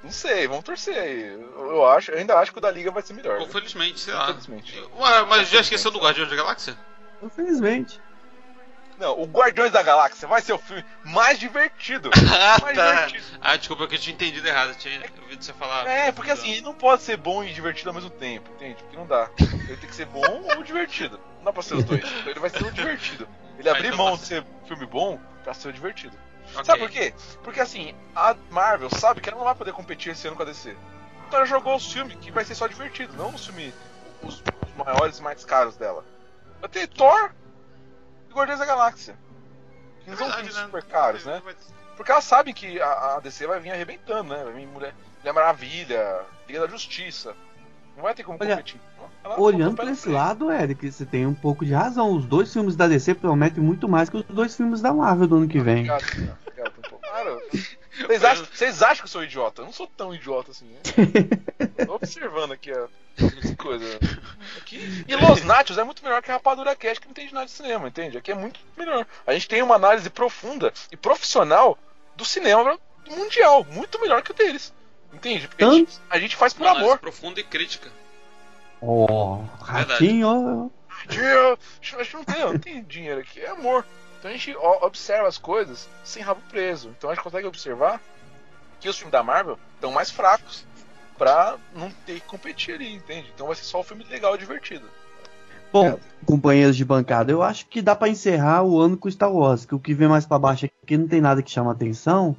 B: não sei, vamos torcer aí. Eu, acho, eu ainda acho que o da Liga vai ser melhor.
C: Pô, felizmente, sei lá.
B: Infelizmente.
C: Ué, mas já esqueceu do Guardião da Galáxia?
D: Infelizmente.
B: Não, o Guardiões da Galáxia vai ser o filme mais divertido.
C: Ah,
B: mais
C: tá.
B: divertido.
C: Ah, desculpa, que eu tinha entendido errado. Eu tinha ouvido você falar.
B: É, porque assim, ele não pode ser bom e divertido ao mesmo tempo, entende? Porque não dá. Ele tem que ser bom ou divertido. Não dá pra ser os dois. Então ele vai ser o divertido. Ele abrir
C: então
B: mão de ser filme bom pra ser divertido.
C: Ok.
B: Sabe por quê? Porque assim, a Marvel sabe que ela não vai poder competir esse ano com a DC. já jogou os filmes que vai ser só divertido, não os filmes os, os maiores e mais caros dela. Vai ter Thor e Guardiões da Galáxia. Que não são filmes
C: né?
B: super caros, né? Porque ela sabe que a, a DC vai vir arrebentando, né? Vai vir Mulher, Mulher Maravilha, Liga da Justiça. Não vai ter como
D: Olha,
B: competir.
D: Olhando
B: pé
D: esse lado, Eric, você tem um pouco de razão. Os dois filmes da DC prometem muito mais que os dois filmes da Marvel do ano que vem.
B: Obrigado. Cara, vocês, acham, vocês acham que eu sou idiota? Eu não sou tão idiota assim, né? Tô observando aqui a as coisas. Aqui, e Los Nachos é muito melhor que a Rapadura Cash, que não entende nada de cinema, entende? Aqui é muito melhor. A gente tem uma análise profunda e profissional do cinema mundial, muito melhor que o deles. Entende? Porque a gente, a gente faz por
C: Uma análise
B: amor.
C: profunda e crítica.
D: Ó, ratinho, ó.
B: Dinheiro, a gente não tem, não tem dinheiro aqui, é amor. Então a gente ó, observa as coisas sem rabo preso. Então a gente consegue observar que os filmes da Marvel estão mais fracos pra não ter que competir ali, entende? Então vai ser só um filme legal e divertido.
D: Bom, companheiros de bancada, eu acho que dá pra encerrar o ano com Star Wars, que o que vem mais pra baixo aqui não tem nada que chama atenção.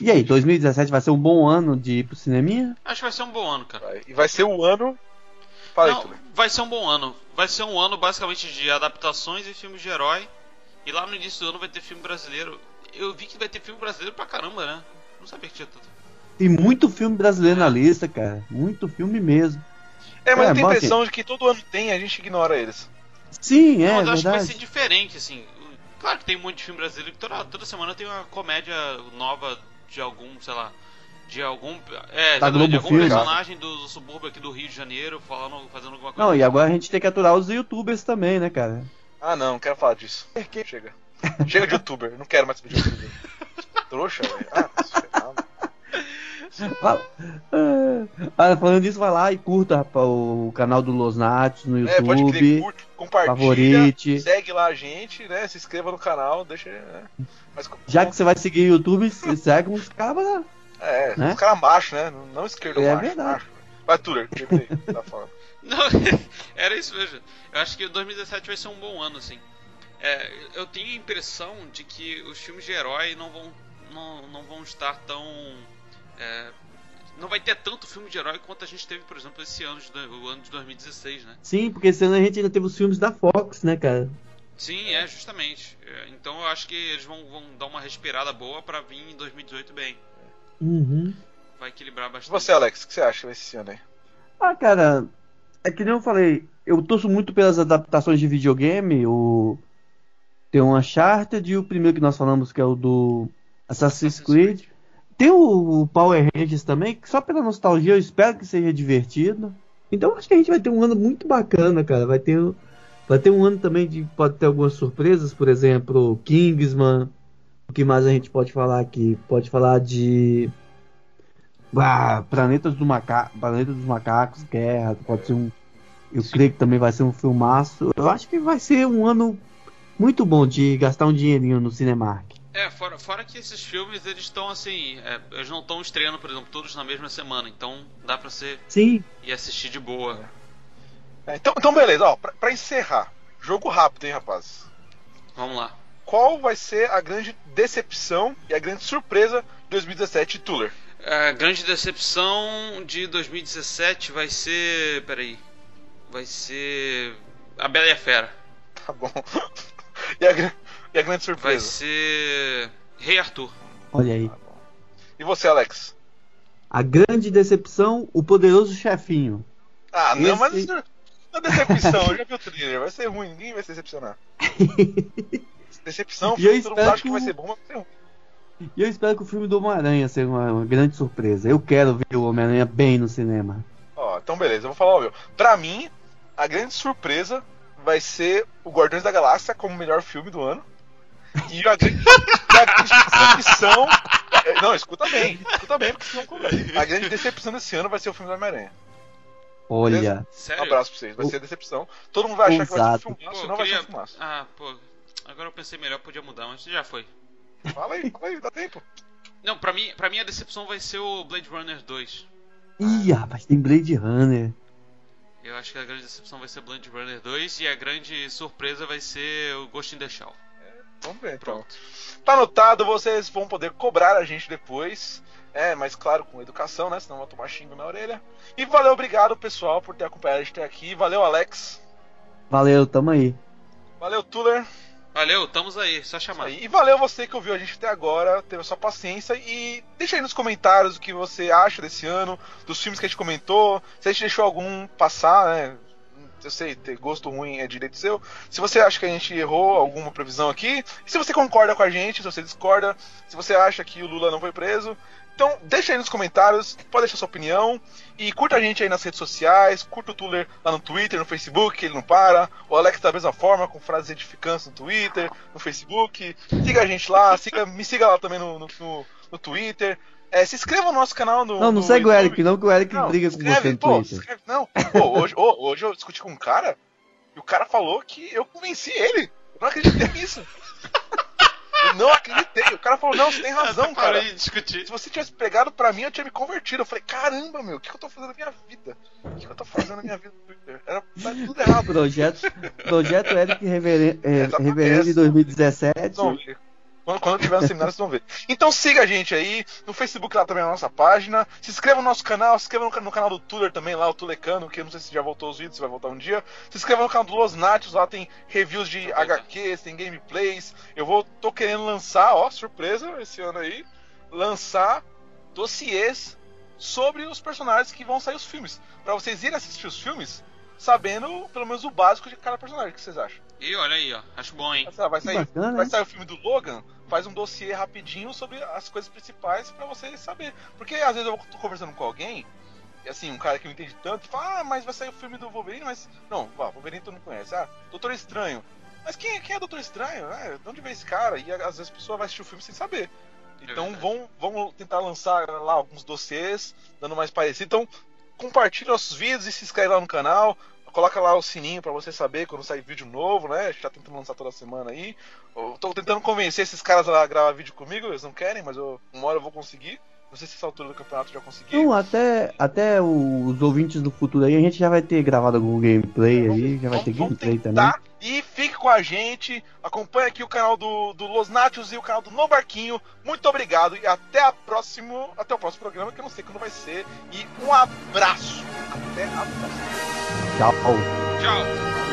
D: E aí, 2017 vai ser um bom ano de ir pro cineminha?
C: Acho que vai ser um bom ano, cara.
B: Vai- E vai ser o ano. Fala aí,
C: Não,
B: Túlio.
C: vai ser um bom ano. Vai ser um ano basicamente de adaptações e filmes de herói. E lá no início do ano vai ter filme brasileiro. Eu vi que vai ter filme brasileiro pra caramba, né? Não sabia que tinha tudo.
D: Tem muito filme brasileiro na lista, cara. Muito filme mesmo.
B: É, mas
D: É,
B: eu tenho a
D: bom,
B: impressão de que todo ano tem, a gente ignora eles.
D: Sim, é
C: Não, mas eu acho que vai
D: verdade.
C: ser diferente, assim. Claro que tem um monte de filme brasileiro que toda, toda semana tem uma comédia nova de algum, sei lá. De algum. É,
D: Da Globo
C: de algum
D: Filmes.
C: personagem do, do subúrbio aqui do Rio de Janeiro falando, fazendo alguma coisa.
D: Não, e agora a gente tem que aturar os youtubers também, né, cara?
B: Ah, não, não quero falar disso. Chega. Chega de youtuber, não quero mais saber de youtuber. Trouxa, velho. Ah, ferrar, mano.
D: Fala- Ah, falando disso, vai lá e curta rapaz, o canal do Los Natos no
B: É, pode crer,
D: YouTube.
B: curte, compartilha,
D: favorite.
B: segue lá a gente, né? Se inscreva no canal, deixa. Né? Mas,
D: Já que você vai seguir o YouTube, se- segue uns cabras.
B: É,
D: né?
B: os caras macho, né? Não, não esquerdo
D: É
B: macho.
D: verdade.
B: macho. Vai, Tuller, terminei, tá falando.
C: Não, era isso mesmo. Eu acho que 2017 vai ser um bom ano, assim. É, eu tenho a impressão de que os filmes de herói não vão, não, não vão estar tão. é, não vai ter tanto filme de herói quanto a gente teve, por exemplo, esse ano, o ano de 2016, né?
D: Sim, porque esse ano a gente ainda teve os filmes da Fox, né, cara?
C: Sim, é, justamente. É, então eu acho que eles vão, vão dar uma respirada boa pra vir em 2018 bem.
D: Uhum.
C: Vai equilibrar bastante.
B: você, Alex, o que você acha desse ano aí?
D: Ah, cara, é que nem eu falei, eu torço muito pelas adaptações de videogame. O... Tem o Uncharted e o primeiro que nós falamos, que é o do Assassin's Creed. Tem o Power Rangers também, que só pela nostalgia eu espero que seja divertido. Então acho que a gente vai ter um ano muito bacana, cara. Vai ter, vai ter um ano também de pode ter algumas surpresas, por exemplo, Kingsman. O que mais a gente pode falar aqui? Pode falar de ah, Planetas do Maca... Planeta dos Macacos, Guerra, pode ser um. Eu creio que também vai ser um filmaço. Eu acho que vai ser um ano muito bom de gastar um dinheirinho no Cinemark.
C: É, fora, fora que esses filmes eles estão assim, é, eles não estão estreando, por exemplo, todos na mesma semana, então dá pra você
D: Sim.
C: ir assistir de boa.
B: É, então, então, beleza, ó, pra, pra encerrar, jogo rápido, hein, rapazes?
C: Vamos lá.
B: Qual vai ser a grande decepção e a grande surpresa de 2017, Tuller?
C: A grande decepção de 2017 vai ser. Peraí. Vai ser. A Bela e a Fera.
B: Tá bom. e, a, e a grande
C: Vai
B: surpresa?
C: ser. Rei Arthur.
D: Olha aí.
B: E você, Alex?
D: A grande decepção, o poderoso chefinho.
B: Ah, não,
D: Esse-
B: mas isso não é decepção, eu já vi o trailer, vai ser ruim, ninguém vai se decepcionar. Decepção,
D: E eu
B: todo mundo
D: espero
B: acha que vai
D: que o-
B: ser bom, mas vai ser ruim.
D: E eu espero que o filme do Homem-Aranha seja uma, uma grande surpresa. Eu quero ver o Homem-Aranha bem no cinema.
B: Ó, então beleza, eu vou falar o meu. Pra mim, a grande surpresa vai ser o Guardiões da Galáxia como o melhor filme do ano. E a grande, a grande decepção. é, Não, escuta bem, escuta bem, porque senão. A grande decepção desse ano vai ser o filme do Homem-Aranha.
D: Olha.
B: Um
C: Sério?
B: abraço pra vocês, vai ser decepção. Todo mundo vai achar que vai ser um filmaço,
C: Pô,
B: não vai ser
C: queria-
B: um filmaço.
C: Ah, pô. Agora eu pensei melhor, podia mudar, mas já foi.
B: Fala aí, fala aí, dá tempo.
C: Não, pra mim, pra mim a decepção vai ser o Blade Runner 2.
D: Ih, rapaz, tem Blade Runner.
C: Eu acho que a grande decepção vai ser Blade Runner 2 e a grande surpresa vai ser o Ghost in the Shell.
B: Vamos ver então. Tá anotado, vocês vão poder cobrar a gente depois. É, mas claro, com educação, né? Senão vou tomar xingo na orelha. E valeu, obrigado, pessoal, por ter acompanhado a gente até aqui. Valeu, Alex.
D: Valeu, tamo aí.
B: Valeu, Tuller.
C: Valeu, estamos aí, só chamar.
B: E valeu você que ouviu a gente até agora, teve a sua paciência e deixa aí nos comentários o que você acha desse ano, dos filmes que a gente comentou, se a gente deixou algum passar, né? Eu sei, ter gosto ruim é direito seu. Se você acha que a gente errou alguma previsão aqui, se você concorda com a gente, se você discorda, se você acha que o Lula não foi preso. Então, deixa aí nos comentários, pode deixar sua opinião. E curta a gente aí nas redes sociais, curta o Tuller lá no Twitter, no Facebook, ele não para. O Alex da mesma forma, com frases edificantes no Twitter, no Facebook. Siga a gente lá, siga, me siga lá também no, no, no, Twitter. É, se inscreva no nosso canal no.
D: Não, não segue o
B: YouTube.
D: Eric, não, que o Eric
B: Não,
D: briga com
B: escreve,
D: você no
B: pô,
D: Twitter.
B: escreve- não, pô, hoje, ô, hoje eu discuti com um cara e o cara falou que eu convenci ele. Eu não acreditei nisso. Eu não acreditei. O cara falou, não, você tem razão, cara. Se você tivesse pregado pra mim, eu tinha me convertido. Eu falei, caramba, meu, o que, que eu tô fazendo na minha vida? O que, que eu tô fazendo na minha vida no Twitter? Era tá tudo errado.
D: Projeto, projeto Eric é,
B: Exatamente.
D: Reverendo de 2017.
B: Vocês vão ver. Quando, quando eu tiver no seminário, vocês vão ver. Então siga a gente aí. No Facebook lá também é a nossa página. Se inscreva no nosso canal. Se inscreva no, no canal do Tuller também, lá, o Tulecano, que eu não sei se já voltou os vídeos, se vai voltar um dia. Se inscreva no canal do Los Natos, lá tem reviews de HQs, tem gameplays. Eu vou, tô querendo lançar, ó, surpresa, esse ano aí, lançar dossiês sobre os personagens que vão sair os filmes. Pra vocês irem assistir os filmes sabendo pelo menos o básico de cada personagem. O que vocês acham?
C: E olha aí, ó, acho bom, hein?
B: Vai sair,
D: bacana,
B: vai
D: hein?
B: sair o filme do Logan, faz um dossiê rapidinho sobre as coisas principais pra você saber. Porque às vezes eu tô conversando com alguém, e assim, um cara que não entende tanto, fala, ah, mas vai sair o filme do Wolverine, mas. Não, vá, Wolverine tu não conhece. Ah, Doutor Estranho. Mas quem, quem é Doutor Estranho? Ah, de onde vem esse cara? E às vezes a pessoa vai assistir o filme sem saber. Então
C: verdade.
B: vão, vão tentar lançar lá alguns dossiês, dando mais parecido. Então, compartilha nossos vídeos e se inscreve lá no canal. Coloca lá o sininho pra você saber quando sair vídeo novo, né? A gente tá tentando lançar toda semana aí. Eu tô tentando convencer esses caras a gravar vídeo comigo, eles não querem, mas eu, uma hora eu vou conseguir. Não sei se essa altura do campeonato já consegui.
D: Então, até, até os ouvintes do futuro aí, a gente já vai ter gravado algum gameplay aí, já vai ter
B: Vamos
D: gameplay também.
B: E fique com a gente. Acompanhe aqui o canal do, do Los Nachos e o canal do No Barquinho. Muito obrigado e até a próximo, até o próximo programa, que eu não sei quando vai ser. E um abraço. Até a próxima.
D: Tchau.
C: Tchau.